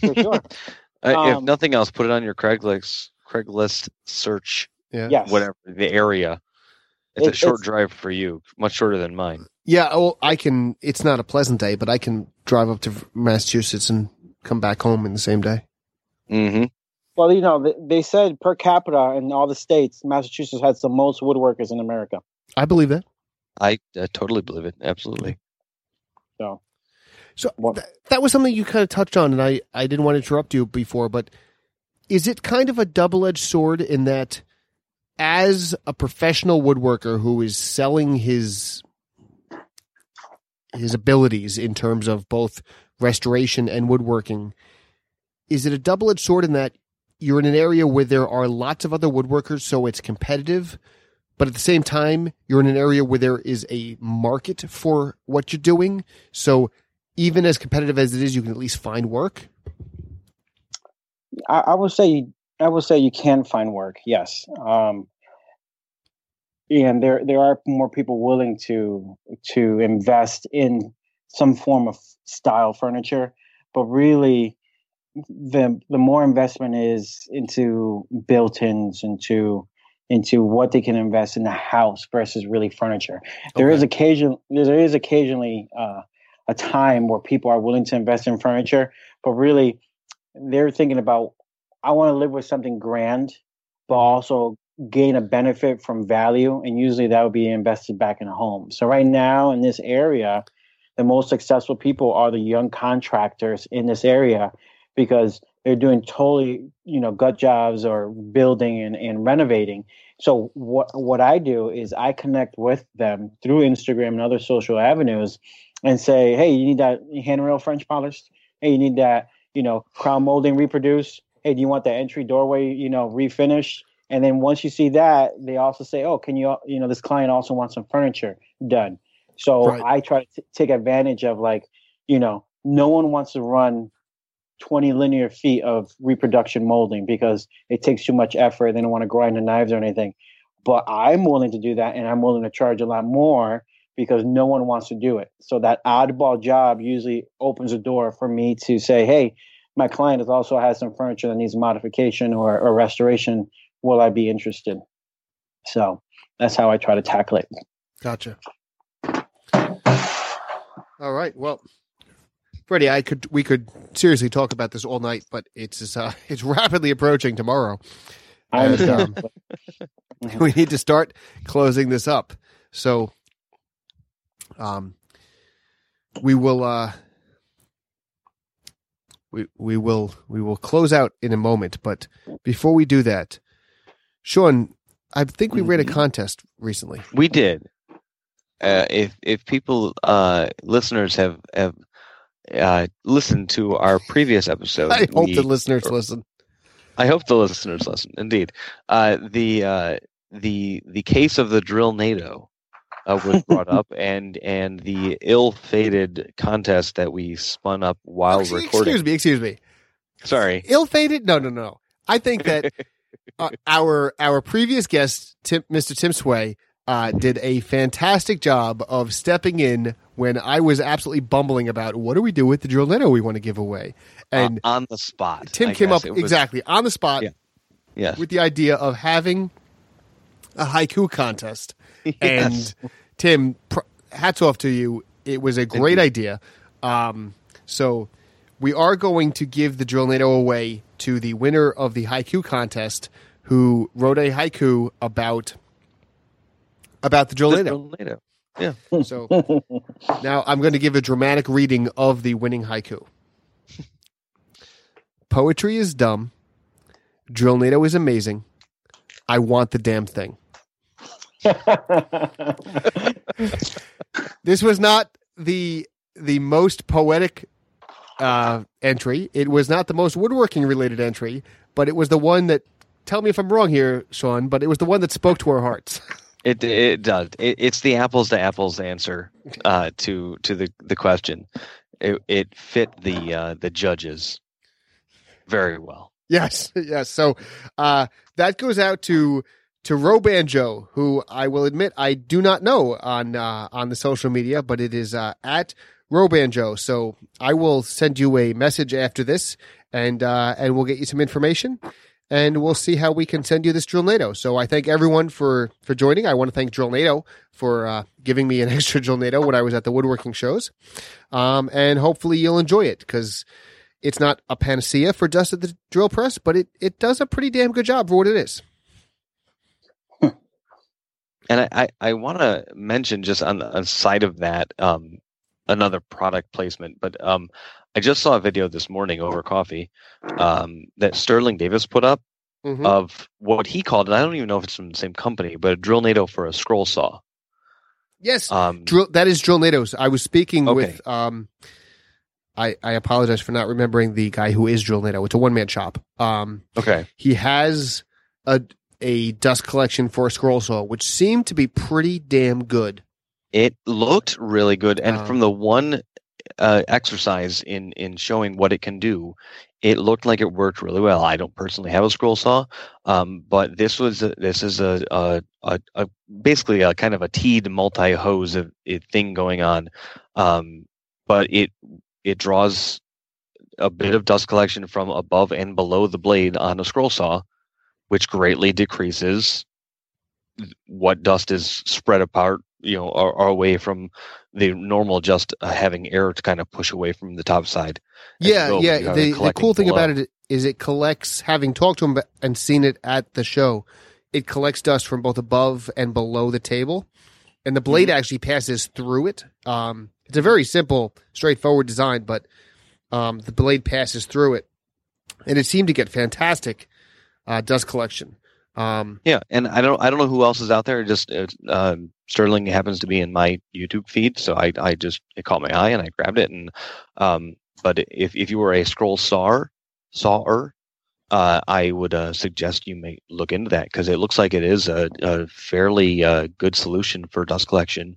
For sure. Uh, if Um, nothing else, put it on your Craigslist Craigslist search, Yeah. yes. whatever the area. It's a short it's- drive for you, much shorter than mine. Yeah. Well, I can. It's not a pleasant day, but I can drive up to Massachusetts and come back home in the same day. Mm-hmm. Well, you know, they said per capita in all the states, Massachusetts has the most woodworkers in America. I believe that. I, I totally believe it. Absolutely. So, So th- that was something you kind of touched on, and I, I didn't want to interrupt you before, but is it kind of a double edged sword in that as a professional woodworker who is selling his his abilities in terms of both restoration and woodworking, is it a double edged sword in that you're in an area where there are lots of other woodworkers, so it's competitive, but at the same time, you're in an area where there is a market for what you're doing. So even as competitive as it is, you can at least find work. I, I would say, I would say you can find work. Yes. Um, and there, there are more people willing to to invest in some form of style furniture, but really, the the more investment is into built-ins, into into what they can invest in the house versus really furniture. There is Okay. occasion there is occasionally uh, a time where people are willing to invest in furniture, but really they're thinking about I want to live with something grand, but mm-hmm. also gain a benefit from value, and usually that would be invested back in a home. So right now in this area, the most successful people are the young contractors in this area because they're doing totally you know gut jobs or building and, and renovating so what what i do is i connect with them through instagram and other social avenues and say hey you need that handrail french polished hey you need that you know crown molding reproduced hey do you want the entry doorway you know refinished and then once you see that they also say oh can you you know this client also wants some furniture done so Right. i try to t- take advantage of like you know no one wants to run 20 linear feet of reproduction molding because it takes too much effort. They don't want to grind the knives or anything. But I'm willing to do that and I'm willing to charge a lot more because no one wants to do it. So that oddball job usually opens a door for me to say, hey, my client has also has some furniture that needs modification or, or restoration. Will I be interested? So that's how I try to tackle it. Gotcha. All right. Well, Freddie, I could we could seriously talk about this all night, but it's uh, it's rapidly approaching tomorrow. And, um, we need to start closing this up. So, um, we will uh, we we will we will close out in a moment. But before we do that, Sean, I think we ran a Mhm. contest recently. We did. Uh, if if people uh, listeners have have uh, listened to our previous episode, I hope we- the listeners listen. I hope the listeners listen. Indeed, uh, the uh, the the case of the DrillNado uh, was brought up, and and the ill-fated contest that we spun up while Excuse- recording. Excuse me, excuse me. Sorry, Ill-fated? No, no, no. I think that uh, our our previous guest, Tim, Mr. Tim Sway, uh, did a fantastic job of stepping in when I was absolutely bumbling about what do we do with the DrillNado we want to give away, and uh, on the spot. Tim I came up was- exactly on the spot Yeah. Yes. with the idea of having a haiku contest. Yes. And Tim, pr- hats off to you. It was a great idea. Um, so we are going to give the DrillNado away to the winner of the haiku contest, who wrote a haiku about about the Drill The NATO. Yeah. So now I'm going to give a dramatic reading of the winning haiku. Poetry is dumb. DrillNado is amazing. I want the damn thing. This was not the the most poetic uh, entry. It was not the most woodworking related entry, but it was the one that. Tell me if I'm wrong here, Sean, but it was the one that spoke to our hearts. It it does. It, it's the apples to apples answer uh, to to the the question. It it fit the uh, the judges very well. Yes, yes. So uh, that goes out to to Robanjo, who I will admit I do not know on uh, on the social media, but it is uh, at Robanjo. So I will send you a message after this, and uh, and we'll get you some information, and we'll see how we can send you this DrillNado. So I thank everyone for for joining. I want to thank DrillNado for uh, giving me an extra DrillNado when I was at the woodworking shows, um, and hopefully you'll enjoy it because it's not a panacea for dust at the drill press, but it, it does a pretty damn good job for what it is. And I, I, I want to mention just on the side of that, um, another product placement. But um, I just saw a video this morning over coffee um, that Sterling Davis put up Mhm. of what he called, and I don't even know if it's from the same company, but a DrillNado for a scroll saw. yes, Um, drill, that is DrillNado's. I was speaking Okay. with. Um, I I apologize for not remembering the guy who is DrillNado. It's a one man shop. Um, okay. he has a a dust collection for a scroll saw, which seemed to be pretty damn good. It looked really good, and Um, from the one uh, exercise in in showing what it can do, it looked like it worked really well. I don't personally have a scroll saw, um, but this was a, this is a, a, a, a basically a kind of a teed multi hose thing going on, um, but it it draws a bit of dust collection from above and below the blade on a scroll saw, which greatly decreases what dust is spread apart, you know, or, or away from the normal just uh, having air to kind of push away from the top side. Yeah, yeah. The, the cool thing below. about it is it collects. Having talked to him and seen it at the show, it collects dust from both above and below the table, and the Mm-hmm. blade actually passes through it. Um, it's a very simple, straightforward design, but um, the blade passes through it, and it seemed to get fantastic uh, dust collection. Um, Yeah, and I don't I don't know who else is out there. Just uh, um, Sterling happens to be in my YouTube feed, so I I just it caught my eye and I grabbed it. And um, but if if you were a scroll sawer sawer, uh, I would uh, suggest you may look into that because it looks like it is a, a fairly uh, good solution for dust collection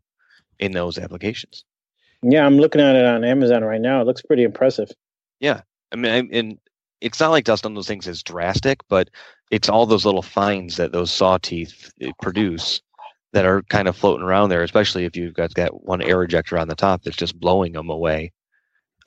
in those applications. yeah, I'm looking at it on Amazon right now. It looks pretty impressive. Yeah, I mean, I, and it's not like dust on those things is drastic, but it's all those little fines that those saw teeth eh, produce that are kind of floating around there, especially if you've got that one air ejector on the top that's just blowing them away.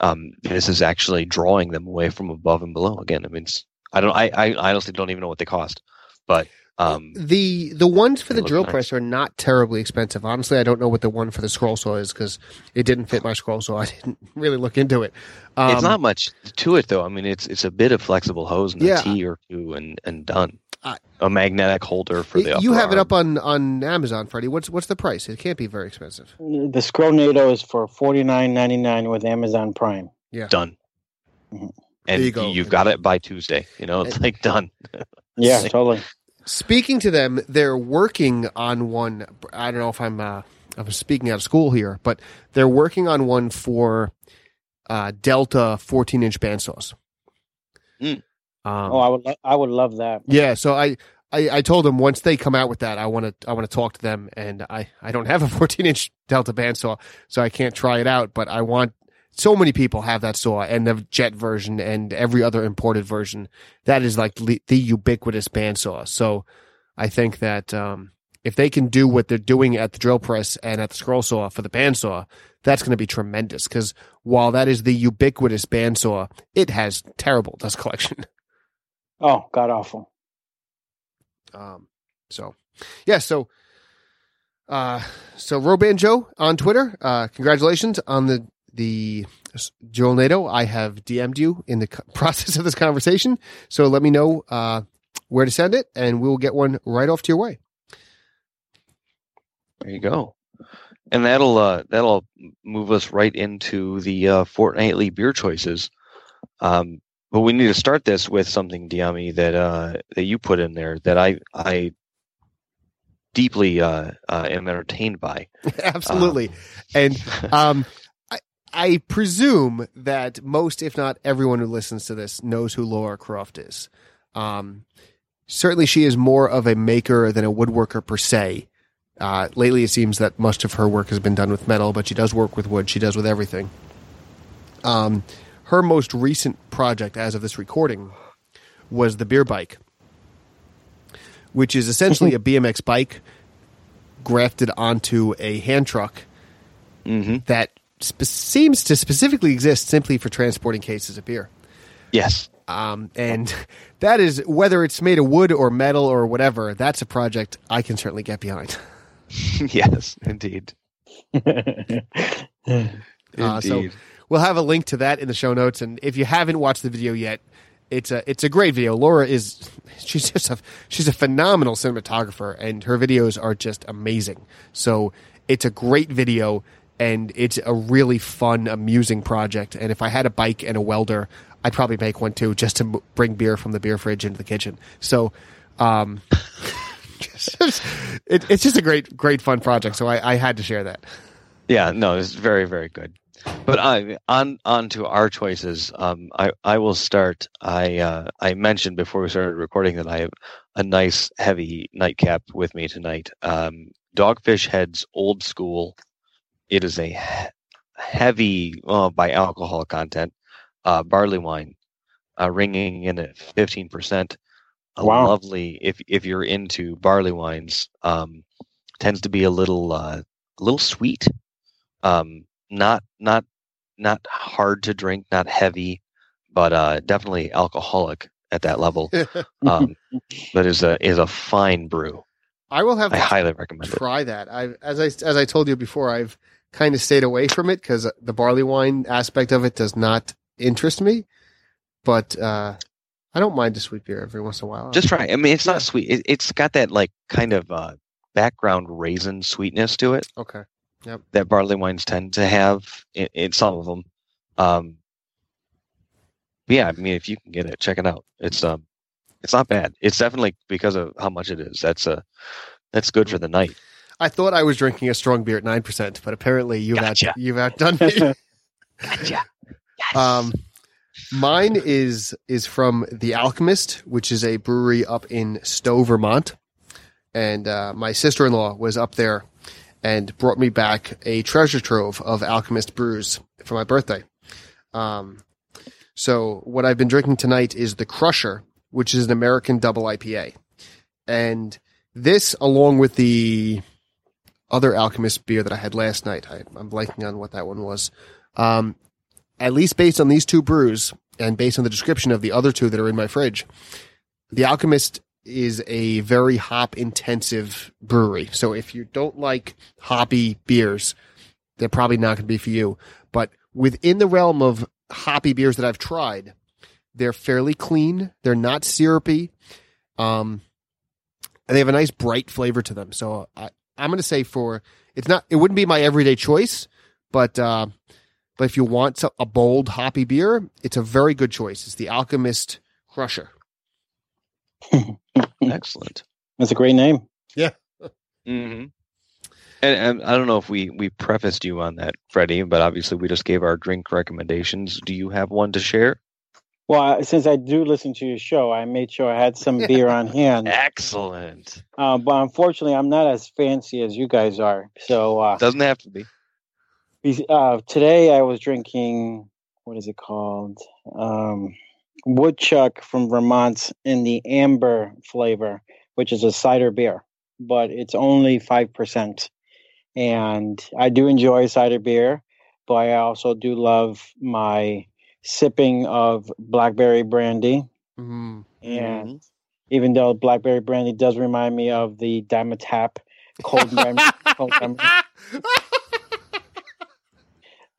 Um, this is actually drawing them away from above and below. Again, I mean, I don't, I, I honestly don't even know what they cost, but um, the the ones for the drill nice. press are not terribly expensive. Honestly, I don't know what the one for the scroll saw is because it didn't fit my scroll saw. I didn't really look into it. Um, it's not much to it though. I mean, it's it's a bit of flexible hose and Yeah. a T or two, and and done. A magnetic holder for the. you upper have it up on on Amazon, Freddie. What's what's the price? It can't be very expensive. The ScrollNado is for forty nine ninety nine with Amazon Prime. Yeah, done. Mhm. And you go. you've got it by Tuesday. You know, it's And- like done. Yeah, totally. Speaking to them, they're working on one. I don't know if I'm uh, I'm speaking out of school here, but they're working on one for uh, Delta 14 inch bandsaws. Mm. Um, Oh, I would lo- I would love that. Yeah, so I, I I told them once they come out with that, I want to I want to talk to them, and I I don't have a 14 inch Delta bandsaw, so I can't try it out. But I want so many people have that saw and the jet version and every other imported version. That is like le- the ubiquitous bandsaw. So I think that um, if they can do what they're doing at the drill press and at the scroll saw for the bandsaw, that's going to be tremendous. Because while that is the ubiquitous bandsaw, it has terrible dust collection. Oh, god awful. Um, so yeah, so uh, so Roban Joe on Twitter, uh, congratulations on the the DrillNado. I have DM'd you in the process of this conversation, so let me know uh, where to send it, and we'll get one right off to your way. There you go. And that'll uh, that'll move us right into the uh, fortnightly beer choices. Um, but we need to start this with something, Dyami, that uh, that you put in there that I I deeply uh, uh, am entertained by. Absolutely, and um, I, presume that most, if not everyone who listens to this, knows who Laura Kampf is. Um, certainly, she is more of a maker than a woodworker per se. Uh, lately, it seems that much of her work has been done with metal, but she does work with wood. She does with everything. Um, her most recent project, as of this recording, was the beer bike, which is essentially a BMX bike grafted onto a hand truck hmm that spe- seems to specifically exist simply for transporting cases of beer. Yes. Um, and that is whether it's made of wood or metal or whatever. That's a project I can certainly get behind. yes, indeed. Uh, so Indeed. we'll have a link to that in the show notes. And if you haven't watched the video yet, it's a it's a great video. Laura is she's just a she's a phenomenal cinematographer, and her videos are just amazing. So it's a great video, and it's a really fun, amusing project. And if I had a bike and a welder, I'd probably make one too, just to m- bring beer from the beer fridge into the kitchen. So. Um, it, it's just a great, great fun project. So I, I had to share that. Yeah, no, it's very, very good. But I, on on to our choices. Um, I I will start. I uh, I mentioned before we started recording that I have a nice heavy nightcap with me tonight. Um, Dogfish Head's Old School. It is a he- heavy uh, by alcohol content uh, barley wine, uh, ringing in at fifteen percent. A Wow. lovely if if you're into barley wines. Um, tends to be a little uh, a little sweet um not not not hard to drink not heavy but uh definitely alcoholic at that level um but is a is a fine brew I will have i highly recommend it try that. I as I as I told you before, I've kind of stayed away from it because the barley wine aspect of it does not interest me. But uh, I don't mind a sweet beer every once in a while. just try i mean it's not sweet. It, it's got that like kind of uh background raisin sweetness to it. Okay. Yep. that barley wines tend to have in, in some of them um yeah i mean if you can get it check it out. It's um it's not bad. It's definitely because of how much it is. That's uh that's good for the night I thought I was drinking a strong beer at nine percent, but apparently you've Gotcha. out, you've outdone me. Gotcha. Yes. Um, mine is is from the Alchemist, which is a brewery up in Stowe, Vermont, and uh, my sister in law was up there and brought me back a treasure trove of Alchemist brews for my birthday. Um, So what I've been drinking tonight is the Crusher, which is an American double IPA. And this, along with the other Alchemist beer that I had last night, I, I'm blanking on what that one was. Um, at least based on these two brews and based on the description of the other two that are in my fridge, the Alchemist is a very hop intensive brewery. So if you don't like hoppy beers, they're probably not going to be for you. But within the realm of hoppy beers that I've tried, they're fairly clean. They're not syrupy. Um, and they have a nice bright flavor to them. So I, I'm going to say for it's not it wouldn't be my everyday choice, but uh, but if you want a bold hoppy beer, it's a very good choice. It's the Alchemist Crusher. Excellent. That's a great name. Yeah. Mm-hmm. And, and, I don't know if we we prefaced you on that, Freddie, but obviously we just gave our drink recommendations. Do you have one to share? Well, since I do listen to your show, I made sure I had some beer on hand. Excellent. Uh, but unfortunately, I'm not as fancy as you guys are. So uh, doesn't have to be. Uh, today I was drinking what is it called? Um, Woodchuck from Vermont in the amber flavor, which is a cider beer, but it's only five percent. And I do enjoy cider beer, but I also do love my sipping of blackberry brandy. Mm-hmm. And mm-hmm. even though blackberry brandy does remind me of the Dimetapp cold memory, cold memory.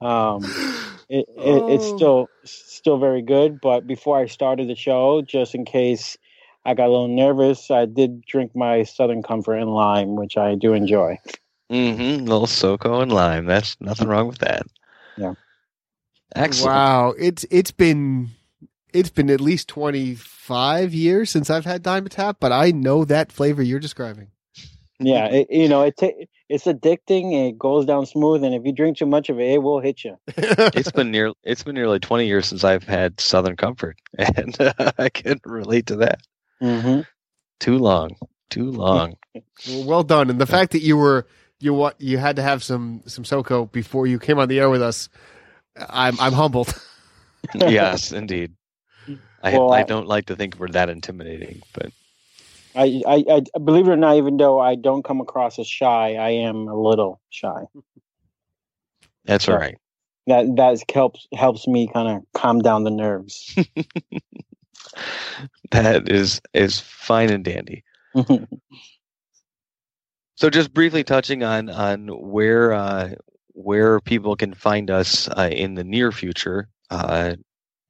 Um, it, it, it's oh. still still very good. But before I started the show, just in case I got a little nervous, I did drink my Southern Comfort and lime, which I do enjoy. Mm-hmm. Little SoCo and lime. That's nothing wrong with that. Yeah. Excellent. Wow. It's it's been it's been at least twenty five years since I've had Dimetapp, but I know that flavor you're describing. Yeah, it, you know it. T- it's addicting. It goes down smooth, and if you drink too much of it, it will hit you. it's been near. It's been nearly twenty years since I've had Southern Comfort, and uh, I can relate to that. Mm-hmm. Too long. Too long. well, well done, and the fact that you were you what you had to have some some SoCo before you came on the air with us. I'm I'm humbled. yes, indeed. I well, I don't like to think we're that intimidating, but I, I, I believe it or not, even though I don't come across as shy, I am a little shy. That's so all right. That that helps helps me kind of calm down the nerves. that is is fine and dandy. so, just briefly touching on on where uh, where people can find us uh, in the near future. Uh,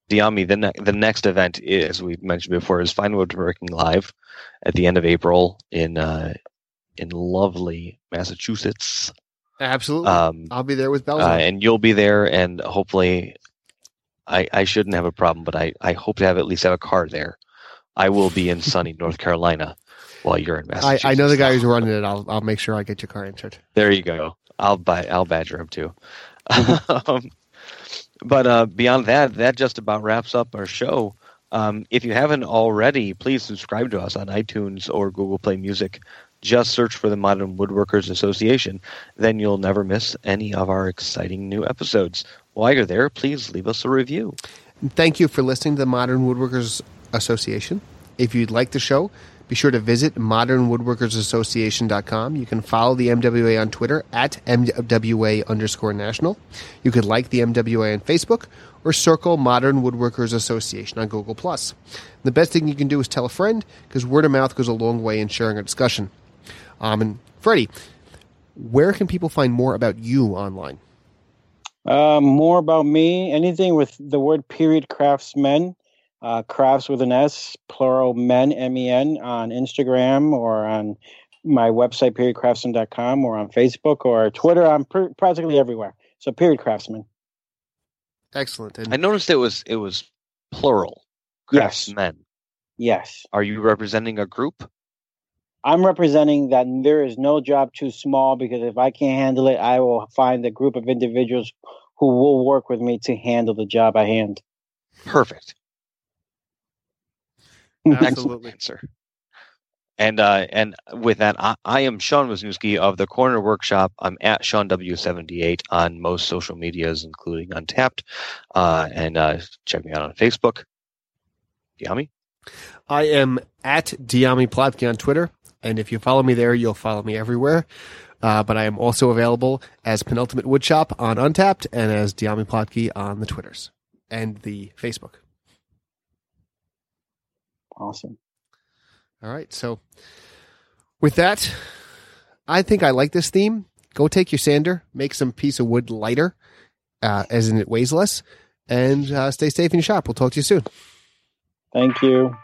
Dyami, the, ne- the next event, as we mentioned before, is Fine Woodworking Live at the end of April in uh, in lovely Massachusetts. Absolutely, um, I'll be there with Bells, uh, and you'll be there, and hopefully, I I shouldn't have a problem, but I I hope to have at least have a car there. I will be in sunny North Carolina while you're in Massachusetts. I, I know the guy who's running it. I'll I'll make sure I get your car entered. There you go. I'll buy. I'll badger him too. um, but uh, beyond that, that just about wraps up our show. Um, if you haven't already, please subscribe to us on iTunes or Google Play Music. Just search for the Modern Woodworkers Association. Then you'll never miss any of our exciting new episodes. While you're there, please leave us a review. Thank you for listening to the Modern Woodworkers Association. If you'd like the show, be sure to visit modernwoodworkersassociation.com. You can follow the MWA on Twitter at MWA underscore national. You could like the MWA on Facebook or circle Modern Woodworkers Association on Google+. The best thing you can do is tell a friend because word of mouth goes a long way in sharing a discussion. Um, and Freddie, where can people find more about you online? Uh, more about me, anything with the word period craftsmen uh, crafts with an S, plural men, M E N, on Instagram or on my website, periodcraftsman.com, or on Facebook or Twitter. I'm pr- practically everywhere. So, period craftsman. Excellent. And I noticed it was it was plural. Craftsmen. Yes. Are you representing a group? I'm representing that there is no job too small because if I can't handle it, I will find a group of individuals who will work with me to handle the job I hand. Perfect. Absolutely, answer. And uh, and with that, I, I am Sean Wisniewski of the Corner Workshop. I'm at Sean W78 on most social medias, including Untappd. Uh, and uh, check me out on Facebook. Yami? I am at Dyami Plotke on Twitter. And if you follow me there, you'll follow me everywhere. Uh, but I am also available as Penultimate Woodshop on Untappd and as Dyami Plotke on the Twitters and the Facebook. Awesome. All right. So with that, I think I like this theme. Go take your sander, make some piece of wood lighter, uh, as in it weighs less, and uh, stay safe in your shop. We'll talk to you soon. Thank you.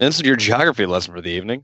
This is your geography lesson for the evening.